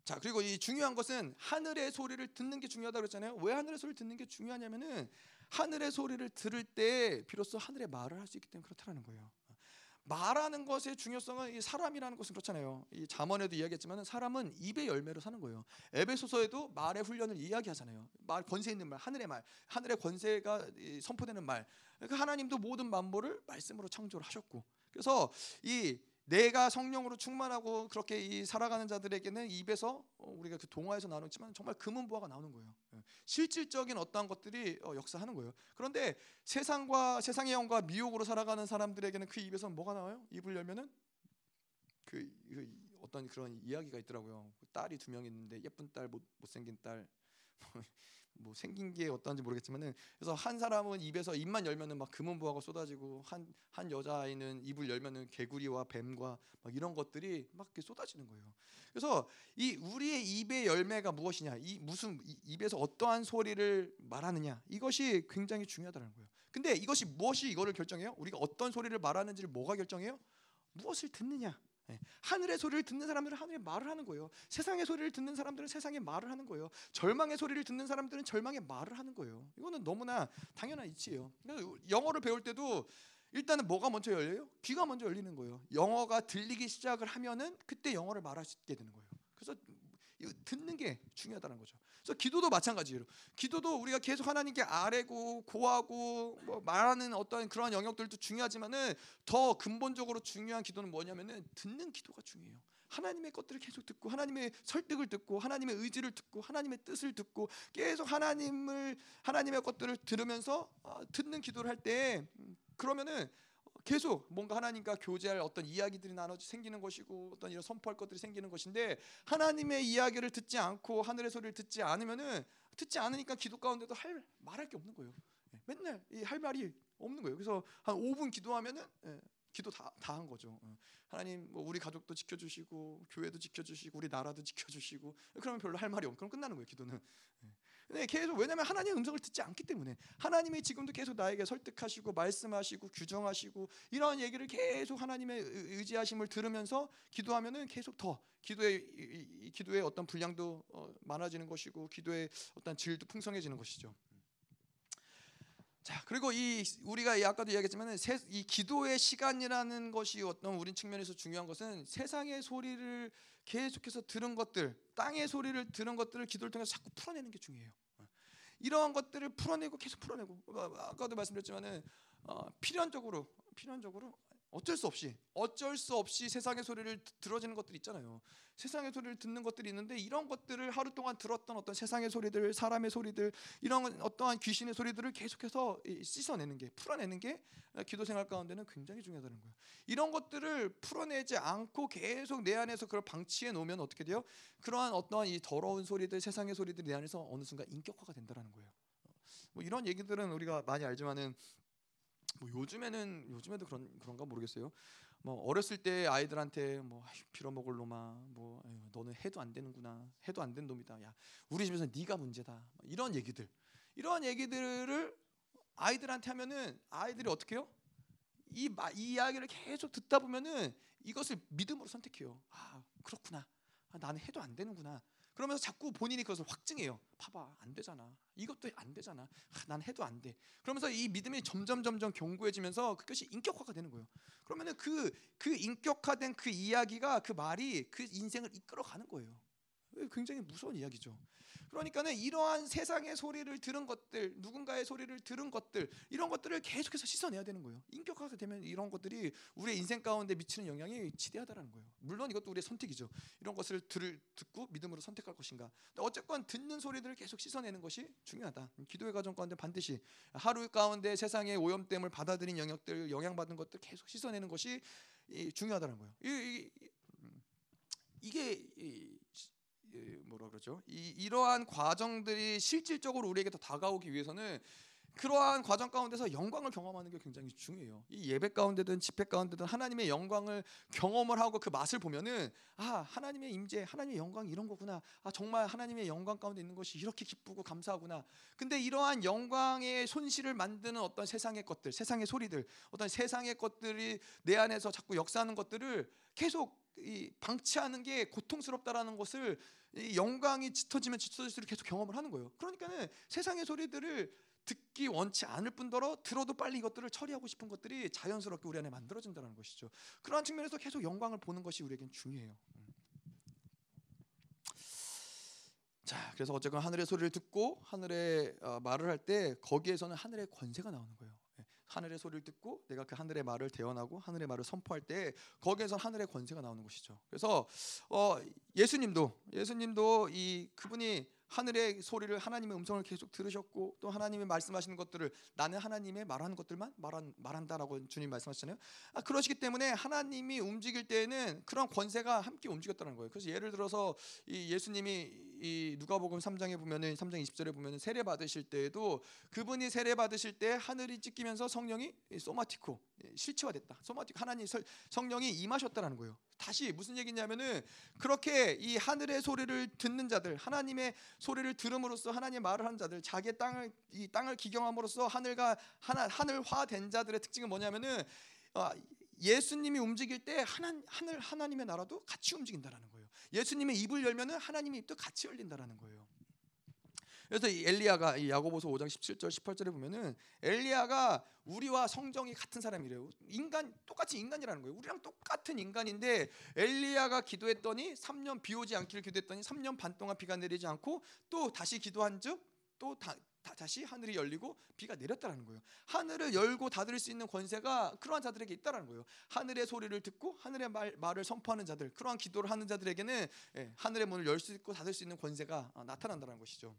Speaker 1: 자 그리고 이 중요한 것은 하늘의 소리를 듣는 게 중요하다고 그랬잖아요. 왜 하늘의 소리를 듣는 게 중요하냐면은 하늘의 소리를 들을 때 비로소 하늘의 말을 할 수 있기 때문에 그렇다는 거예요. 말하는 것의 중요성은 이 사람이라는 것은 그렇잖아요. 이 잠언에도 이야기했지만 사람은 입의 열매로 사는 거예요. 에베소서에도 말의 훈련을 이야기하잖아요. 말 권세 있는 말, 하늘의 말, 하늘의 권세가 선포되는 말. 그러니까 하나님도 모든 만물을 말씀으로 창조를 하셨고, 그래서 이 내가 성령으로 충만하고 그렇게 이 살아가는 자들에게는 입에서 어, 우리가 그 동화에서 나누지만 정말 금은보화가 나오는 거예요. 예. 실질적인 어떠한 것들이 어, 역사하는 거예요. 그런데 세상과 세상의 영과 미혹으로 살아가는 사람들에게는 그 입에서 뭐가 나와요? 입을 열면은 그, 그 어떤 그런 이야기가 있더라고요. 딸이 두 명 있는데 예쁜 딸, 못, 못생긴 딸, 뭐 생긴 게 어떤지 모르겠지만은 그래서 한 사람은 입에서 입만 열면은 막 금은보화가 쏟아지고 한 한 여자아이는 입을 열면은 개구리와 뱀과 막 이런 것들이 막 이렇게 쏟아지는 거예요. 그래서 이 우리의 입의 열매가 무엇이냐, 이 무슨 이 입에서 어떠한 소리를 말하느냐 이것이 굉장히 중요하다는 거예요. 근데 이것이 무엇이 이거를 결정해요? 우리가 어떤 소리를 말하는지를 뭐가 결정해요? 무엇을 듣느냐. 예, 하늘의 소리를 듣는 사람들은 하늘의 말을 하는 거예요. 세상의 소리를 듣는 사람들은 세상의 말을 하는 거예요. 절망의 소리를 듣는 사람들은 절망의 말을 하는 거예요. 이거는 너무나 당연한 이치예요. 영어를 배울 때도 일단은 뭐가 먼저 열려요? 귀가 먼저 열리는 거예요. 영어가 들리기 시작을 하면은 그때 영어를 말하게 되는 거예요. 그래서 듣는 게 중요하다는 거죠. 그래서 기도도 마찬가지예요. 기도도 우리가 계속 하나님께 아뢰고 고하고 뭐 말하는 어떤 그러한 영역들도 중요하지만은 더 근본적으로 중요한 기도는 뭐냐면은 듣는 기도가 중요해요. 하나님의 것들을 계속 듣고 하나님의 설득을 듣고 하나님의 의지를 듣고 하나님의 뜻을 듣고 계속 하나님을 하나님의 것들을 들으면서 어, 듣는 기도를 할 때 그러면은 계속 뭔가 하나님과 교제할 어떤 이야기들이 나눠 생기는 것이고 어떤 이런 선포할 것들이 생기는 것인데 하나님의 이야기를 듣지 않고 하늘의 소리를 듣지 않으면은 듣지 않으니까 기도 가운데도 할 말할 게 없는 거예요. 예, 맨날 할 말이 없는 거예요. 그래서 한 5분 기도하면은 예, 기도 다 다 한 거죠. 어. 하나님 뭐 우리 가족도 지켜주시고 교회도 지켜주시고 우리 나라도 지켜주시고 그러면 별로 할 말이 없고 그럼 끝나는 거예요. 기도는. 예. 네, 계속 왜냐하면 하나님의 음성을 듣지 않기 때문에 하나님이 지금도 계속 나에게 설득하시고 말씀하시고 규정하시고 이런 얘기를 계속 하나님의 의지하심을 들으면서 기도하면은 계속 더 기도의 기도의 어떤 분량도 어, 많아지는 것이고 기도의 어떤 질도 풍성해지는 것이죠. 자 그리고 이 우리가 아까도 이야기했지만 이 기도의 시간이라는 것이 어떤 우리 측면에서 중요한 것은 세상의 소리를 계속해서 들은 것들, 땅의 소리를 들은 것들을 기도를 통해서 자꾸 풀어내는 게 중요해요. 이러한 것들을 풀어내고 계속 풀어내고 아까도 말씀드렸지만은 어, 필연적으로 필연적으로 어쩔 수 없이 어쩔 수 없이 세상의 소리를 들어지는 것들이 있잖아요. 세상의 소리를 듣는 것들이 있는데 이런 것들을 하루 동안 들었던 어떤 세상의 소리들, 사람의 소리들, 이런 어떠한 귀신의 소리들을 계속해서 씻어내는 게, 풀어내는 게 기도 생활 가운데는 굉장히 중요하다는 거예요. 이런 것들을 풀어내지 않고 계속 내 안에서 그걸 방치해 놓으면 어떻게 돼요? 그러한 어떠한 이 더러운 소리들, 세상의 소리들 내 안에서 어느 순간 인격화가 된다는 거예요. 뭐 이런 얘기들은 우리가 많이 알지만은 뭐 요즘에는 요즘에도 그런 그런가 모르겠어요. 뭐 어렸을 때 아이들한테 뭐 빌어먹을 놈아 뭐 에휴, 너는 해도 안 되는구나 해도 안 된 놈이다 야 우리 집에서 네가 문제다 뭐 이런 얘기들 이런 얘기들을 아이들한테 하면은 아이들이 어떻게 해요? 이, 이 이야기를 계속 듣다 보면은 이것을 믿음으로 선택해요. 아 그렇구나. 아, 나는 해도 안 되는구나. 그러면서 자꾸 본인이 그것을 확증해요. 봐봐, 안 되잖아. 이것도 안 되잖아. 아, 난 해도 안 돼. 그러면서 이 믿음이 점점 점점 견고해지면서 그것이 인격화가 되는 거예요. 그러면은 그그 그 인격화된 그 이야기가 그 말이 그 인생을 이끌어가는 거예요. 굉장히 무서운 이야기죠. 그러니까는 이러한 세상의 소리를 들은 것들, 누군가의 소리를 들은 것들, 이런 것들을 계속해서 씻어내야 되는 거예요. 인격화가 되면 이런 것들이 우리의 인생 가운데 미치는 영향이 지대하다는 거예요. 물론 이것도 우리의 선택이죠. 이런 것을 들을 듣고 믿음으로 선택할 것인가. 어쨌건 듣는 소리들을 계속 씻어내는 것이 중요하다. 기도의 과정 가운데 반드시 하루 가운데 세상의 오염됨을 받아들인 영역들, 영향받은 것들 계속 씻어내는 것이 중요하다는 거예요. 이, 이, 게 뭐라 그러죠? 이, 이러한 과정들이 실질적으로 우리에게 더 다가오기 위해서는 그러한 과정 가운데서 영광을 경험하는 게 굉장히 중요해요. 이 예배 가운데든 집회 가운데든 하나님의 영광을 경험을 하고 그 맛을 보면은 아 하나님의 임재, 하나님의 영광 이런 거구나. 아 정말 하나님의 영광 가운데 있는 것이 이렇게 기쁘고 감사하구나. 근데 이러한 영광의 손실을 만드는 어떤 세상의 것들, 세상의 소리들, 어떤 세상의 것들이 내 안에서 자꾸 역사하는 것들을 계속 이 방치하는 게 고통스럽다라는 것을 영광이 짙어지면 짙어질수록 계속 경험을 하는 거예요. 그러니까는 세상의 소리들을 듣기 원치 않을 뿐더러 들어도 빨리 이것들을 처리하고 싶은 것들이 자연스럽게 우리 안에 만들어진다는 것이죠. 그러한 측면에서 계속 영광을 보는 것이 우리에겐 중요해요. 음. 자, 그래서 어쨌건 하늘의 소리를 듣고 하늘의 어, 말을 할 때 거기에서는 하늘의 권세가 나오는 거예요. 하늘의 소리를 듣고 내가 그 하늘의 말을 대언하고 하늘의 말을 선포할 때 거기에서 하늘의 권세가 나오는 것이죠. 그래서 어, 예수님도 예수님도 이 그분이 하늘의 소리를 하나님의 음성을 계속 들으셨고 또 하나님이 말씀하시는 것들을 나는 하나님의 말하는 것들만 말한, 말한다라고 주님 말씀하시잖아요. 아, 그러시기 때문에 하나님이 움직일 때에는 그런 권세가 함께 움직였다는 거예요. 그래서 예를 들어서 이 예수님이 이 누가복음 3장에 보면은 3장 20절에 보면은 세례 받으실 때에도 그분이 세례 받으실 때 하늘이 찢기면서 성령이 소마티코 실체화됐다. 소마티코 하나님 성령이 임하셨다라는 거예요. 다시 무슨 얘기냐면은 그렇게 이 하늘의 소리를 듣는 자들, 하나님의 소리를 들음으로써 하나님 말을 하는 자들, 자기의 땅을 이 땅을 기경함으로써 하늘과 하나 하늘화된 자들의 특징은 뭐냐면은 어, 예수님이 움직일 때 하나, 하늘 하나님의 나라도 같이 움직인다라는 거예요. 예수님의 입을 열면은 하나님의 입도 같이 열린다라는 거예요. 그래서 이 엘리야가 이 야고보서 5장 17절 18절에 보면은 엘리야가 우리와 성정이 같은 사람이래요. 인간 똑같이 인간이라는 거예요. 우리랑 똑같은 인간인데 엘리야가 기도했더니 3년 비 오지 않기를 기도했더니 3년 반 동안 비가 내리지 않고 또 다시 기도한즉 또 다, 시 하늘이 열리고 비가 내렸다라는 거예요. 하늘을 열고 닫을 수 있는 권세가 그러한 자들에게 있다라는 거예요. 하늘의 소리를 듣고 하늘의 말, 말을 선포하는 자들, 그러한 기도를 하는 자들에게는 예, 하늘의 문을 열 수 있고 닫을 수 있는 권세가 어, 나타난다는 것이죠.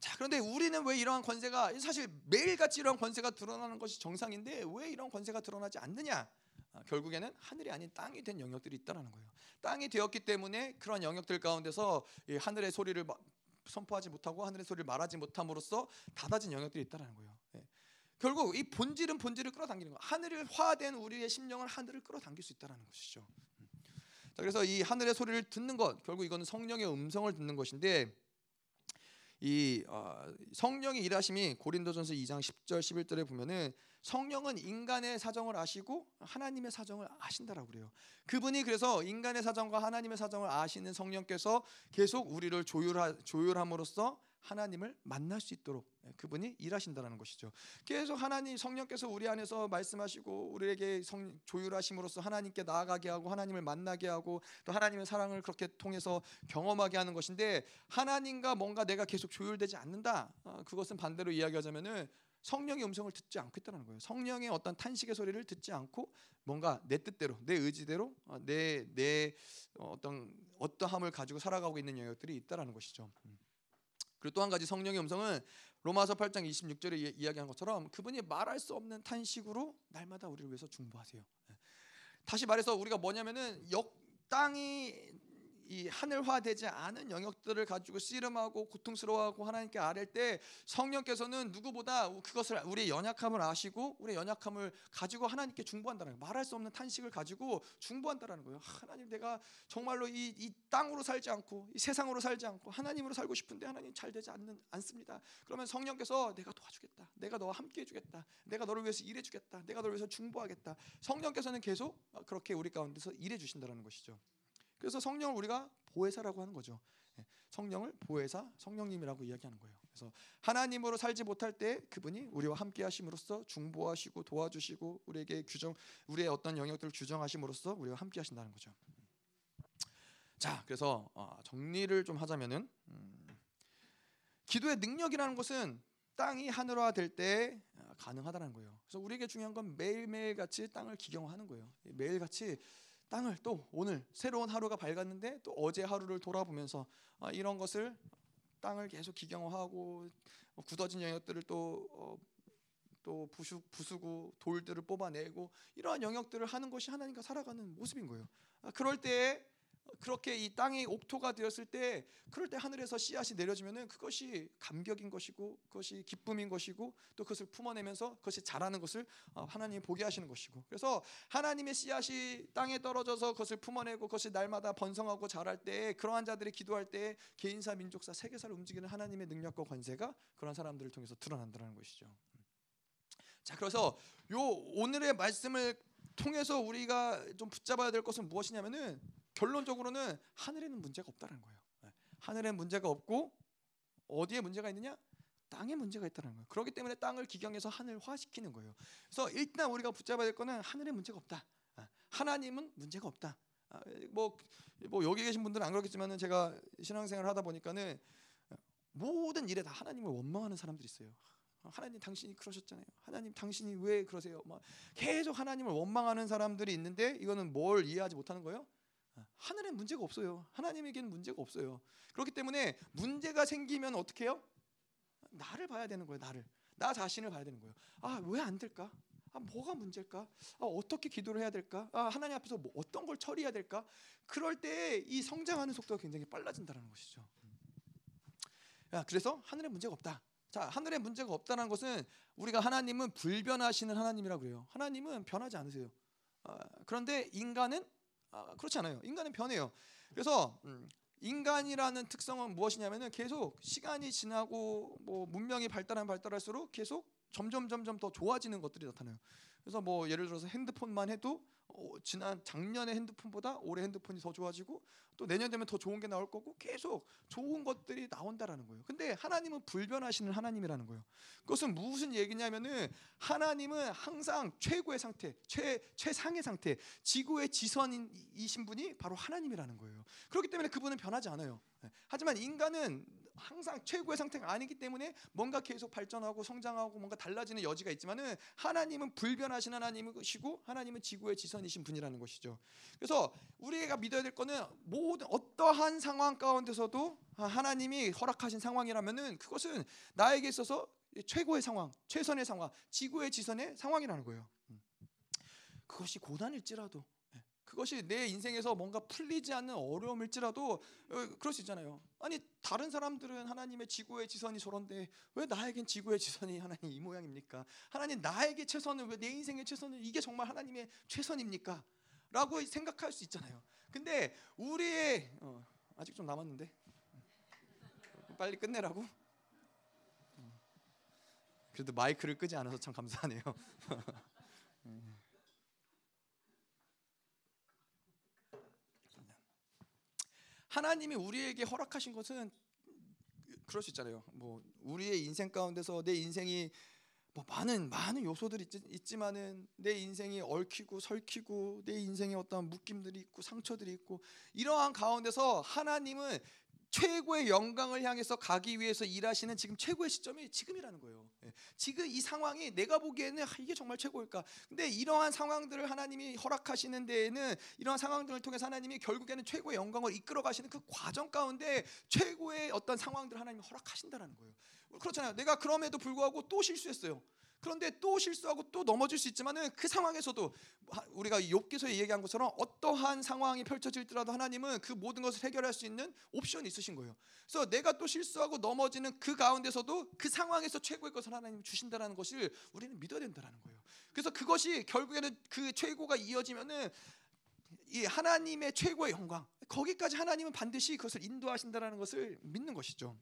Speaker 1: 자 그런데 우리는 왜 이러한 권세가 사실 매일같이 이러한 권세가 드러나는 것이 정상인데 왜 이런 권세가 드러나지 않느냐? 아, 결국에는 하늘이 아닌 땅이 된 영역들이 있다라는 거예요. 땅이 되었기 때문에 그런 영역들 가운데서 하늘의 소리를 선포하지 못하고 하늘의 소리를 말하지 못함으로써 닫아진 영역들이 있다라는 거예요. 예. 결국 이 본질은 본질을 끌어당기는 거예요. 하늘을 화된 우리의 심령을 하늘을 끌어당길 수 있다라는 것이죠. 음. 자, 그래서 이 하늘의 소리를 듣는 것 결국 이거는 성령의 음성을 듣는 것인데 이 어, 성령의 일하심이 고린도전서 2장 10절 11절에 보면은 성령은 인간의 사정을 아시고 하나님의 사정을 아신다라고 그래요. 그분이 그래서 인간의 사정과 하나님의 사정을 아시는 성령께서 계속 우리를 조율하, 조율함으로써 하나님을 만날 수 있도록 그분이 일하신다라는 것이죠. 계속 하나님 성령께서 우리 안에서 말씀하시고 우리에게 성, 조율하심으로써 하나님께 나아가게 하고 하나님을 만나게 하고 또 하나님의 사랑을 그렇게 통해서 경험하게 하는 것인데 하나님과 뭔가 내가 계속 조율되지 않는다. 어, 그것은 반대로 이야기하자면은 성령의 음성을 듣지 않고 있다는 거예요. 성령의 어떤 탄식의 소리를 듣지 않고 뭔가 내 뜻대로, 내 의지대로, 내 내 어, 어, 어떤 어떠함을 가지고 살아가고 있는 영역들이 있다라는 것이죠. 음. 그리고 또 한 가지 성령의 음성은 로마서 8장 26절에 이야기한 것처럼 그분이 말할 수 없는 탄식으로 날마다 우리를 위해서 중보하세요. 예. 다시 말해서 우리가 뭐냐면은 역 땅이 이 하늘화되지 않은 영역들을 가지고 씨름하고 고통스러워하고 하나님께 아랠 때 성령께서는 누구보다 그것을 우리의 연약함을 아시고 우리의 연약함을 가지고 하나님께 중보한다는 거예요. 말할 수 없는 탄식을 가지고 중보한다는 거예요. 하나님 내가 정말로 이, 이 땅으로 살지 않고 이 세상으로 살지 않고 하나님으로 살고 싶은데 하나님 잘 되지 않는 않습니다. 그러면 성령께서 내가 도와주겠다. 내가 너와 함께 해주겠다. 내가 너를 위해서 일해주겠다. 내가 너를 위해서 중보하겠다. 성령께서는 계속 그렇게 우리 가운데서 일해 주신다는 것이죠. 그래서 성령을 우리가 보혜사라고 하는 거죠. 예, 성령을 보혜사, 성령님이라고 이야기하는 거예요. 그래서 하나님으로 살지 못할 때 그분이 우리와 함께 하심으로써 중보하시고 도와주시고 우리에게 규정 우리의 어떤 영역들을 규정하심으로써 우리와 함께 하신다는 거죠. 자, 그래서 어, 정리를 좀 하자면은 음, 기도의 능력이라는 것은 땅이 하늘화 될때 어, 가능하다는 거예요. 그래서 우리에게 중요한 건 매일매일 같이 땅을 기경하는 거예요. 매일 같이 땅을 또 오늘 새로운 하루가 밝았는데 또 어제 하루를 돌아보면서 아, 이런 것을 땅을 계속 기경하고 뭐 굳어진 영역들을 또 어, 또 부수, 부수고 돌들을 뽑아내고 이러한 영역들을 하는 것이 하나님과 살아가는 모습인 거예요. 아, 그럴 때 그렇게 이 땅이 옥토가 되었을 때 그럴 때 하늘에서 씨앗이 내려지면은 그것이 감격인 것이고 그것이 기쁨인 것이고 또 그것을 품어내면서 그것이 자라는 것을 어, 하나님이 보게 하시는 것이고 그래서 하나님의 씨앗이 땅에 떨어져서 그것을 품어내고 그것이 날마다 번성하고 자랄 때 그러한 자들이 기도할 때 개인사 민족사 세계사를 움직이는 하나님의 능력과 권세가 그런 사람들을 통해서 드러난다는 것이죠. 자 그래서 요 오늘의 말씀을 통해서 우리가 좀 붙잡아야 될 것은 무엇이냐면은 결론적으로는 하늘에는 문제가 없다는 거예요. 네. 하늘에 문제가 없고 어디에 문제가 있느냐? 땅에 문제가 있다는 거예요. 그렇기 때문에 땅을 기경해서 하늘화시키는 거예요. 그래서 일단 우리가 붙잡아야 될 거는 하늘에 문제가 없다. 아, 하나님은 문제가 없다. 아, 뭐 여기 계신 분들은 안 그렇겠지만은 제가 신앙생활 하다 보니까는 모든 일에 다 하나님을 원망하는 사람들이 있어요. 하나님 당신이 그러셨잖아요. 하나님 당신이 왜 그러세요? 막 계속 하나님을 원망하는 사람들이 있는데 이거는 뭘 이해하지 못하는 거예요? 하늘엔 문제가 없어요. 하나님에게는 문제가 없어요. 그렇기 때문에 문제가 생기면 어떻게 해요? 나를 봐야 되는 거예요. 나를. 나 자신을 봐야 되는 거예요. 아, 왜 안 될까? 아, 뭐가 문제일까? 아, 어떻게 기도를 해야 될까? 아, 하나님 앞에서 뭐 어떤 걸 처리해야 될까? 그럴 때 이 성장하는 속도가 굉장히 빨라진다는 것이죠. 야, 그래서 하늘에 문제가 없다. 자, 하늘에 문제가 없다는 것은 우리가 하나님은 불변하시는 하나님이라고 그래요. 하나님은 변하지 않으세요. 아, 그런데 인간은 아, 그렇지 않아요. 인간은 변해요. 그래서 음, 인간이라는 특성은 무엇이냐면은 계속 시간이 지나고 뭐 문명이 발달하면 발달할수록 계속 점점 점점 더 좋아지는 것들이 나타나요. 그래서 뭐 예를 들어서 핸드폰만 해도 어, 지난 작년의 핸드폰보다 올해 핸드폰이 더 좋아지고 또 내년 되면 더 좋은 게 나올 거고 계속 좋은 것들이 나온다라는 거예요. 근데 하나님은 불변하시는 하나님이라는 거예요. 그것은 무슨 얘기냐면은 하나님은 항상 최고의 상태, 최 최상의 상태, 지구의 지선이신 분이 바로 하나님이라는 거예요. 그렇기 때문에 그분은 변하지 않아요. 네. 하지만 인간은 항상 최고의 상태가 아니기 때문에 뭔가 계속 발전하고 성장하고 뭔가 달라지는 여지가 있지만은 하나님은 불변하신 하나님이시고 하나님은 지구의 지선이신 분이라는 것이죠. 그래서 우리가 믿어야 될 거는 모든 어떠한 상황 가운데서도 하나님이 허락하신 상황이라면은 그것은 나에게 있어서 최고의 상황, 최선의 상황, 지구의 지선의 상황이라는 거예요. 음. 그것이 고난일지라도 그것이 내 인생에서 뭔가 풀리지 않는 어려움일지라도 어, 그럴 수 있잖아요. 아니 다른 사람들은 하나님의 지구의 지선이 저런데 왜 나에겐 지구의 지선이 하나님 이 모양입니까? 하나님 나에게 최선은 왜내 인생의 최선은 이게 정말 하나님의 최선입니까? 라고 생각할 수 있잖아요. 근데 우리의 어, 아직 좀 남았는데 빨리 끝내라고. 그래도 마이크를 끄지 않아서 참 감사하네요. 하나님이 우리에게 허락하신 것은 그럴 수 있잖아요. 뭐 우리의 인생 가운데서 내 인생이 뭐 많은 많은 요소들이 있 지, 만은내 인생이 얽히고 설키고 내 인생에 어떤 묶임들이 있고 상처들이 있고 이러한 가운데서 하나님은 최고의 영광을 향해서 가기 위해서 일하시는 지금 최고의 시점이 지금이라는 거예요. 예. 지금 이 상황이 내가 보기에는 아, 이게 정말 최고일까? 근데 이러한 상황들을 하나님이 허락하시는 데에는 이러한 상황들을 통해서 하나님이 결국에는 최고의 영광을 이끌어 가시는 그 과정 가운데 최고의 어떤 상황들을 하나님이 허락하신다는 거예요. 그렇잖아요. 내가 그럼에도 불구하고 또 실수했어요. 그런데 또 실수하고 또 넘어질 수 있지만은 그 상황에서도 우리가 욥기서에 얘기한 것처럼 어떠한 상황이 펼쳐질더라도 하나님은 그 모든 것을 해결할 수 있는 옵션이 있으신 거예요. 그래서 내가 또 실수하고 넘어지는 그 가운데서도 그 상황에서 최고의 것을 하나님 주신다라는 것을 우리는 믿어야 된다라는 거예요. 그래서 그것이 결국에는 그 최고가 이어지면은 이 하나님의 최고의 영광 거기까지 하나님은 반드시 그것을 인도하신다라는 것을 믿는 것이죠.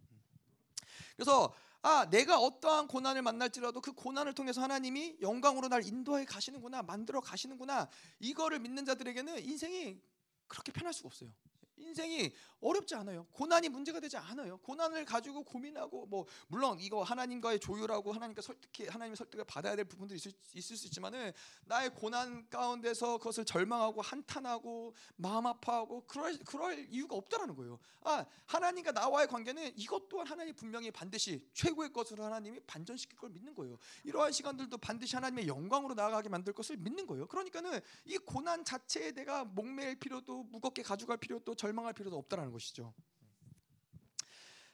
Speaker 1: 그래서 아, 내가 어떠한 고난을 만날지라도 그 고난을 통해서 하나님이 영광으로 날 인도해 가시는구나, 만들어 가시는구나. 이거를 믿는 자들에게는 인생이 그렇게 편할 수가 없어요. 인생이 어렵지 않아요. 고난이 문제가 되지 않아요. 고난을 가지고 고민하고 뭐 물론 이거 하나님과의 조율하고 하나님과 설득해 하나님의 설득을 받아야 될 부분들이 있을, 있을 수 있지만은 나의 고난 가운데서 그것을 절망하고 한탄하고 마음 아파하고 그럴 그럴 이유가 없다라는 거예요. 아 하나님과 나와의 관계는 이것 또한 하나님 분명히 반드시 최고의 것으로 하나님이 반전시킬 걸 믿는 거예요. 이러한 시간들도 반드시 하나님의 영광으로 나아가게 만들 것을 믿는 거예요. 그러니까는 이 고난 자체에 내가 목매일 필요도 무겁게 가져갈 필요도 절 망할 필요도 없다라는 것이죠.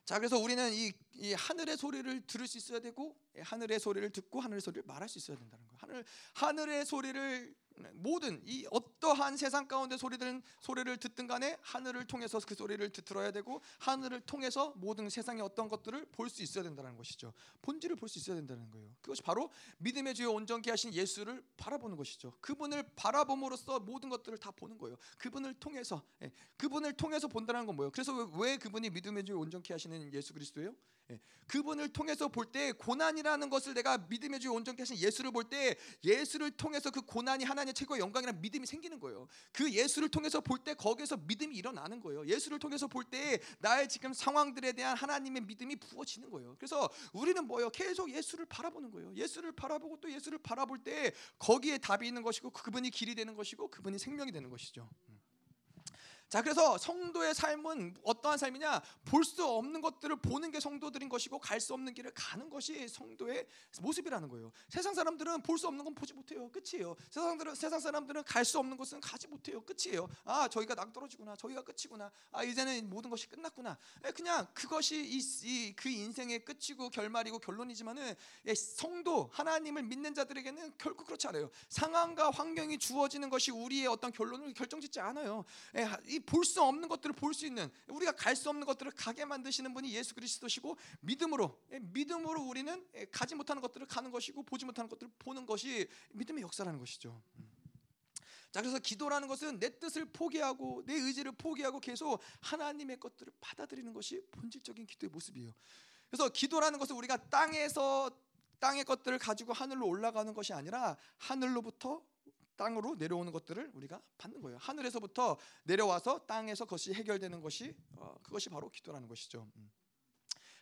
Speaker 1: 자, 그래서 우리는 이, 이 하늘의 소리를 들을 수 있어야 되고 하늘의 소리를 듣고 하늘의 소리를 말할 수 있어야 된다는 거예요. 하늘 하늘의 소리를 모든 이 어떠한 세상 가운데 소리든 소리를 듣든 간에 하늘을 통해서 그 소리를 들어야 되고 하늘을 통해서 모든 세상의 어떤 것들을 볼 수 있어야 된다는 것이죠. 본질을 볼 수 있어야 된다는 거예요. 그것이 바로 믿음의 주요 온전케 하신 예수를 바라보는 것이죠. 그분을 바라봄으로써 모든 것들을 다 보는 거예요. 그분을 통해서 예, 그분을 통해서 본다는 건 뭐예요? 그래서 왜 그분이 믿음의 주요 온전케 하시는 예수 그리스도예요? 예, 그분을 통해서 볼 때 고난이라는 것을 내가 믿음의 주요 온전케 하신 예수를 볼 때 예수를 통해서 그 고난이 하나님의 최고의 영광이라는 믿음이 생기는 거예요. 그 예수를 통해서 볼 때 거기서 믿음이 일어나는 거예요. 예수를 통해서 볼 때 나의 지금 상황들에 대한 하나님의 믿음이 부어지는 거예요. 그래서 우리는 뭐예요? 계속 예수를 바라보는 거예요. 예수를 바라보고 또 예수를 바라볼 때 거기에 답이 있는 것이고 그분이 길이 되는 것이고 그분이 생명이 되는 것이죠. 자, 그래서 성도의 삶은 어떠한 삶이냐? 볼 수 없는 것들을 보는 게 성도들인 것이고 갈 수 없는 길을 가는 것이 성도의 모습이라는 거예요. 세상 사람들은 볼 수 없는 건 보지 못해요. 끝이에요. 세상들은 세상 사람들은 갈 수 없는 것은 가지 못해요. 끝이에요. 아, 저희가 낭떠러지구나. 저희가 끝이구나. 아, 이제는 모든 것이 끝났구나. 예, 그냥 그것이 이, 그 인생의 끝이고 결말이고 결론이지만은 예, 성도 하나님을 믿는 자들에게는 결코 그렇지 않아요. 상황과 환경이 주어지는 것이 우리의 어떤 결론을 결정짓지 않아요. 예, 이볼 수 없는 것들을 볼 수 있는 우리가 갈 수 없는 것들을 가게 만드시는 분이 예수 그리스도시고 믿음으로 예, 믿음으로 우리는 예, 가지 못하는 것들을 가는 것이고 보지 못하는 것들을 보는 것이 믿음의 역사라는 것이죠. 음. 자 그래서 기도라는 것은 내 뜻을 포기하고 내 의지를 포기하고 계속 하나님의 것들을 받아들이는 것이 본질적인 기도의 모습이에요. 그래서 기도라는 것은 우리가 땅에서 땅의 것들을 가지고 하늘로 올라가는 것이 아니라 하늘로부터 땅으로 내려오는 것들을 우리가 받는 거예요. 하늘에서부터 내려와서 땅에서 그것이 해결되는 것이 어, 그것이 바로 기도라는 것이죠. 음.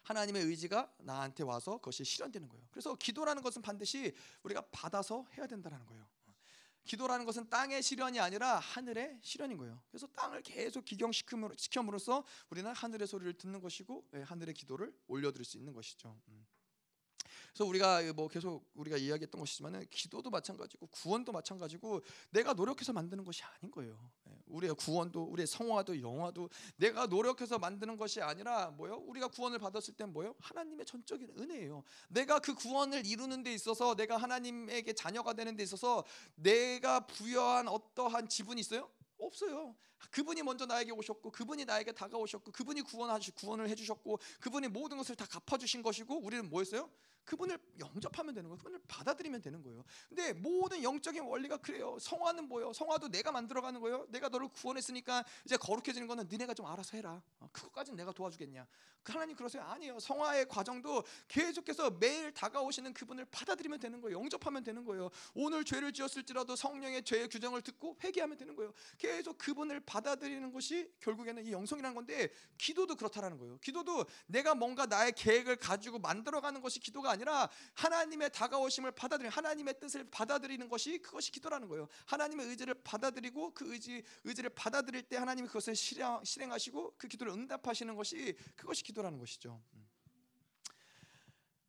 Speaker 1: 하나님의 의지가 나한테 와서 그것이 실현되는 거예요. 그래서 기도라는 것은 반드시 우리가 받아서 해야 된다는 거예요. 기도라는 것은 땅의 실현이 아니라 하늘의 실현인 거예요. 그래서 땅을 계속 기경시킴으로써 우리는 하늘의 소리를 듣는 것이고 예, 하늘의 기도를 올려드릴 수 있는 것이죠. 음. 그래서 우리가 뭐 계속 우리가 이야기했던 것이지만은 기도도 마찬가지고 구원도 마찬가지고 내가 노력해서 만드는 것이 아닌 거예요. 예, 우리의 구원도 우리의 성화도 영화도 내가 노력해서 만드는 것이 아니라 뭐요? 우리가 구원을 받았을 땐 뭐요? 하나님의 전적인 은혜예요. 내가 그 구원을 이루는 데 있어서 내가 하나님에게 자녀가 되는 데 있어서 내가 부여한 어떠한 지분이 있어요? 없어요. 그분이 먼저 나에게 오셨고 그분이 나에게 다가오셨고 그분이 구원하시 구원을 해 주셨고 그분이 모든 것을 다 갚아 주신 것이고 우리는 뭐였어요? 그분을 영접하면 되는 거예요. 그분을 받아들이면 되는 거예요. 근데 모든 영적인 원리가 그래요. 성화는 뭐예요? 성화도 내가 만들어가는 거예요. 내가 너를 구원했으니까 이제 거룩해지는 거는 너네가 좀 알아서 해라. 어, 그것까지는 내가 도와주겠냐? 그 하나님 그러세요? 아니에요. 성화의 과정도 계속해서 매일 다가오시는 그분을 받아들이면 되는 거예요. 영접하면 되는 거예요. 오늘 죄를 지었을지라도 성령의 죄의 규정을 듣고 회개하면 되는 거예요. 계속 그분을 받아들이는 것이 결국에는 이 영성이라는 건데 기도도 그렇다라는 거예요. 기도도 내가 뭔가 나의 계획을 가지고 만들어가는 것이 기도가 아니라 하나님의 다가오심을 받아들이 하나님의 뜻을 받아들이는 것이 그것이 기도라는 거예요. 하나님의 의지를 받아들이고 그 의지 의지를 받아들일 때 하나님이 그것을 실행, 실행하시고 그 기도를 응답하시는 것이 그것이 기도라는 것이죠. 음.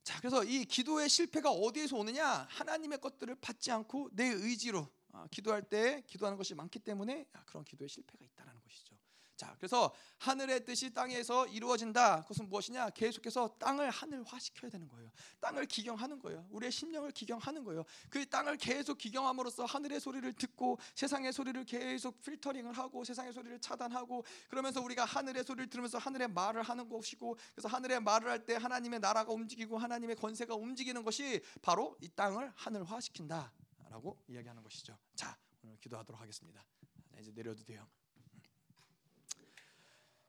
Speaker 1: 자, 그래서 이 기도의 실패가 어디에서 오느냐? 하나님의 것들을 받지 않고 내 의지로 아, 기도할 때 기도하는 것이 많기 때문에 아, 그런 기도의 실패가 있다라는 것이죠. 자, 그래서 하늘의 뜻이 땅에서 이루어진다. 그것은 무엇이냐? 계속해서 땅을 하늘화 시켜야 되는 거예요. 땅을 기경하는 거예요. 우리의 심령을 기경하는 거예요. 그 땅을 계속 기경함으로써 하늘의 소리를 듣고 세상의 소리를 계속 필터링을 하고 세상의 소리를 차단하고 그러면서 우리가 하늘의 소리를 들으면서 하늘의 말을 하는 것이고 그래서 하늘의 말을 할 때 하나님의 나라가 움직이고 하나님의 권세가 움직이는 것이 바로 이 땅을 하늘화 시킨다 라고 이야기하는 것이죠. 자, 오늘 기도하도록 하겠습니다. 이제 내려도 돼요.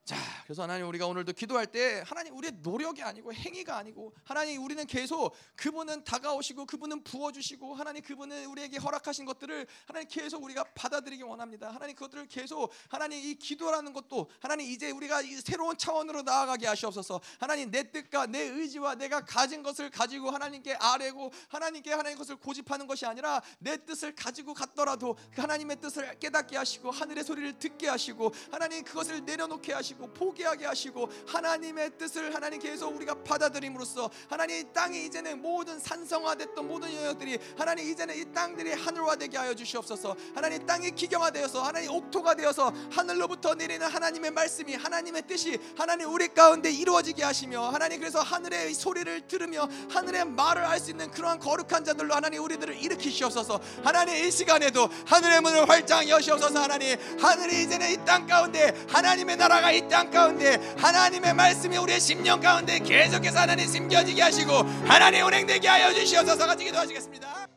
Speaker 1: 자, 그래서 하나님 우리가 오늘도 기도할 때 하나님 우리의 노력이 아니고 행위가 아니고 하나님 우리는 계속 그분은 다가오시고 그분은 부어 주시고 하나님 그분은 우리에게 허락하신 것들을 하나님 계속 우리가 받아들이기 원합니다. 하나님 그것들을 계속 하나님 이 기도라는 것도 하나님 이제 우리가 새로운 차원으로 나아가게 하시옵소서. 하나님 내 뜻과 내 의지와 내가 가진 것을 가지고 하나님께 아뢰고 하나님께 하나님 것을 고집하는 것이 아니라 내 뜻을 가지고 갔더라도 그 하나님의 뜻을 깨닫게 하시고 하늘의 소리를 듣게 하시고 하나님 그것을 내려놓게 하시고 하시고 포기하게 하시고 하나님의 뜻을 하나님 계속 우리가 받아들임으로써 하나님 땅이 이제는 모든 산성화됐던 모든 영역들이 하나님 이제는 이 땅들이 하늘화되게 하여 주시옵소서. 하나님 땅이 기경화되어서 하나님 옥토가 되어서 하늘로부터 내리는 하나님의 말씀이 하나님의 뜻이 하나님 우리 가운데 이루어지게 하시며 하나님 그래서 하늘의 소리를 들으며 하늘의 말을 할수 있는 그러한 거룩한 자들로 하나님 우리들을 일으키시옵소서. 하나님 이 시간에도 하늘의 문을 활짝 여시옵소서. 하나님 하늘이 이제는 이 땅 가운데 하나님의 나라가 이땅 가운데 하나님의 말씀이 우리의 심령 가운데 계속해서 하나님 심겨지게 하시고 하나님 운행되게 하여 주시옵소서 같이 기도하시겠습니다.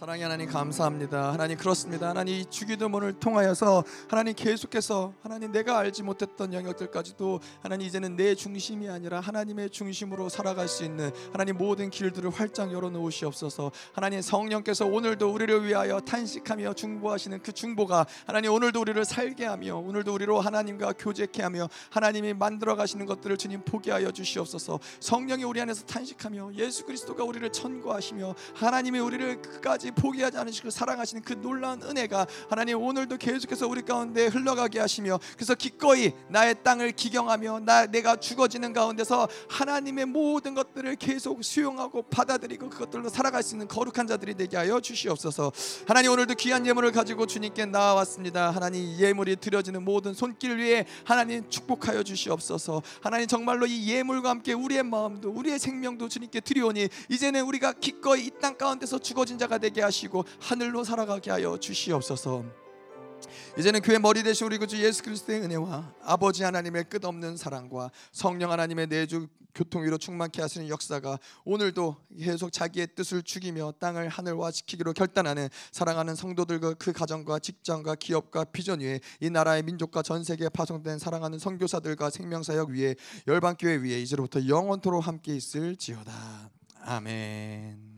Speaker 1: 사랑의 하나님 감사합니다. 하나님 그렇습니다. 하나님 주기도문을 통하여서 하나님 계속해서 하나님 내가 알지 못했던 영역들까지도 하나님 이제는 내 중심이 아니라 하나님의 중심으로 살아갈 수 있는 하나님 모든 길들을 활짝 열어 놓으시옵소서. 하나님 성령께서 오늘도 우리를 위하여 탄식하며 중보하시는 그 중보가 하나님 오늘도 우리를 살게 하며 오늘도 우리로 하나님과 교제케 하며 하나님이 만들어 가시는 것들을 주님 포기하여 주시옵소서. 성령이 우리 안에서 탄식하며 예수 그리스도가 우리를 천거하시며 하나님이 우리를 끝까지 끝까지 포기하지 않으시고 사랑하시는 그 놀라운 은혜가 하나님 오늘도 계속해서 우리 가운데 흘러가게 하시며 그래서 기꺼이 나의 땅을 기경하며 나 내가 죽어지는 가운데서 하나님의 모든 것들을 계속 수용하고 받아들이고 그것들로 살아갈 수 있는 거룩한 자들이 되게 하여 주시옵소서. 하나님 오늘도 귀한 예물을 가지고 주님께 나와왔습니다. 하나님 이 예물이 드려지는 모든 손길 위에 하나님 축복하여 주시옵소서. 하나님 정말로 이 예물과 함께 우리의 마음도 우리의 생명도 주님께 드리오니 이제는 우리가 기꺼이 이 땅 가운데서 죽어진 자가 되게 하시고 하늘로 살아가게 하여 주시옵소서. 이제는 교회 머리 대신 우리 구주 예수 그리스도의 은혜와 아버지 하나님의 끝없는 사랑과 성령 하나님의 내주 교통 위로 충만케 하시는 역사가 오늘도 계속 자기의 뜻을 죽이며 땅을 하늘화 지키기로 결단하는 사랑하는 성도들과 그 가정과 직장과 기업과 비전 위에 이 나라의 민족과 전 세계에 파송된 사랑하는 선교사들과 생명사역 위에 열방교회 위에 이제로부터 영원토록 함께 있을지어다 아멘.